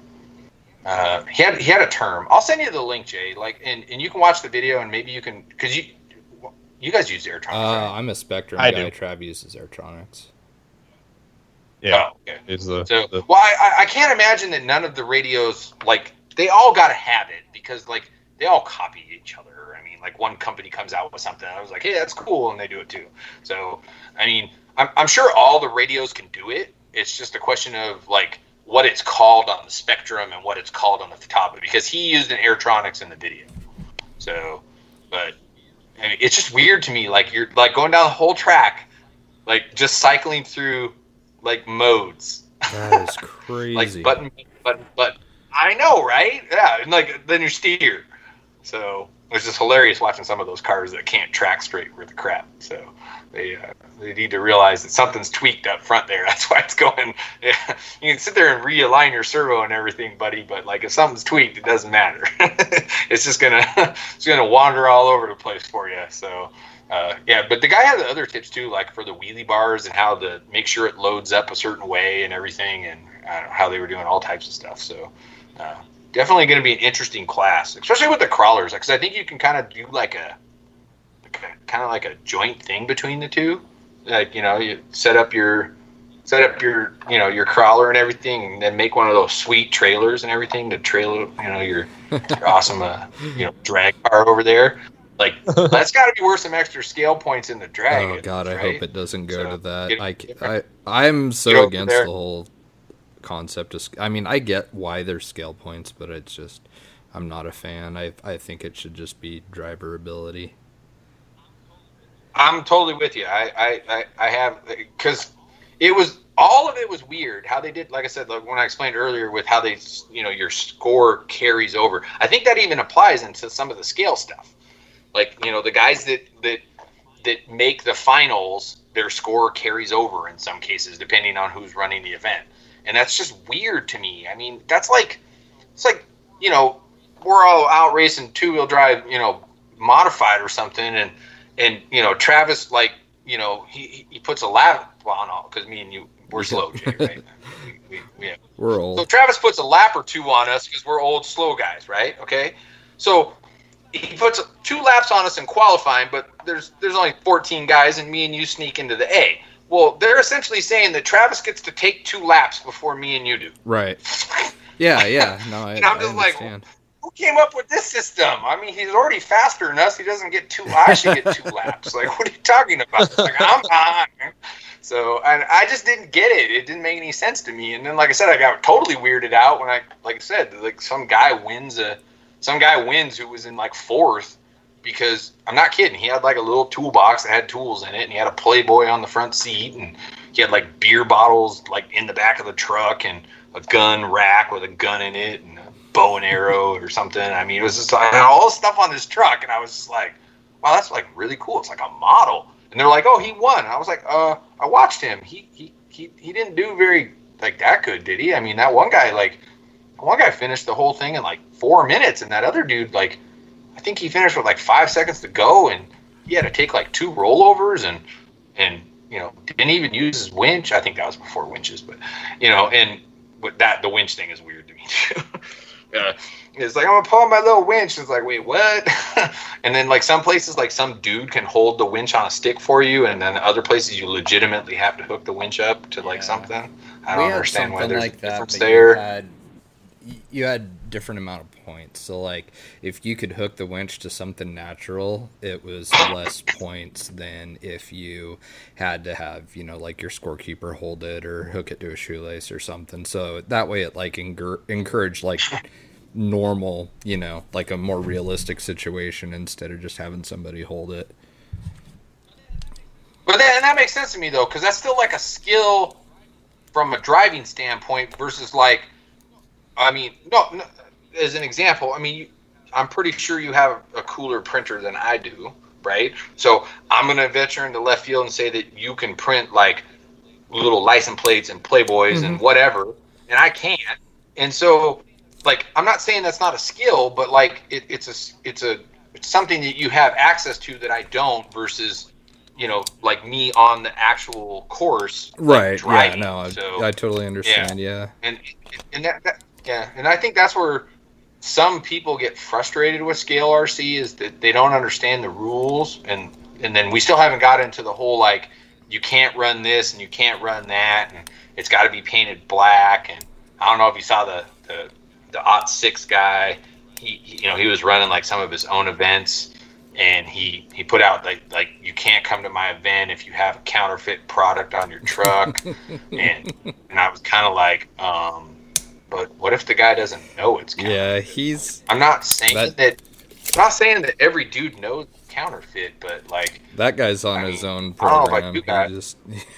uh, he had he had a term. I'll send you the link, Jay. Like, and, and you can watch the video, and maybe you can because you you guys use Airtronics, Uh, right? I'm a Spektrum I guy. do. Trav uses Airtronics. Yeah, Oh, okay. is the, So, the well, I, I- I can't imagine that none of the radios like they all got to have it because like they all copy each other. I mean, like one company comes out with something, I was like, hey, that's cool, and they do it too. So, I mean, I'm, I'm sure all the radios can do it. It's just a question of like what it's called on the Spektrum and what it's called on the Futaba because he used an Airtronics in the video. So, but I mean, it's just weird to me. Like you're like going down the whole track, like just cycling through like modes That is (laughs) crazy. like button, button, button. I know, right? Yeah, and like then you steer. So it's just hilarious watching some of those cars that can't track straight with the crap. So they uh, they need to realize that something's tweaked up front there. (laughs) That's why it's going. Yeah, (laughs) you can sit there and realign your servo and everything, buddy. But like if something's tweaked, it doesn't matter. (laughs) it's just gonna it's gonna wander all over the place for you. So. Uh, yeah, but the guy had the other tips too, like for the wheelie bars and how to make sure it loads up a certain way and everything, and uh, how they were doing all types of stuff. So, uh, definitely going to be an interesting class, especially with the crawlers, because I think you can kind of do like a kind of like a joint thing between the two. Like you know, you set up your set up your you know your crawler and everything, and then make one of those sweet trailers and everything to trailer you know your, your awesome uh, you know drag car over there. Like (laughs) that's got to be worth some extra scale points in the drag. oh God, I hope it doesn't go So, to that. get- I, I I'm so against there. the whole concept of. I mean, I get why there's scale points, but it's just I'm not a fan. I I think it should just be driver ability. I'm totally with you. I I I, have because it was all of it was weird how they did. Like I said, like when I explained earlier with how they you know your score carries over. I think that even applies into some of the scale stuff. Like you know the guys that that that make the finals, their score carries over in some cases depending on who's running the event, and that's just weird to me. I mean, that's like it's like you know we're all out racing two wheel drive, you know, modified or something, and and you know Travis like you know he he puts a lap on all because me and you we're slow, (laughs) Jay, right? we, we, we We're old. so Travis puts a lap or two on us because we're old, slow guys, right? Okay, so he puts two laps on us in qualifying, but there's there's only 14 guys, and me and you sneak into the A. Well, they're essentially saying that Travis gets to take two laps before me and you do. Right. Yeah, yeah. No, (laughs) I, And I'm I just like, understand. Who came up with this system? I mean, he's already faster than us. He doesn't get two. I should get two (laughs) laps. Like, what are you talking about? Like, I'm fine. So, and I just didn't get it. It didn't make any sense to me. And then, like I said, I got totally weirded out when I, like I said, like some guy wins a, some guy wins who was in like fourth because I'm not kidding. He had like a little toolbox that had tools in it, and he had a Playboy on the front seat, and he had like beer bottles like in the back of the truck, and a gun rack with a gun in it, and bow and arrow or something. I mean, it was just like all this stuff on this truck, and I was just like, wow, that's like really cool. It's like a model. And they're like, oh, he won. And I was like, uh, I watched him. He he he he didn't do very like that good, did he? I mean, that one guy like, one guy finished the whole thing in like four minutes, and that other dude like, I think he finished with like five seconds to go, and he had to take like two rollovers and and you know didn't even use his winch. I think that was before winches, but you know, and with that the winch thing is weird to me too. (laughs) uh, it's like I'm gonna pull my little winch. It's like wait what? (laughs) and then like some places like some dude can hold the winch on a stick for you, and then other places you legitimately have to hook the winch up to like Yeah. something. I don't had understand why there's like a that, difference there. You had, you had different amount of points. So like if you could hook the winch to something natural, it was less points than if you had to have, you know, like your scorekeeper hold it or hook it to a shoelace or something. So that way it like encour- encouraged like normal, you know, like a more realistic situation instead of just having somebody hold it. But then, and that makes sense to me though, because that's still like a skill from a driving standpoint versus like, I mean, no, no as an example, I mean, you, I'm pretty sure you have a cooler printer than I do, right? So I'm gonna venture into left field and say that you can print like little license plates and playboys and mm-hmm. whatever, and I can't. And so, like, I'm not saying that's not a skill, but like, it, it's a, it's a, it's something that you have access to that I don't versus you know, like me on the actual course, like, Right. driving. yeah, no, I, so, I totally understand. Yeah. and and that, that yeah, and I think that's where some people get frustrated with scale RC is that they don't understand the rules, and and then we still haven't got into the whole like you can't run this and you can't run that, and it's got to be painted black, and I don't know if you saw the the the Ot six guy, he, he you know he was running like some of his own events and he he put out like like you can't come to my event if you have a counterfeit product on your truck. (laughs) And and I was kind of like um but what if the guy doesn't know it's counterfeit? Yeah, he's I'm not saying That- that, I'm not saying that every dude knows counterfeit but like that guy's on I his mean, own I know program. He guys. just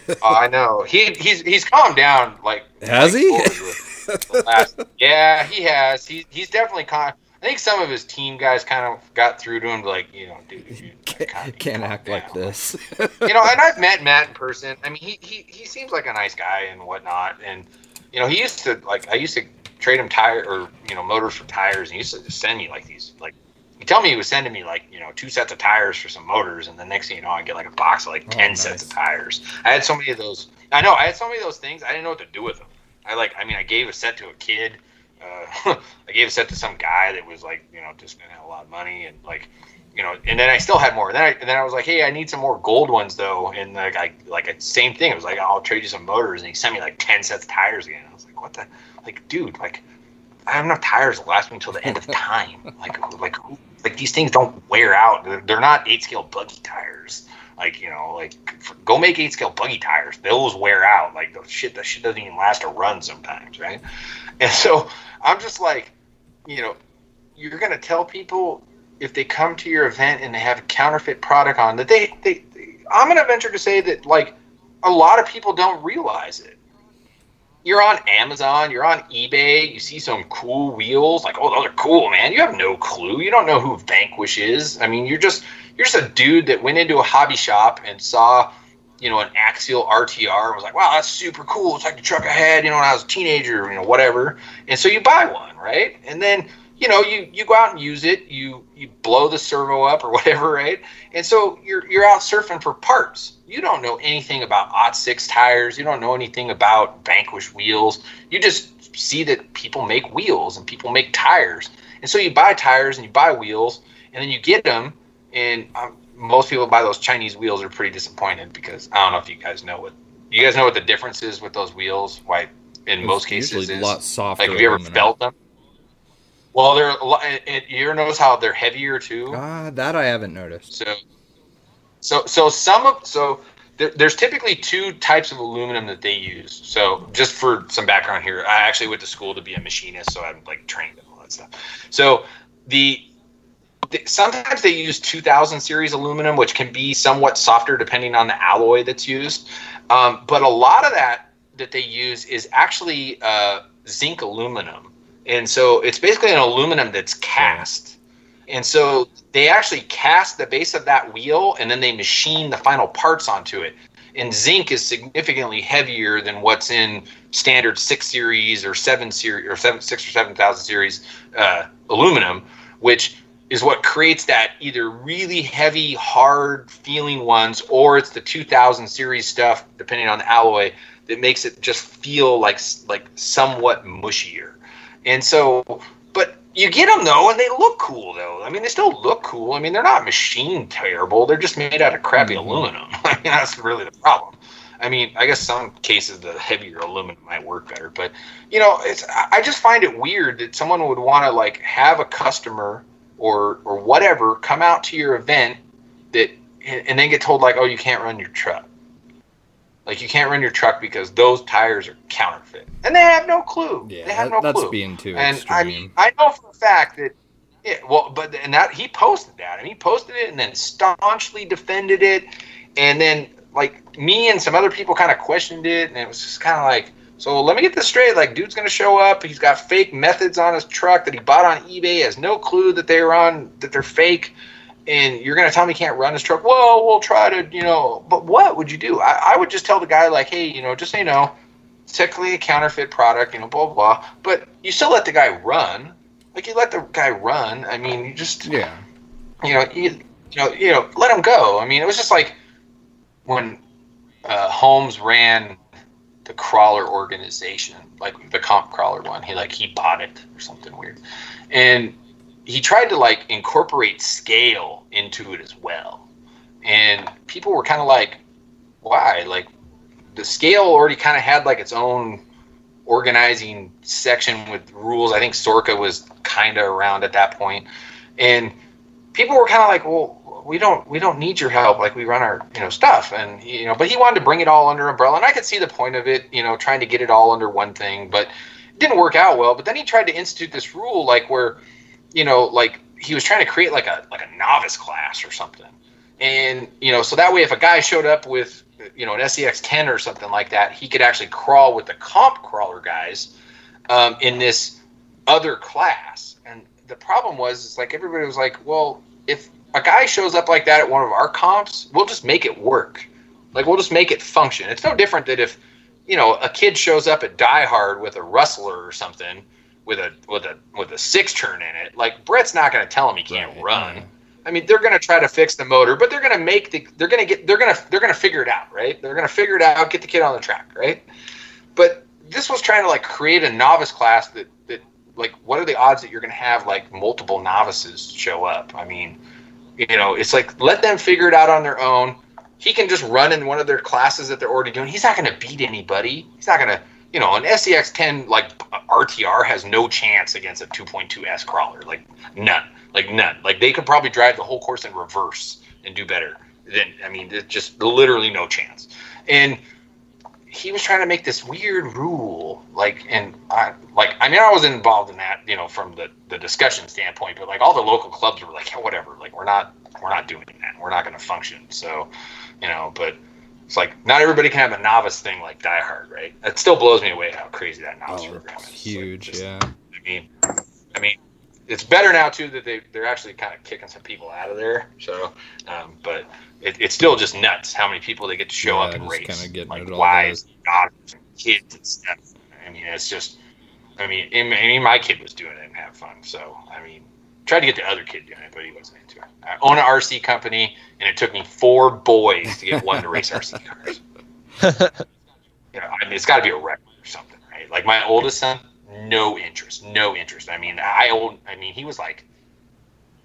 (laughs) oh, I know he he's he's calmed down like Has like, he? forward with the last- (laughs) yeah he has he, he's definitely calm I think some of his team guys kind of got through to him like you know dude you (laughs) can't, kinda can't calm act like this. you know, and I've met Matt in person. I mean, he, he he seems like a nice guy and whatnot. And you know, he used to like I used to trade him tire or you know motors for tires. And he used to just send me like these like. He tell me he was sending me like you know two sets of tires for some motors, and the next thing you know, I get like a box of like Oh, ten nice. sets of tires. I had so many of those. I know I had so many of those things. I didn't know what to do with them. I like. I mean, I gave a set to a kid. Uh, (laughs) I gave a set to some guy that was like you know just gonna have a lot of money and like you know, and then I still had more. And then I, and then I was like, hey, I need some more gold ones though. And like I like same thing. It was like I'll trade you some motors, and he sent me like ten sets of tires again. I was like, what the like, dude, like I have enough tires to last me until the end of time. (laughs) like like like these things don't wear out. They're, they're not eight scale buggy tires. Like you know, like go make eight scale buggy tires. Those wear out. Like the shit, that shit doesn't even last a run sometimes, right? And so I'm just like, you know, you're gonna tell people if they come to your event and they have a counterfeit product on that they they, I'm going to venture to say that like a lot of people don't realize it. You're on Amazon, you're on eBay, you see some cool wheels, like, oh, those are cool, man. You have no clue. You don't know who Vanquish is. I mean, you're just you're just a dude that went into a hobby shop and saw, you know, an axial RTR and was like, wow, that's super cool. It's like the truck I had, you know, when I was a teenager, you know, whatever. And so you buy one, right? And then you know, you you go out and use it, you you blow the servo up or (laughs) whatever, right? And so you're you're out surfing for parts. You don't know anything about Ot six tires. You don't know anything about Vanquish wheels. You just see that people make wheels and people make tires, and so you buy tires and you buy wheels, and then you get them. And um, most people buy those Chinese wheels are pretty disappointed because I don't know if you guys know what you guys know what the difference is with those wheels. Why in It's most cases is a lot softer. like have you ever aluminum. felt them? Well, they're a lot- and- you notice how they're heavier too. Ah, that I haven't noticed. So, so, so some of so there, there's typically two types of aluminum that they use. So, just for some background here, I actually went to school to be a machinist, so I'm like trained and all that stuff. So, the, the sometimes they use 2000 series aluminum, which can be somewhat softer depending on the alloy that's used. Um, but a lot of that that they use is actually uh, zinc aluminum, and so it's basically an aluminum that's cast. And so they actually cast the base of that wheel and then they machine the final parts onto it. And zinc is significantly heavier than what's in standard six series or seven series or seven six or seven thousand series uh, aluminum, which is what creates that either really heavy, hard feeling ones, or it's the 2000 series stuff, depending on the alloy, that makes it just feel like like somewhat mushier. And so, but you get them though, and they look cool though. I mean, they still look cool. I mean, they're not machine terrible. They're just made out of crappy Mhm. aluminum. (laughs) I mean, that's really the problem. I mean, I guess some cases the heavier aluminum might work better, but you know, it's I just find it weird that someone would want to like have a customer or or whatever come out to your event that and then get told like, oh, you can't run your truck. Like you can't run your truck because those tires are counterfeit, and they have no clue. Yeah, they have that- no that's clue. being too and extreme. I mean, I know for a fact that, yeah, well, but and that he posted that, and he posted it, and then staunchly defended it, and then like me and some other people kind of questioned it, and it was just kind of like, so let me get this straight, like, dude's gonna show up, he's got fake methods on his truck that he bought on eBay, has no clue that they're on that they're fake. And you're gonna tell me he can't run his truck? Well, we'll try to, you know. But what would you do? I, I would just tell the guy, like, hey, you know, just so you know, it's technically a counterfeit product, you know, blah, blah, blah. But you still let the guy run. Like, you let the guy run. I mean, you just, yeah, you know, you, you know, you know, let him go. I mean, it was just like when uh, Holmes ran the crawler organization, like the comp crawler one. He like he bought it or something weird, and he tried to like incorporate scale into it as well. And people were kind of like, why? Like the scale already kind of had like its own organizing section with rules. I think SORRCA was kind of around at that point, and people were kind of like, well, we don't we don't need your help. Like we run our you know stuff, and you know, but he wanted to bring it all under umbrella, and I could see the point of it. You know, trying to get it all under one thing, but it didn't work out well. But then he tried to institute this rule, like where, you know, like he was trying to create like a like a novice class or something, and you know, so that way if a guy showed up with you know an SCX10 or something like that, he could actually crawl with the comp crawler guys um, in this other class. And the problem was, it's like everybody was like, well, if a guy shows up like that at one of our comps, we'll just make it work. Like we'll just make it function. It's no different that if you know a kid shows up at Die Hard with a rustler or something with a with a with a six turn in it. Like Brett's not going to tell him he can't Right, run. I mean, they're going to try to fix the motor, but they're going to make the they're going to get they're going to they're going to figure it out, right? They're going to figure it out, get the kid on the track, right? But this was trying to like create a novice class that that like what are the odds that you're going to have like multiple novices show up? I mean, you know, it's like let them figure it out on their own. He can just run in one of their classes that they're already doing. He's not going to beat anybody. He's not going to, you know, an SCX10 like RTR has no chance against a 2.2 S crawler. Like none. Like none. Like they could probably drive the whole course in reverse and do better. Then I mean, there's just literally no chance. And he was trying to make this weird rule, like, and I, like, I mean, I wasn't involved in that, you know, from the the discussion standpoint, but like all the local clubs were like, yeah, whatever, like we're not we're not doing that. We're not going to function. So, you know, but it's like not everybody can have a novice thing like Die Hard, right? It still blows me away how crazy that novice Oh, program is. it's Like, huge, just- yeah. I mean, I mean, it's better now too that they they're actually kind of kicking some people out of there. So, um, but it, it's still just nuts how many people they get to show Yeah, up and just race, kinda getting like wives, daughters, and kids and stuff. I mean, it's just, I mean, I mean, my kid was doing it and have fun. So, I mean, tried to get the other kid doing it, but he wasn't. I own an RC company, and it took me four boys to get one to race RC (laughs) cars. You know, I mean, it's got to be a record or something, right? Like my oldest son, no interest, no interest. I mean, I own, I mean, he was like,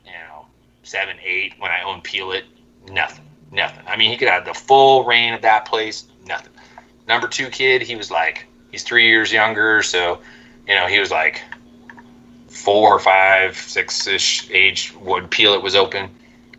you know, seven, eight when I owned Peel It, nothing, nothing. I mean, he could have the full reign of that place, nothing. Number two kid, he was like, he's three years younger, so, you know, he was like four, five, six ish age would Peel It was open.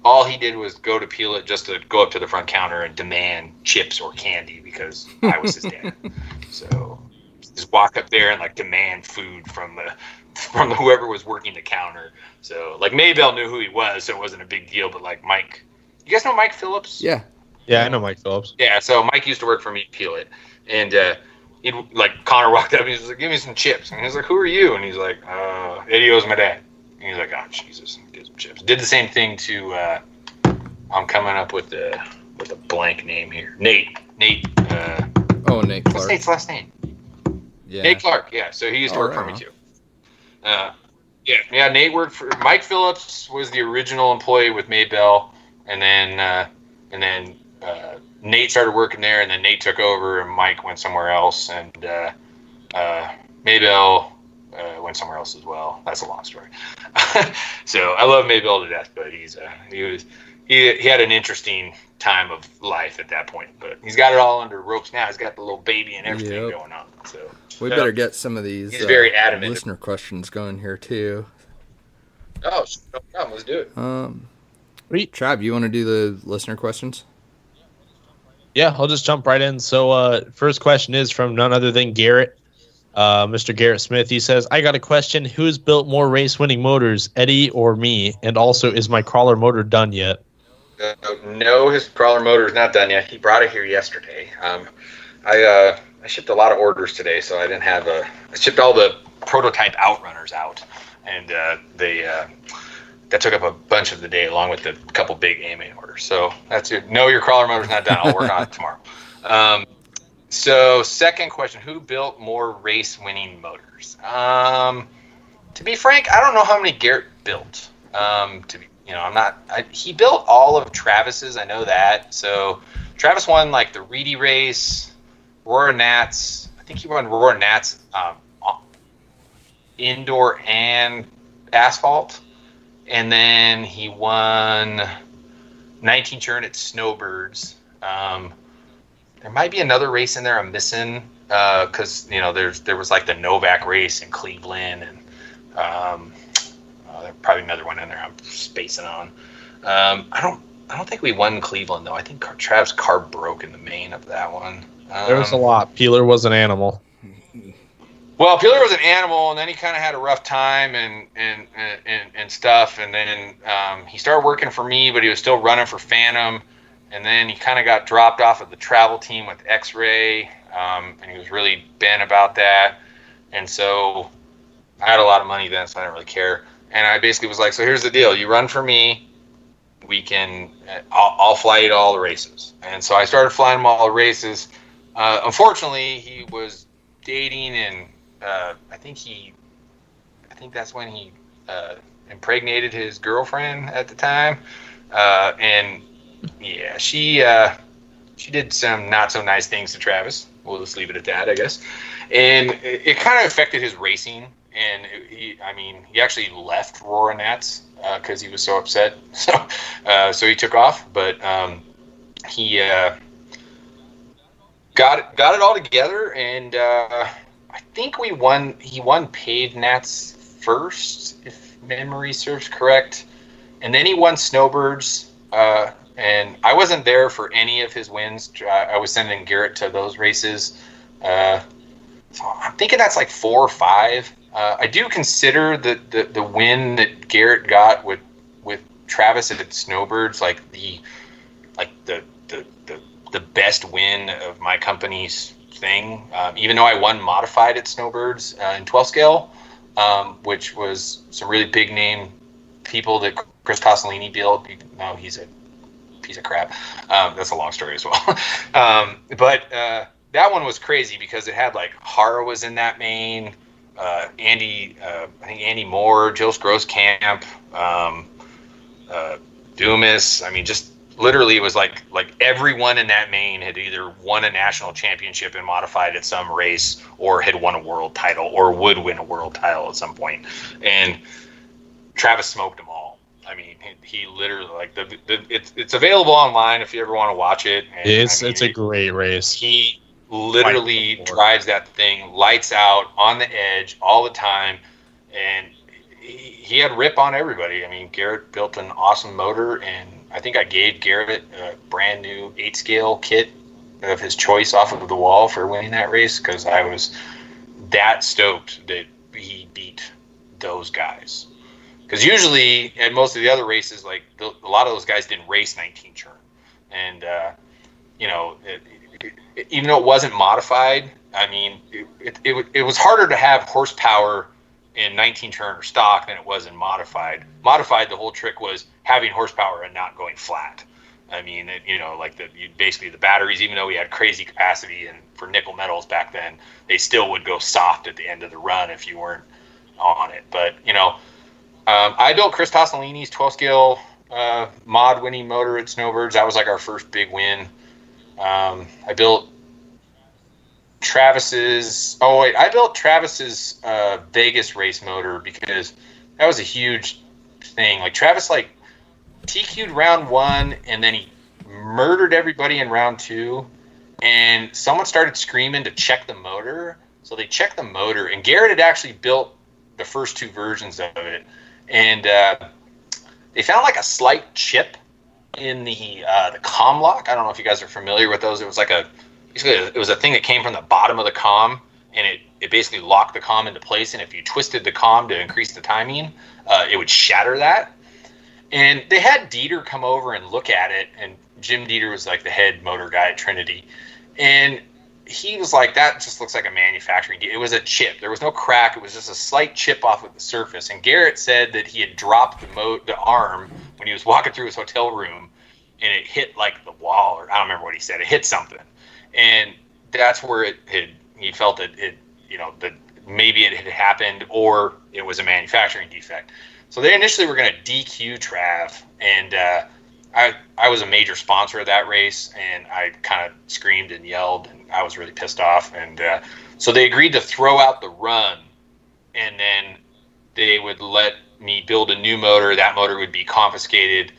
All he did was go to Peel It just to go up to the front counter and demand chips or candy because I was his dad. (laughs) So just walk up there and like demand food from the from the, whoever was working the counter. So like Maybell knew who he was, so it wasn't a big deal. But like Mike, you guys know Mike Phillips? Yeah. Yeah, I know Mike Phillips. Yeah, so Mike used to work for me Peel It, and uh, he'd like Connor walked up and he was like, "Give me some chips," and he's like, "Who are you?" And he's like, uh, "Eddie owes my dad." And he's like, "Oh Jesus," gives him chips. Did the same thing to. Uh, I'm coming up with the with a blank name here. Nate. Nate. Uh, Oh, Nate Clark. what's Nate's last name? Yeah. Nate Clark. Yeah, so he used to Oh, work for right me on. too. Uh, yeah, yeah. Nate worked for Mike Phillips was the original employee with Maybell, and then uh, and then uh, Nate started working there, and then Nate took over, and Mike went somewhere else, and uh, uh, Maybell uh, went somewhere else as well. That's a long story. (laughs) so I love Maybell to death, but he's uh, he was he, he had an interesting time of life at that point, but he's got it all under ropes now. He's got the little baby and everything Yep. going on. So We Yeah. better get some of these He's very uh, adamant. listener questions going here too. oh, no problem. Let's do it. Um, Sweet. Trav, you want to do the listener questions? Yeah, I'll just jump right in. So, uh, first question is from none other than Garrett, uh, Mr. Garrett Smith. He says, "I got a question. Who's built more race-winning motors, Eddie or me? And also, is my crawler motor done yet?" Uh, no, his crawler motor is not done yet. He brought it here yesterday. Um, I uh, I shipped a lot of orders today, so I didn't have a. I shipped all the prototype outrunners out, and uh, they uh, that took up a bunch of the day, along with the couple big AMA orders. So that's it. No, your crawler motor's not done. I'll work on it (laughs) tomorrow. Um, so second question: Who built more race-winning motors? Um, to be frank, I don't know how many Garrett built. Um, to be, you know, I'm not. I, he built all of Travis's. I know that. So Travis won like the Reedy race, Roar Nats. I think he won Roar Nats um, indoor and asphalt, and then he won 19 turn at Snowbirds. Um, there might be another race in there I'm missing because you know there's there was like the Novak race in Cleveland and um, uh, there's probably another one in there I'm spacing on. Um, I don't I don't think we won Cleveland though. I think Car- Trav's car broke in the main of that one. Um, There was a lot. Peeler was an animal. Well, Peeler was an animal, and then he kind of had a rough time and and and, and stuff. And then um, he started working for me, but he was still running for Phantom. And then he kind of got dropped off of the travel team with X-Ray, um, and he was really bent about that. And so I had a lot of money then, so I didn't really care. And I basically was like, "So here's the deal: you run for me, we can. I'll, I'll fly you to all the races." And so I started flying him all the races. Uh, unfortunately, he was dating, and uh, I think he, I think that's when he uh, impregnated his girlfriend at the time, uh, and yeah, she uh, she did some not so nice things to Travis. We'll just leave it at that, I guess. And it, it kind of affected his racing. And he, I mean, he actually left Roaring Nats because he was so upset. (laughs) So, uh, so he took off. But um, he uh, got it, got it all together, and uh, think we won. He won paid Nats first, if memory serves correct, and then he won Snowbirds. Uh, and I wasn't there for any of his wins. I was sending Garrett to those races. Uh, so I'm thinking that's like four or five. Uh, I do consider the, the, the win that Garrett got with with Travis at Snowbirds like the like the the the, the best win of my company's thing. Um, even though I won modified at Snowbirds uh, in 12 scale, um, which was some really big name people that Chris Costolini built. No, he's a piece of crap. Um, that's a long story as well. (laughs) um, but uh, that one was crazy because it had like Hara was in that main. Uh, Andy, uh, I think Andy Moore, Jilles Groskamp, um, uh, Dumas. I mean, just literally, it was like like everyone in that main had either won a national championship and modified at some race, or had won a world title, or would win a world title at some point. And Travis smoked them all. I mean, he, he literally like the, the it's it's available online if you ever want to watch it. And, it's I mean, it's a great race. He literally drives that thing lights out on the edge all the time, and he, he had rip on everybody. I mean, Garrett built an awesome motor, and I think I gave Garrett a brand new eight scale kit of his choice off of the wall for winning that race because I was that stoked that he beat those guys. Because usually at most of the other races, like a lot of those guys didn't race 19 turn, and uh, you know, it, it, even though it wasn't modified, I mean, it, it, it was harder to have horsepower in 19 turn or stock than it was in modified. Modified, the whole trick was having horsepower and not going flat. I mean, it, you know, like the basically the batteries, even though we had crazy capacity and for nickel metals back then, they still would go soft at the end of the run if you weren't on it. But you know, um, I built Chris Costolini's 12 scale uh, mod winning motor at Snowbirds. That was like our first big win. Um, I built Travis's. Oh wait, I built Travis's uh, Vegas race motor because that was a huge thing. Like Travis, like TQ'd round one, and then he murdered everybody in round two. And someone started screaming to check the motor, so they checked the motor. And Garrett had actually built the first two versions of it, and uh, they found like a slight chip in the uh, the com lock. I don't know if you guys are familiar with those. It was like a it was a thing that came from the bottom of the com, and it it basically locked the com into place. And if you twisted the com to increase the timing, uh, it would shatter that. And they had Dieter come over and look at it, and Jim Dieter was like the head motor guy at Trinity, and he was like, that just looks like a manufacturing. It was a chip. There was no crack. It was just a slight chip off of the surface. And Garrett said that he had dropped the mo- the arm when he was walking through his hotel room, and it hit like the wall, or I don't remember what he said. It hit something, and that's where it had. He felt that it, you know, that maybe it had happened, or it was a manufacturing defect. So they initially were going to DQ Trav, and uh, I I was a major sponsor of that race, and I kind of screamed and yelled, and I was really pissed off. And uh, so they agreed to throw out the run, and then they would let me build a new motor. That motor would be confiscated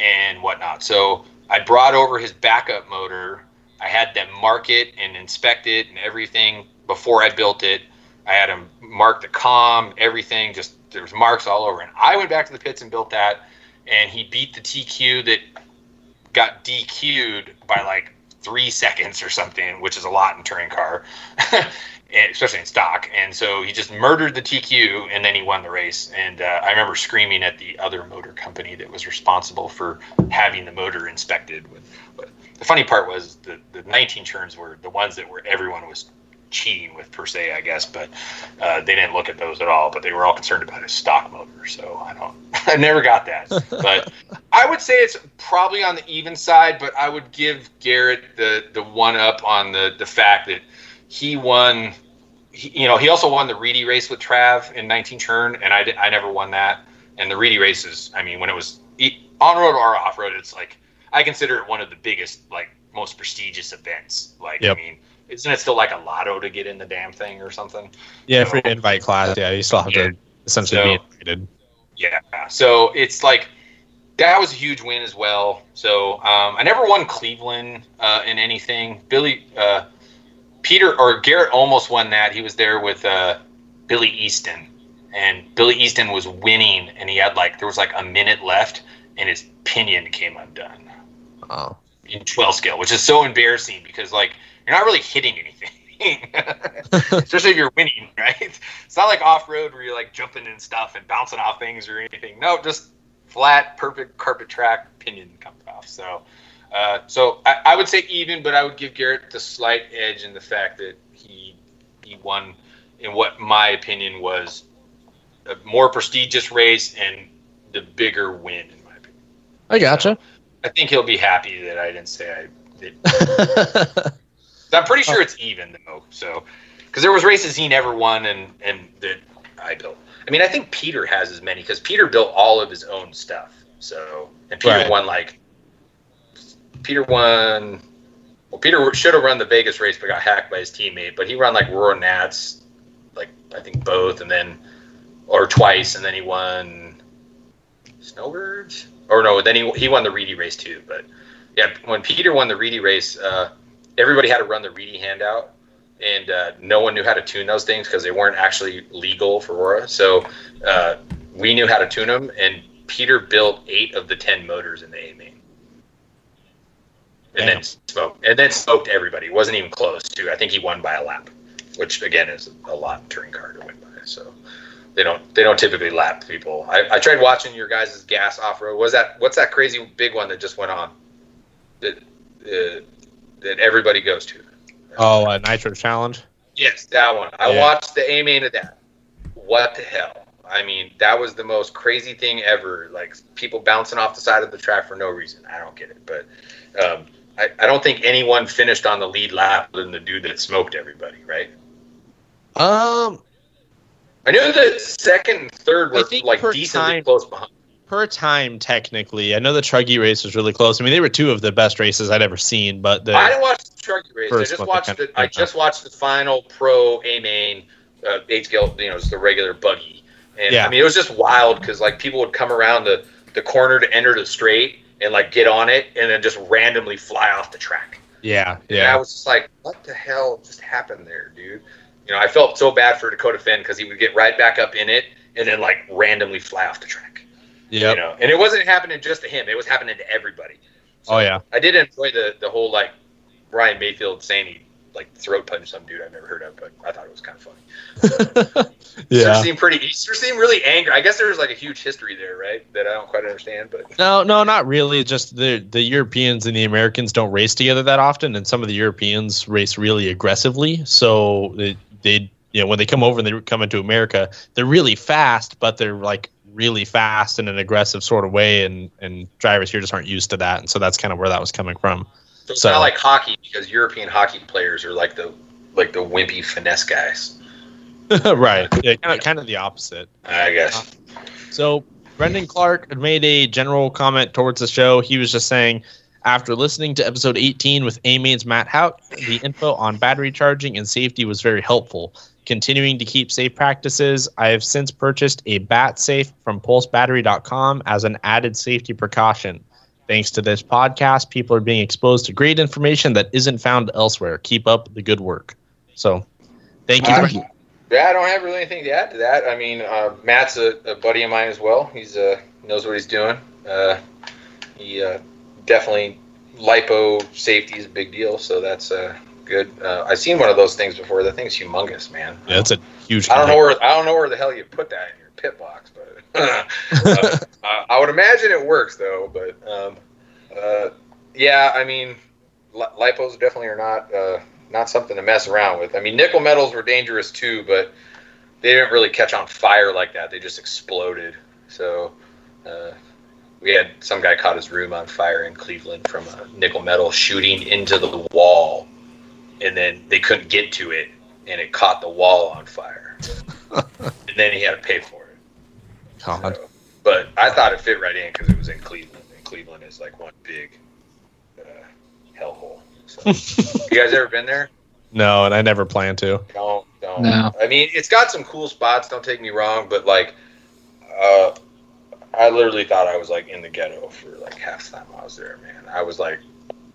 and whatnot. So I brought over his backup motor. I had them mark it and inspect it and everything before I built it. I had them mark the com, everything. Just there was marks all over, and I went back to the pits and built that and he beat the TQ that got DQ'd by like three (laughs) seconds or something, which is a lot in touring car, (laughs) especially in stock. And so he just murdered the TQ, and then he won the race. And uh, I remember screaming at the other motor company that was responsible for having the motor inspected. With, the funny part was the the 19 turns were the ones that were everyone was cheating with per se, I guess, but uh, they didn't look at those at all. But they were all concerned about his stock motor. So I don't, (laughs) I never got that. But I would say it's probably on the even side. But I would give Garrett the the one up on the the fact that he won. He, you know, he also won the Reedy race with Trav in 19 turn, and I I never won that. And the Reedy races, I mean, when it was on road or off road, it's like I consider it one of the biggest, like most prestigious events. Like yep. I mean isn't it still like a lotto to get in the damn thing or something? Yeah, so, for invite class, yeah, you still have yeah. to essentially so, be invited. Yeah, so it's like that was a huge win as well. So um, I never won Cleveland uh, in anything. Billy, uh, Peter or Garrett almost won that. He was there with uh, Billy Easton, and Billy Easton was winning, and he had like there was like a minute left, and his pinion came undone. Oh. In 12 scale, which is so embarrassing because like you're not really hitting anything. (laughs) Especially if you're winning, right? It's not like off road where you're like jumping and stuff and bouncing off things or anything. No, just flat, perfect carpet track pinion comes off. So, uh, so I, I would say even, but I would give Garrett the slight edge in the fact that he he won in what my opinion was a more prestigious race and the bigger win in my opinion. I gotcha. I think he'll be happy that I didn't say I did. (laughs) I'm pretty sure it's even though. So, because there was races he never won and and that I built. I mean, I think Peter has as many because Peter built all of his own stuff. So, and Peter Right. won like Peter won. Well, Peter should have run the Vegas race, but got hacked by his teammate. But he ran like Roar Nats, like I think both, and then or twice, and then he won Snowbirds. Or no, then he he won the Reedy race too. But yeah, when Peter won the Reedy race, uh, everybody had to run the Reedy handout, and uh, no one knew how to tune those things because they weren't actually legal for ROAR. So uh, we knew how to tune them, and Peter built eight of the ten motors in the A main, and Damn. then smoked, and then smoked everybody. It wasn't even close to. I think he won by a lap, which again is a lot in touring car to win by. So. They don't. They don't typically lap people. I, I tried watching your guys' gas off road. Was that what's that crazy big one that just went on? That uh, that everybody goes to. oh, a Nitro Challenge. Yes, that one. I Yeah. watched the A main of that. What the hell? I mean, that was the most crazy thing ever. Like people bouncing off the side of the track for no reason. I don't get it. But um, I, I don't think anyone finished on the lead lap than the dude that smoked everybody, right? Um, I knew the second and third were like decently time- close behind. Per time, technically, I know the Truggy race was really close. I mean, they were two of the best races I'd ever seen, but the I didn't watch the Truggy race. I just watched the. I just watched the final pro A main uh, eight scale. You know, just the regular buggy. And Yeah. I mean, it was just wild because like people would come around the the corner to enter the straight and like get on it and then just randomly fly off the track. yeah, yeah. And I was just like, what the hell just happened there, dude? You know, I felt so bad for Dakota Finn because he would get right back up in it and then like randomly fly off the track. Yep. You know, and it wasn't happening just to him; it was happening to everybody. So Oh yeah, I did enjoy the the whole like Ryan Maifield saying he like throat punched some dude I've never heard of, but I thought it was kind of funny. Sir (laughs) yeah. seemed pretty. He sure seemed really angry. I guess there's like a huge history there, right? That I don't quite understand, but No, no, not really. Just the the Europeans and the Americans don't race together that often, and some of the Europeans race really aggressively. So they, they you know, when they come over and they come into America, they're really fast, but they're like really fast in an aggressive sort of way, and and drivers here just aren't used to that, and so that's kind of where that was coming from. so it's So- not like hockey because European hockey players are like the like the wimpy finesse guys. (laughs) right. Yeah, kind of, kind of the opposite. I guess. Uh, so Brendan Clark had made a general comment towards the show. He was just saying, after listening to episode 18 with Amain's Matt Hout, the info on battery charging and safety was very helpful. Continuing to keep safe practices, I have since purchased a bat safe from pulsebattery.com as an added safety precaution. Thanks to this podcast, people are being exposed to great information that isn't found elsewhere. Keep up the good work. So, thank you. Thank Yeah, I don't have really anything to add to that. I mean, uh, Matt's a, a buddy of mine as well. He's uh, knows what he's doing. Uh, he uh, definitely lipo safety is a big deal, so that's uh, good. Uh, I've seen one of those things before. That thing's humongous, man. Yeah, that's a huge. I don't know where I don't know where the hell you put that in your pit box, but (laughs) uh, uh, I would imagine it works though. But um, uh, yeah, I mean, li- lipos definitely are not uh, not something to mess around with. I mean, nickel metals were dangerous too, but they didn't really catch on fire like that. They just exploded. So uh, we had some guy caught his room on fire in Cleveland from a nickel metal shooting into the wall, and then they couldn't get to it, and it caught the wall on fire, (laughs) and then he had to pay for it. God. So, but I thought it fit right in because it was in Cleveland, and Cleveland is like one big uh, hellhole. So, (laughs) you guys ever been there? No, and I never plan to. Don't, don't. No. I mean, it's got some cool spots. Don't take me wrong, but like, uh, I literally thought I was like in the ghetto for like half the time I was there, man. I was like,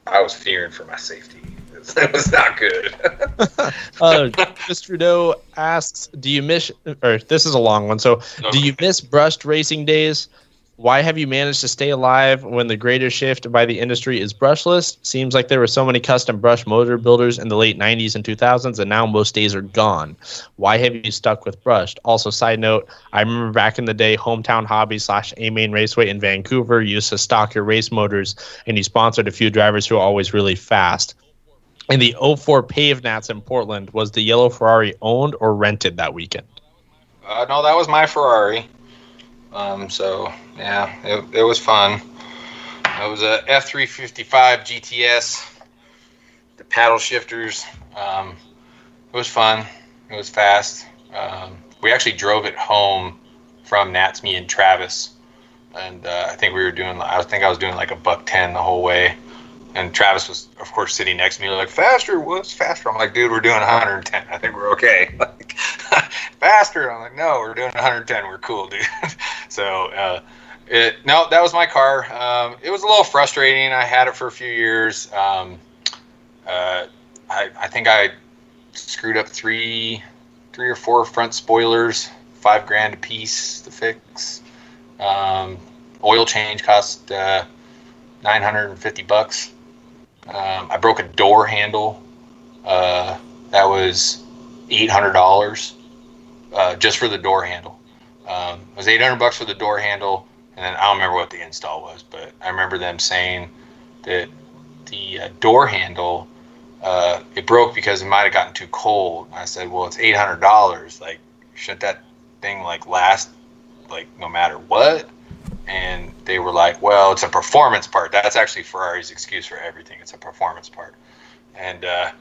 I was fearing for my safety. (laughs) It was, not good. (laughs) Uh, Mr. Trudeau asks, "Do you miss?" Or this is a long one. So, do you miss brushed racing days? why have you managed to stay alive when the greater shift by the industry is brushless? Seems like there were so many custom brush motor builders in the late 90s and 2000s, and now most days are gone. Why have you stuck with brushed? Also, side note, I remember back in the day, Hometown Hobby slash A Main Raceway in Vancouver used to stock your race motors, and you sponsored a few drivers who are always really fast. In the 04 Pave Nats in Portland, was the yellow Ferrari owned or rented that weekend? Uh, no, that was my Ferrari. Um, so yeah, it, it was fun. It was a F three fifty five GTS. The paddle shifters. Um, it was fun. It was fast. Um, we actually drove it home from Nats, me and Travis, and uh, I think we were doing. I think I was doing like a buck ten the whole way and Travis was, of course, sitting next to me, like, faster, what's faster? I'm like, dude, we're doing 110. I think we're okay. (laughs) Like, (laughs) faster. I'm like, no, we're doing 110. We're cool, dude. (laughs) so, uh, it, no, that was my car. Um, it was a little frustrating. I had it for a few years. Um, uh, I, I think I screwed up three, three or four front spoilers, five grand a piece to fix. Um, oil change cost uh, 950 bucks. Um, I broke a door handle. Uh, that was eight hundred dollars uh, just for the door handle. Um, it was eight hundred bucks for the door handle, and then I don't remember what the install was, but I remember them saying that the uh, door handle uh, it broke because it might have gotten too cold. I said, "Well, it's eight hundred dollars. Like, should that thing like last like no matter what?" And they were like, "Well, it's a performance part." That's actually Ferrari's excuse for everything. It's a performance part, and uh,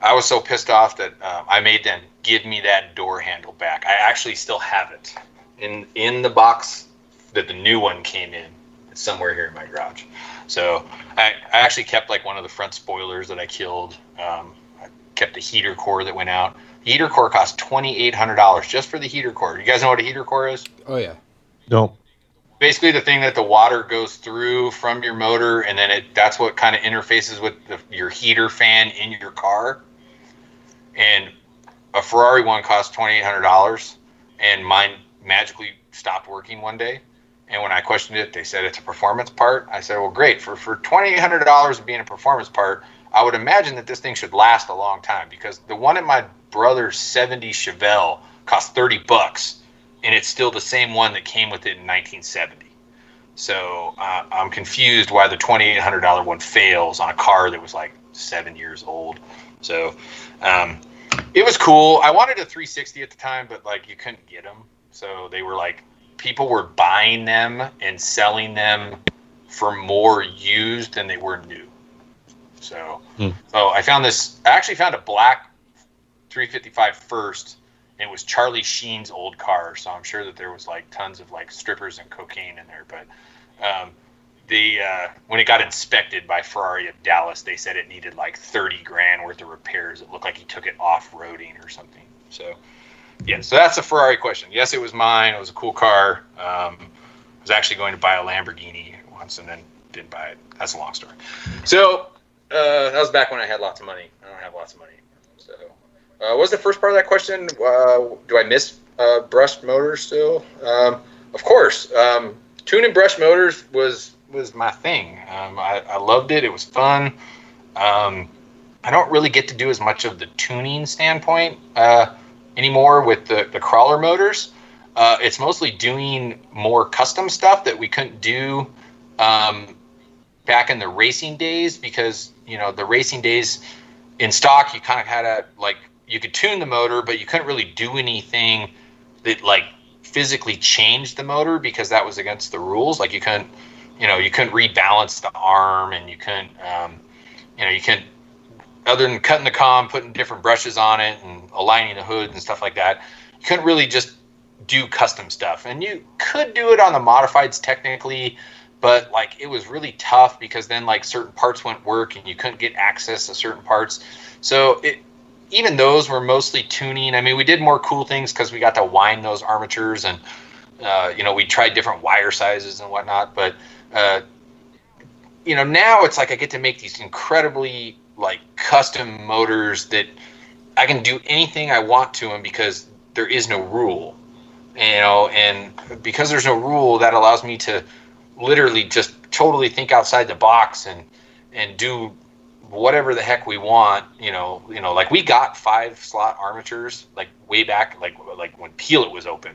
I was so pissed off that um, I made them give me that door handle back. I actually still have it in in the box that the new one came in. It's somewhere here in my garage. So I, I actually kept like one of the front spoilers that I killed. Um, I kept the heater core that went out. The heater core cost twenty eight hundred dollars just for the heater core. You guys know what a heater core is? Oh yeah. No basically the thing that the water goes through from your motor and then it that's what kind of interfaces with the, your heater fan in your car. And a ferrari one cost $2800 and mine magically stopped working one day. And when i questioned it they said it's a performance part. I said well great for, for $2800 being a performance part i would imagine that this thing should last a long time because the one in my brother's 70 chevelle cost 30 bucks and it's still the same one that came with it in 1970. So uh, I'm confused why the $2,800 one fails on a car that was like seven years old. So um, it was cool. I wanted a 360 at the time, but like you couldn't get them. So they were like people were buying them and selling them for more used than they were new. So, hmm. so I found this. I actually found a black 355 first it was Charlie Sheen's old car, so I'm sure that there was like tons of like strippers and cocaine in there. But um, the uh, when it got inspected by Ferrari of Dallas, they said it needed like 30 grand worth of repairs. It looked like he took it off roading or something. So yeah, so that's a Ferrari question. Yes, it was mine. It was a cool car. Um, I was actually going to buy a Lamborghini once and then didn't buy it. That's a long story. So uh, that was back when I had lots of money. I don't have lots of money. Uh, what was the first part of that question? Uh, do I miss uh, brushed motors still? Um, of course. Um, tuning brushed motors was was my thing. Um, I, I, loved it. It was fun. Um, I don't really get to do as much of the tuning standpoint uh, anymore with the, the crawler motors. Uh, it's mostly doing more custom stuff that we couldn't do um, back in the racing days because you know the racing days in stock you kind of had to like you could tune the motor, but you couldn't really do anything that like physically changed the motor because that was against the rules. Like you couldn't, you know, you couldn't rebalance the arm, and you couldn't, um, you know, you couldn't. Other than cutting the com, putting different brushes on it, and aligning the hood and stuff like that, you couldn't really just do custom stuff. And you could do it on the modifieds technically, but like it was really tough because then like certain parts wouldn't work and you couldn't get access to certain parts. So it even those were mostly tuning. I mean, we did more cool things because we got to wind those armatures and uh, you know we tried different wire sizes and whatnot. But uh, you know now it's like I get to make these incredibly like custom motors that I can do anything I want to them because there is no rule. You know, and because there's no rule, that allows me to literally just totally think outside the box and and do whatever the heck we want. You know, you know, like we got five slot armatures like way back, like like when Peel it was open,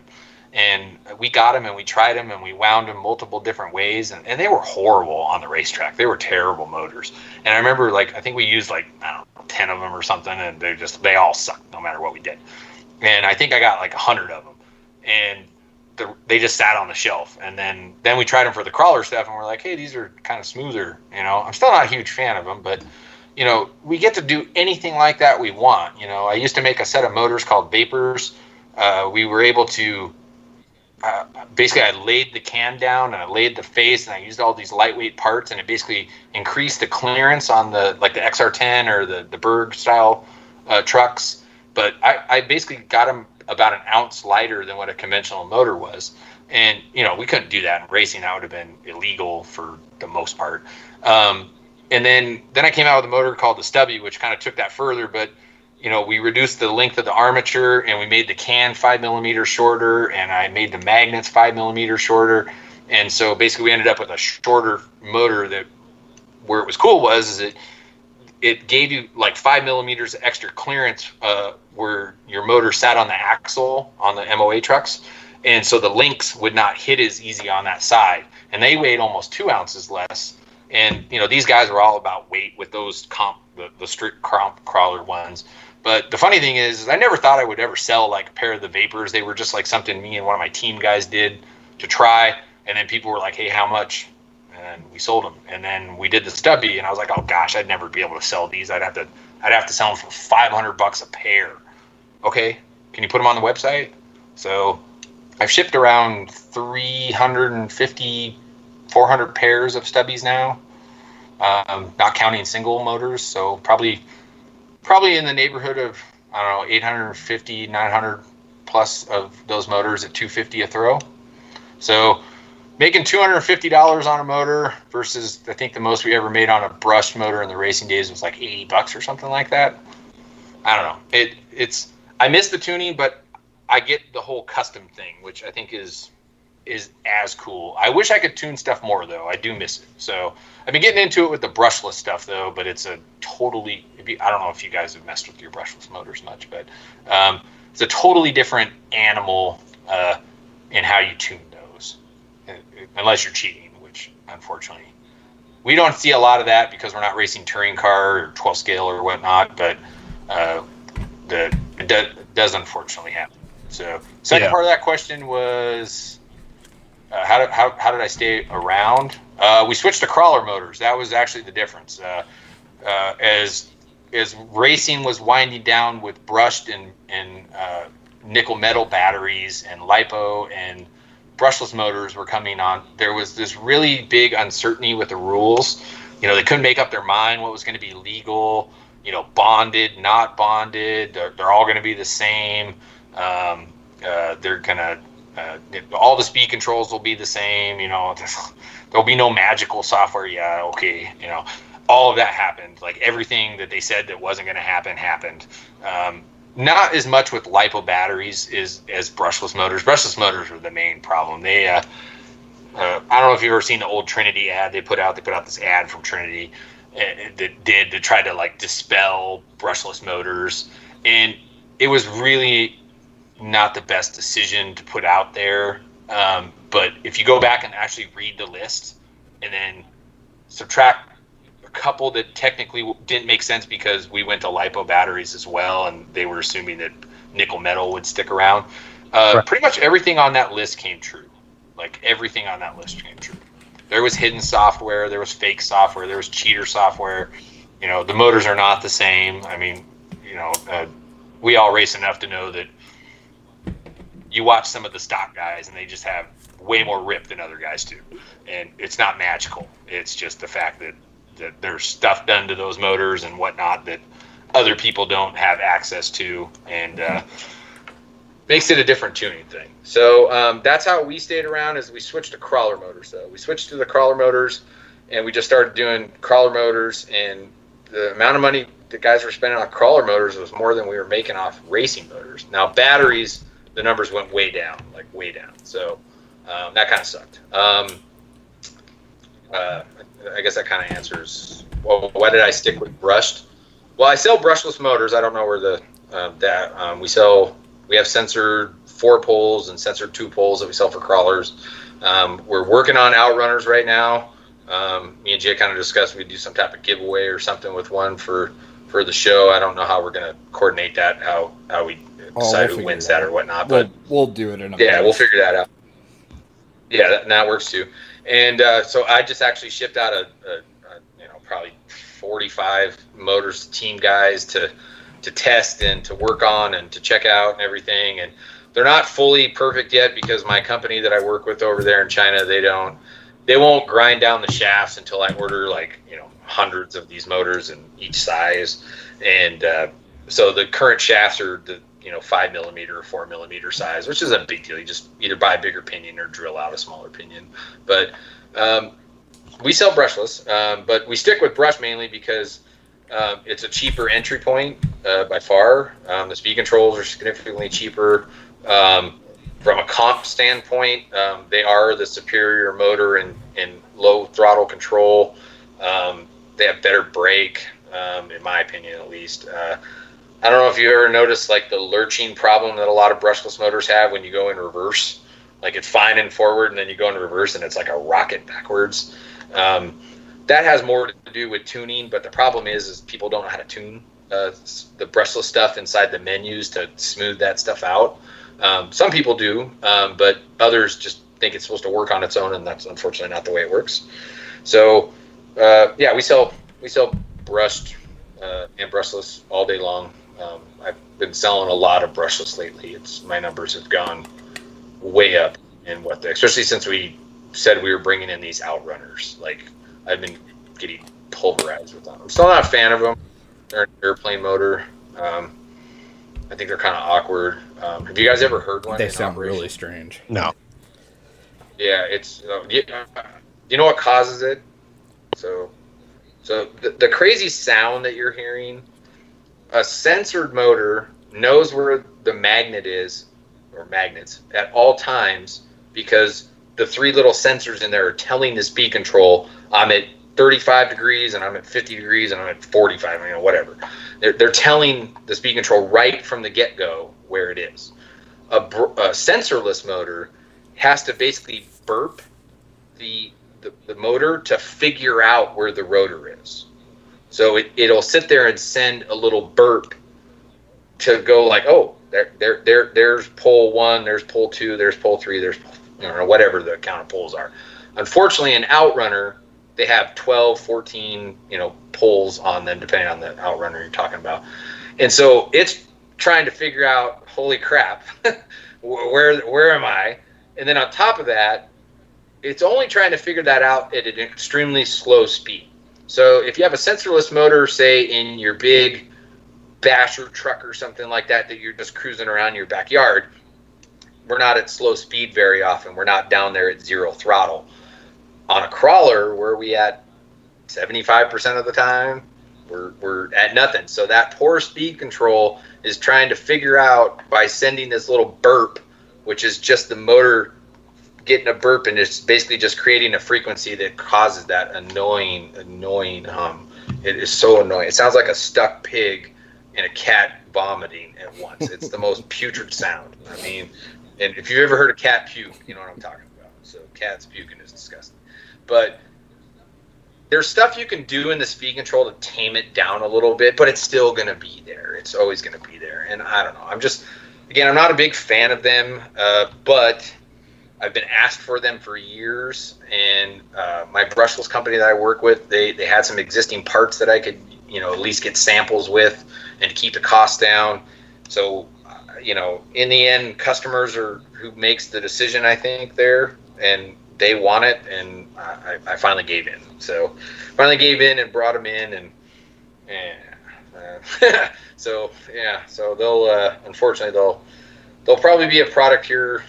and we got them and we tried them and we wound them multiple different ways, and, and they were horrible on the racetrack. They were terrible motors, and I remember like I think we used like I don't know ten of them or something, and they just they all sucked no matter what we did. And I think I got like a hundred of them, and the, they just sat on the shelf. And then then we tried them for the crawler stuff, and we're like, hey, these are kind of smoother. You know, I'm still not a huge fan of them, but you know, we get to do anything like that we want. You know, I used to make a set of motors called Vapors. Uh, we were able to uh, basically I laid the can down and I laid the face and I used all these lightweight parts and it basically increased the clearance on the like the XR10 or the the Berg style uh, trucks. But I, I basically got them about an ounce lighter than what a conventional motor was. And you know we couldn't do that in racing. That would have been illegal for the most part. Um, and then then I came out with a motor called the Stubby, which kind of took that further. But you know, we reduced the length of the armature and we made the can five millimeters shorter, and I made the magnets five millimeters shorter. And so basically, we ended up with a shorter motor that where it was cool was is it it gave you like five millimeters extra clearance uh, where your motor sat on the axle on the MOA trucks, and so the links would not hit as easy on that side, and they weighed almost two ounces less. And you know these guys were all about weight with those comp the, the strict comp crawler ones. But the funny thing is, is, I never thought I would ever sell like a pair of the vapors. They were just like something me and one of my team guys did to try. And then people were like, "Hey, how much?" And we sold them. And then we did the stubby, and I was like, "Oh gosh, I'd never be able to sell these. I'd have to, I'd have to sell them for 500 bucks a pair." Okay, can you put them on the website? So I've shipped around 350, 400 pairs of stubbies now, um, not counting single motors. So probably probably in the neighborhood of I don't know 850 900 plus of those motors at 250 a throw. So making $250 on a motor versus I think the most we ever made on a brushed motor in the racing days was like 80 bucks or something like that. I don't know. It it's I miss the tuning, but I get the whole custom thing, which I think is is as cool. I wish I could tune stuff more though. I do miss it. So I've been getting into it with the brushless stuff though, but it's a totally. I don't know if you guys have messed with your brushless motors much, but um, it's a totally different animal uh, in how you tune unless you're cheating, which unfortunately we don't see a lot of that because we're not racing touring car or 12 scale or whatnot. But uh, the it does, does unfortunately happen. So second yeah. part of that question was uh, how, did, how, how did I stay around? Uh, we switched to crawler motors. That was actually the difference. Uh, uh, as as racing was winding down with brushed and, and uh, nickel metal batteries and lipo and brushless motors were coming on, there was this really big uncertainty with the rules. You know, they couldn't make up their mind what was going to be legal. You know, bonded, not bonded. They're, they're all going to be the same. Um, uh, they're going to uh, all the speed controls will be the same. You know, (laughs) there'll be no magical software. Yeah, okay. You know, all of that happened. Like everything that they said that wasn't going to happen happened. Um, not as much with lipo batteries is as brushless motors. Brushless motors are the main problem. They, uh, uh, I don't know if you've ever seen the old Trinity ad they put out. They put out this ad from Trinity uh, that did to try to like dispel brushless motors, and it was really not the best decision to put out there. Um, but if you go back and actually read the list and then subtract couple that technically didn't make sense because we went to lipo batteries as well and they were assuming that nickel metal would stick around, uh, right. pretty much everything on that list came true. Like everything on that list came true. There was hidden software, there was fake software, there was cheater software. You know, the motors are not the same. I mean, you know, uh, we all race enough to know that you watch some of the stock guys and they just have way more rip than other guys do. And it's not magical. It's just the fact that, that there's stuff done to those motors and whatnot that other people don't have access to and uh, makes it a different tuning thing. So um, that's how we stayed around is we switched to crawler motors though. We switched to the crawler motors and we just started doing crawler motors and the amount of money the guys were spending on crawler motors was more than we were making off racing motors. Now batteries the numbers went way down, like way down. So um, that kind of sucked. Um, uh, I guess that kind of answers. Well, why did I stick with brushed? Well, I sell brushless motors. I don't know where the uh, that um, we sell. We have sensored four poles and sensored two poles that we sell for crawlers. Um, we're working on outrunners right now. Um, me and Jay kind of discussed we do some type of giveaway or something with one for for the show. I don't know how we're going to coordinate that. How how we Oh, decide we'll who wins that out. or whatnot. We'll, But we'll do it in a yeah, we'll figure that out. Yeah, that, that works too. And uh, so I just actually shipped out a, a, a you know probably 45 motors to team guys to to test and to work on and to check out and everything. And they're not fully perfect yet because my company that I work with over there in China they don't they won't grind down the shafts until I order like you know hundreds of these motors in each size. And uh, so the current shafts are the you know five millimeter or four millimeter size, which is a big deal. You just either buy a bigger pinion or drill out a smaller pinion. But um, we sell brushless, um, but we stick with brush mainly because um, it's a cheaper entry point uh, by far. Um, the speed controls are significantly cheaper. Um, from a comp standpoint, um, they are the superior motor and, in low throttle control. They have better brake, in my opinion, at least. Uh, I don't know if you ever noticed like the lurching problem that a lot of brushless motors have when you go in reverse. Like it's fine in forward, and then you go in reverse, and it's like a rocket backwards. Um, that has more to do with tuning, but the problem is, is people don't know how to tune uh, the brushless stuff inside the menus to smooth that stuff out. Um, some people do, um, but others just think it's supposed to work on its own, and that's unfortunately not the way it works. So, uh, yeah, we sell we sell brushed uh, and brushless all day long. Um, I've been selling a lot of brushless lately. It's my numbers have gone way up in what the, especially since we said we were bringing in these outrunners. Like I've been getting pulverized with them. I'm still not a fan of them. They're an airplane motor. Um, I think they're kind of awkward. Um, have you guys ever heard one? They sound operation? really strange. No. Yeah, it's uh, you, you know what causes it. So, so the, the crazy sound that you're hearing, a sensored motor knows where the magnet is, or magnets at all times because the three little sensors in there are telling the speed control I'm at 35 degrees and I'm at 50 degrees and I'm at 45, you know, whatever. They're, they're telling the speed control right from the get go where it is. A, a sensorless motor has to basically burp the, the, the motor to figure out where the rotor is. So it, it'll sit there and send a little burp to go like, oh, there, there, there, there's pole one, there's pole two, there's pole three, there's you know whatever the count of poles are. Unfortunately, an outrunner they have 12, 14, you know, poles on them depending on the outrunner you're talking about, and so it's trying to figure out, holy crap, (laughs) where where am I? And then on top of that, it's only trying to figure that out at an extremely slow speed. So if you have a sensorless motor, say in your big basher truck or something like that, that you're just cruising around your backyard, we're not at slow speed very often. We're not down there at zero throttle. On a crawler, where we at 75% of the time, we're, we're at nothing. So that poor speed control is trying to figure out by sending this little burp, which is just the motor getting a burp and it's basically just creating a frequency that causes that annoying, annoying hum. It is so annoying. It sounds like a stuck pig and a cat vomiting at once. It's the most putrid sound. I mean, and if you've ever heard a cat puke, you know what I'm talking about. So cats puking is disgusting. But there's stuff you can do in the speed control to tame it down a little bit, but it's still going to be there. It's always going to be there. And I don't know. I'm just, again, I'm not a big fan of them, uh, but I've been asked for them for years. And uh, my brushless company that I work with, they, they had some existing parts that I could, you know, at least get samples with and keep the cost down. So, uh, you know, in the end, customers are who makes the decision, I think, there. And they want it, and I, I finally gave in. So, finally gave in and brought them in, and yeah. Uh, (laughs) so yeah, so they'll uh, unfortunately they'll they'll probably be a product here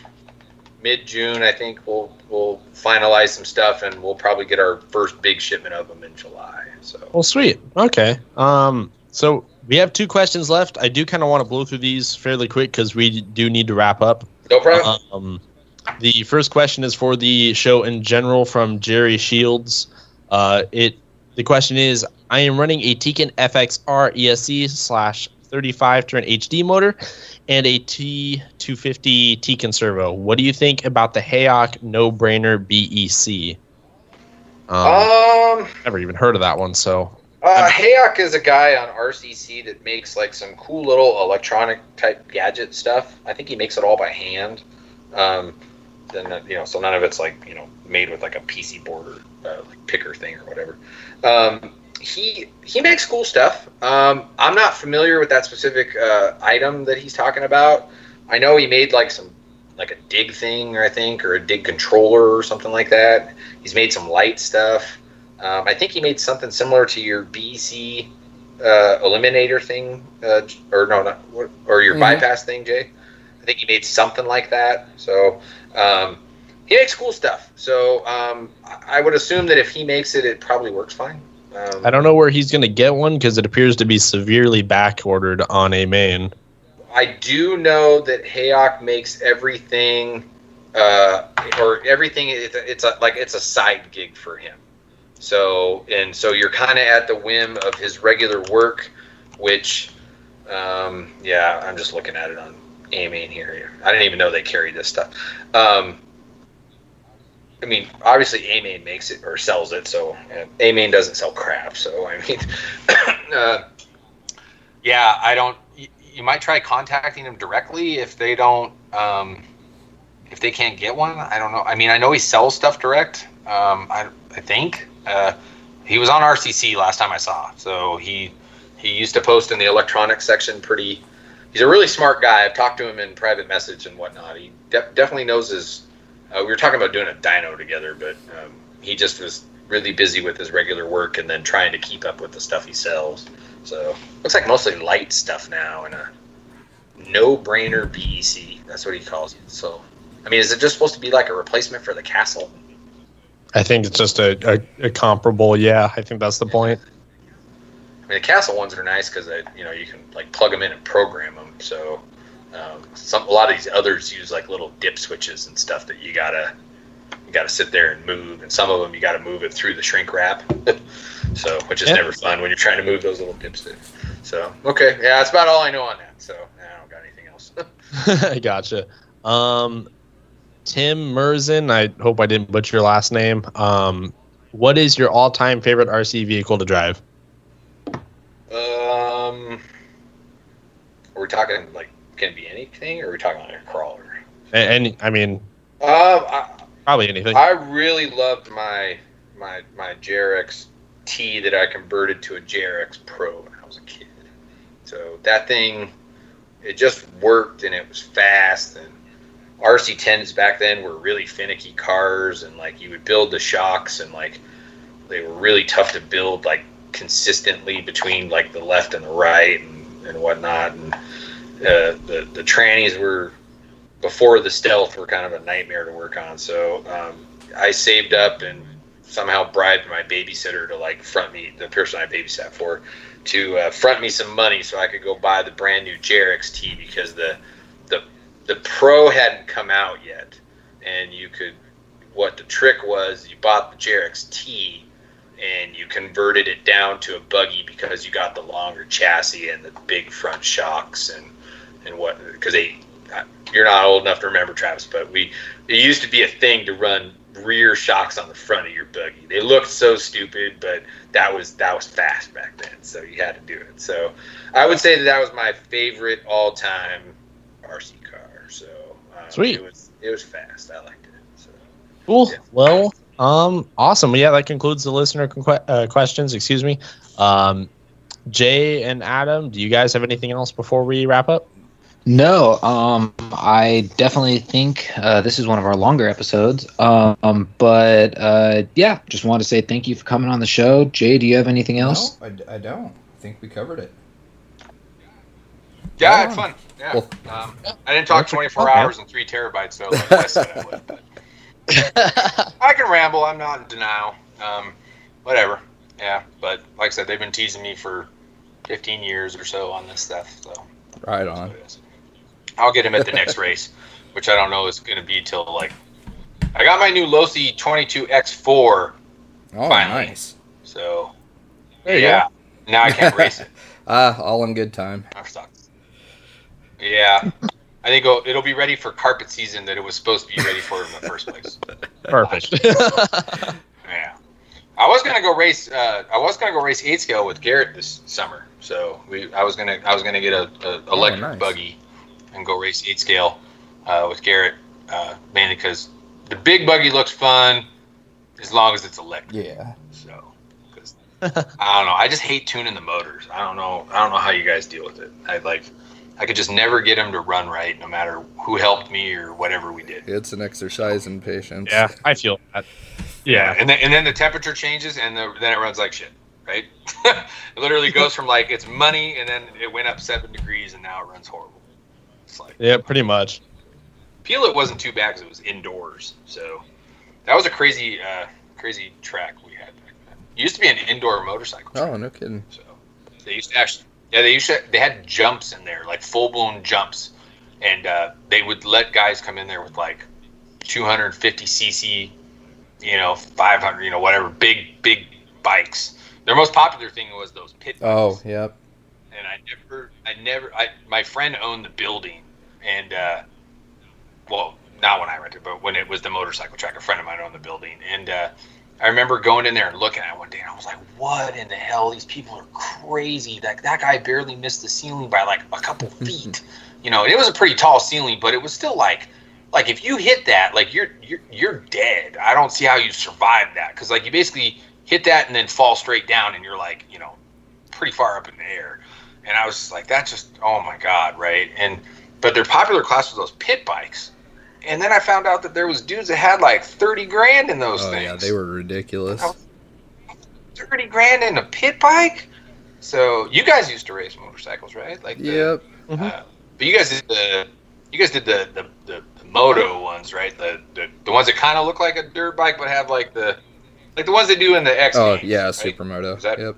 mid June. I think we'll we'll finalize some stuff, and we'll probably get our first big shipment of them in July. So Well, sweet. Okay. Um, so we have two questions left. I do kind of want to blow through these fairly quick because we do need to wrap up. no problem. Um, the first question is for the show in general from Jerry Shields. Uh, it the question is, I am running a Tekin FXR ESC slash 35 turn HD motor and a T250 Tekin servo. What do you think about the Hayok No Brainer BEC? Um, Um, never even heard of that one, so uh, Hayok is a guy on RCC that makes like some cool little electronic type gadget stuff. I think he makes it all by hand. Um, then uh, you know, so none of it's like you know made with like a PC board or uh, like picker thing or whatever. Um, he he makes cool stuff. Um, I'm not familiar with that specific uh, item that he's talking about. I know he made like some like a dig thing, I think, or a dig controller or something like that. He's made some light stuff. Um, I think he made something similar to your BC uh, eliminator thing, uh, or no, not or your Mhm. bypass thing, Jay. I think he made something like that. So um, he makes cool stuff. So um, I would assume that if he makes it, it probably works fine. I don't know where he's going to get one because it appears to be severely back ordered on AMain. I do know that Hayok makes everything, uh, or everything. It's a, it's a like it's a side gig for him. So and so you're kind of at the whim of his regular work, which, um, yeah, I'm just looking at it on AMain here. I didn't even know they carried this stuff. Um, I mean, obviously AMain makes it or sells it, so uh, AMain doesn't sell crap. So I mean, (coughs) uh, yeah, I don't. You, you might try contacting them directly if they don't. Um, if they can't get one, I don't know. I mean, I know he sells stuff direct. Um, I, I think uh, he was on RCC last time I saw. So he he used to post in the electronics section. Pretty. He's a really smart guy. I've talked to him in private message and whatnot. He de- definitely knows his. Uh, we were talking about doing a dyno together, but um, he just was really busy with his regular work and then trying to keep up with the stuff he sells. So looks like mostly light stuff now and a no-brainer BEC. That's what he calls it. So, I mean, is it just supposed to be like a replacement for the castle? I think it's just a, a, a comparable. Yeah, I think that's the point. I mean, the castle ones are nice because you know you can like plug them in and program them. So, um, some a lot of these others use like little dip switches and stuff that you gotta you gotta sit there and move, and some of them you gotta move it through the shrink wrap. (laughs) so, which is Yeah. never fun when you're trying to move those little dips. In. So, okay, yeah, that's about all I know on that. So, I don't got anything else. I (laughs) (laughs) gotcha. Um, Tim Merzen, I hope I didn't butcher your last name. Um, what is your all-time favorite RC vehicle to drive? um, are we talking like can it be anything, or are we talking like a crawler? And, and I mean, Um, I, probably anything. I really loved my my my JRX T that I converted to a JRX Pro when I was a kid. So that thing, it just worked and it was fast. And RC10s back then were really finicky cars, and like you would build the shocks and like they were really tough to build like consistently between like the left and the right and, and whatnot. And the the trannies were before the stealth were kind of a nightmare to work on. So um, I saved up and somehow bribed my babysitter to like front me the person I babysat for to uh, front me some money so I could go buy the brand new JRX T because the the the Pro hadn't come out yet, and you could what the trick was you bought the JRX T and you converted it down to a buggy because you got the longer chassis and the big front shocks and and what because they you're not old enough to remember Travis, but we it used to be a thing to run rear shocks on the front of your buggy. They looked so stupid, but that was that was fast back then, so you had to do it. So I would say that that was my favorite all-time RC car. So um, Sweet. it was it was fast. I liked it. So Cool. Yeah. Well, um, awesome. Yeah, that concludes the listener con- uh, questions. Excuse me. Um, Jay and Adam, do you guys have anything else before we wrap up? No, um, I definitely think uh, this is one of our longer episodes. Um, but uh, yeah, just wanted to say thank you for coming on the show. Jay, do you have anything else? No, I, d- I don't. I think we covered it. yeah, Yeah. I had fun. Yeah, Well, um, I didn't talk 24 okay. hours and three terabytes, so like I said I would. But (laughs) I can ramble. I'm not in denial. Um, whatever. Yeah, but like I said, they've been teasing me for 15 years or so on this stuff. So Right that's on. What it is. I'll get him at the next (laughs) race, which I don't know is going to be till like. I got my new Losi 22X4 Oh, Finally. nice. So There you yeah, now I can't race it. (laughs) Ah, all in good time. I'm stuck. Yeah, I think it'll, it'll be ready for carpet season that it was supposed to be ready for in the first place. (laughs) Perfect. Yeah, I was gonna go race. Uh, I was gonna go race eight scale with Garrett this summer. So we, I was gonna, I was gonna get a, a electric nice. buggy and go race eight scale uh, with Garrett, uh, mainly because the big buggy looks fun as long as it's electric. Yeah. So, 'cause I don't know. I just hate tuning the motors. I don't know. I don't know how you guys deal with it. I like. I could just never get them to run right, no matter who helped me or whatever we did. It's an exercise in patience. yeah, I feel that. Yeah. and then and then the temperature changes, and the, then it runs like shit, right? (laughs) it literally goes from like it's money, and then it went up seven degrees, and now it runs horrible. It's like Yeah, pretty much. Peel it wasn't too bad because it was indoors, so that was a crazy, uh, crazy track we had back then. It used to be an indoor motorcycle. Track. Oh, no kidding. So they used to actually, yeah, they used to, they had jumps in there, like full blown jumps, and uh, they would let guys come in there with like 250 cc, you know, 500, you know, whatever, big big bikes. Their most popular thing was those pit bikes. Oh, yep. and I never, I never, I my friend owned the building, and uh, well, not when I rented, but when it was the motorcycle track, a friend of mine owned the building, and uh, I remember going in there and looking at it one day, and I was like, "What in the hell? These people are crazy! Like that guy barely missed the ceiling by like a couple (laughs) feet, you know. And it was a pretty tall ceiling, but it was still like." Like if you hit that, like you're you're you're dead. I don't see how you survive that because like you basically hit that and then fall straight down, and you're like you know pretty far up in the air. And I was like, that's just, oh my God, right? And, but their popular class was those pit bikes. And then I found out that there was dudes that had like 30 grand in those Oh, things. yeah, they were ridiculous. 30 grand in a pit bike? So you guys used to race motorcycles, right? Like, the, Yep. uh, but you guys did the, you guys did the, the, the, the moto ones, right? The, the, the ones that kind of look like a dirt bike, but have like the, like the ones they do in the X. Oh, Games, yeah, right? Supermoto. Is that- Yep.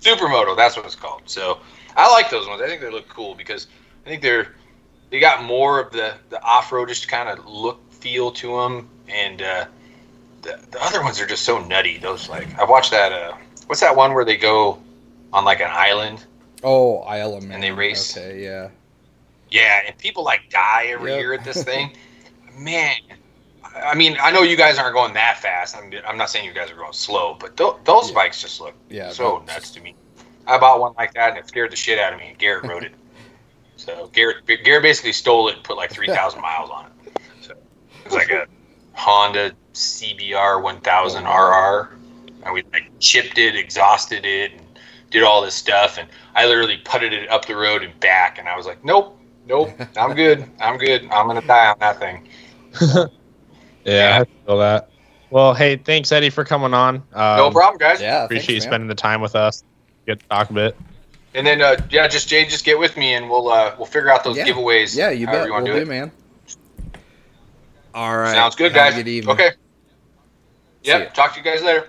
Supermoto, that's what it's called. So I like those ones. I think they look cool because I think they're they got more of the the off roadish kind of look feel to them, and uh, the the other ones are just so nutty. Those like I've watched that. Uh, what's that one where they go on like an island? Oh, Man. And they race. Okay, yeah. Yeah, and people like die every Yep. year at this thing. (laughs) Man, I mean, I know you guys aren't going that fast. I'm, I'm not saying you guys are going slow, but th- those Yeah. bikes just look Yeah. so nuts to me. I bought one like that and it scared the shit out of me. And Garrett rode it. So Garrett, Garrett basically stole it and put like (laughs) three thousand miles on it. So it was like a (laughs) Honda CBR 1000 RR, and we like chipped it, exhausted it, and did all this stuff. And I literally putted it up the road and back, and I was like, nope, nope, (laughs) I'm good, I'm good, I'm gonna die on that thing. Yeah, I feel that. Well, hey, thanks Eddie for coming on. Um, no problem, guys. Yeah. Appreciate you man. spending the time with us. Get to talk a bit. And then uh, yeah, just Jay, just get with me, and we'll uh, we'll figure out those Yeah. giveaways. Yeah, you however bet. You We'll want do, do it? man. All right. Sounds good, Have a guys. Good evening. Okay. See ya. Yep. Talk to you guys later.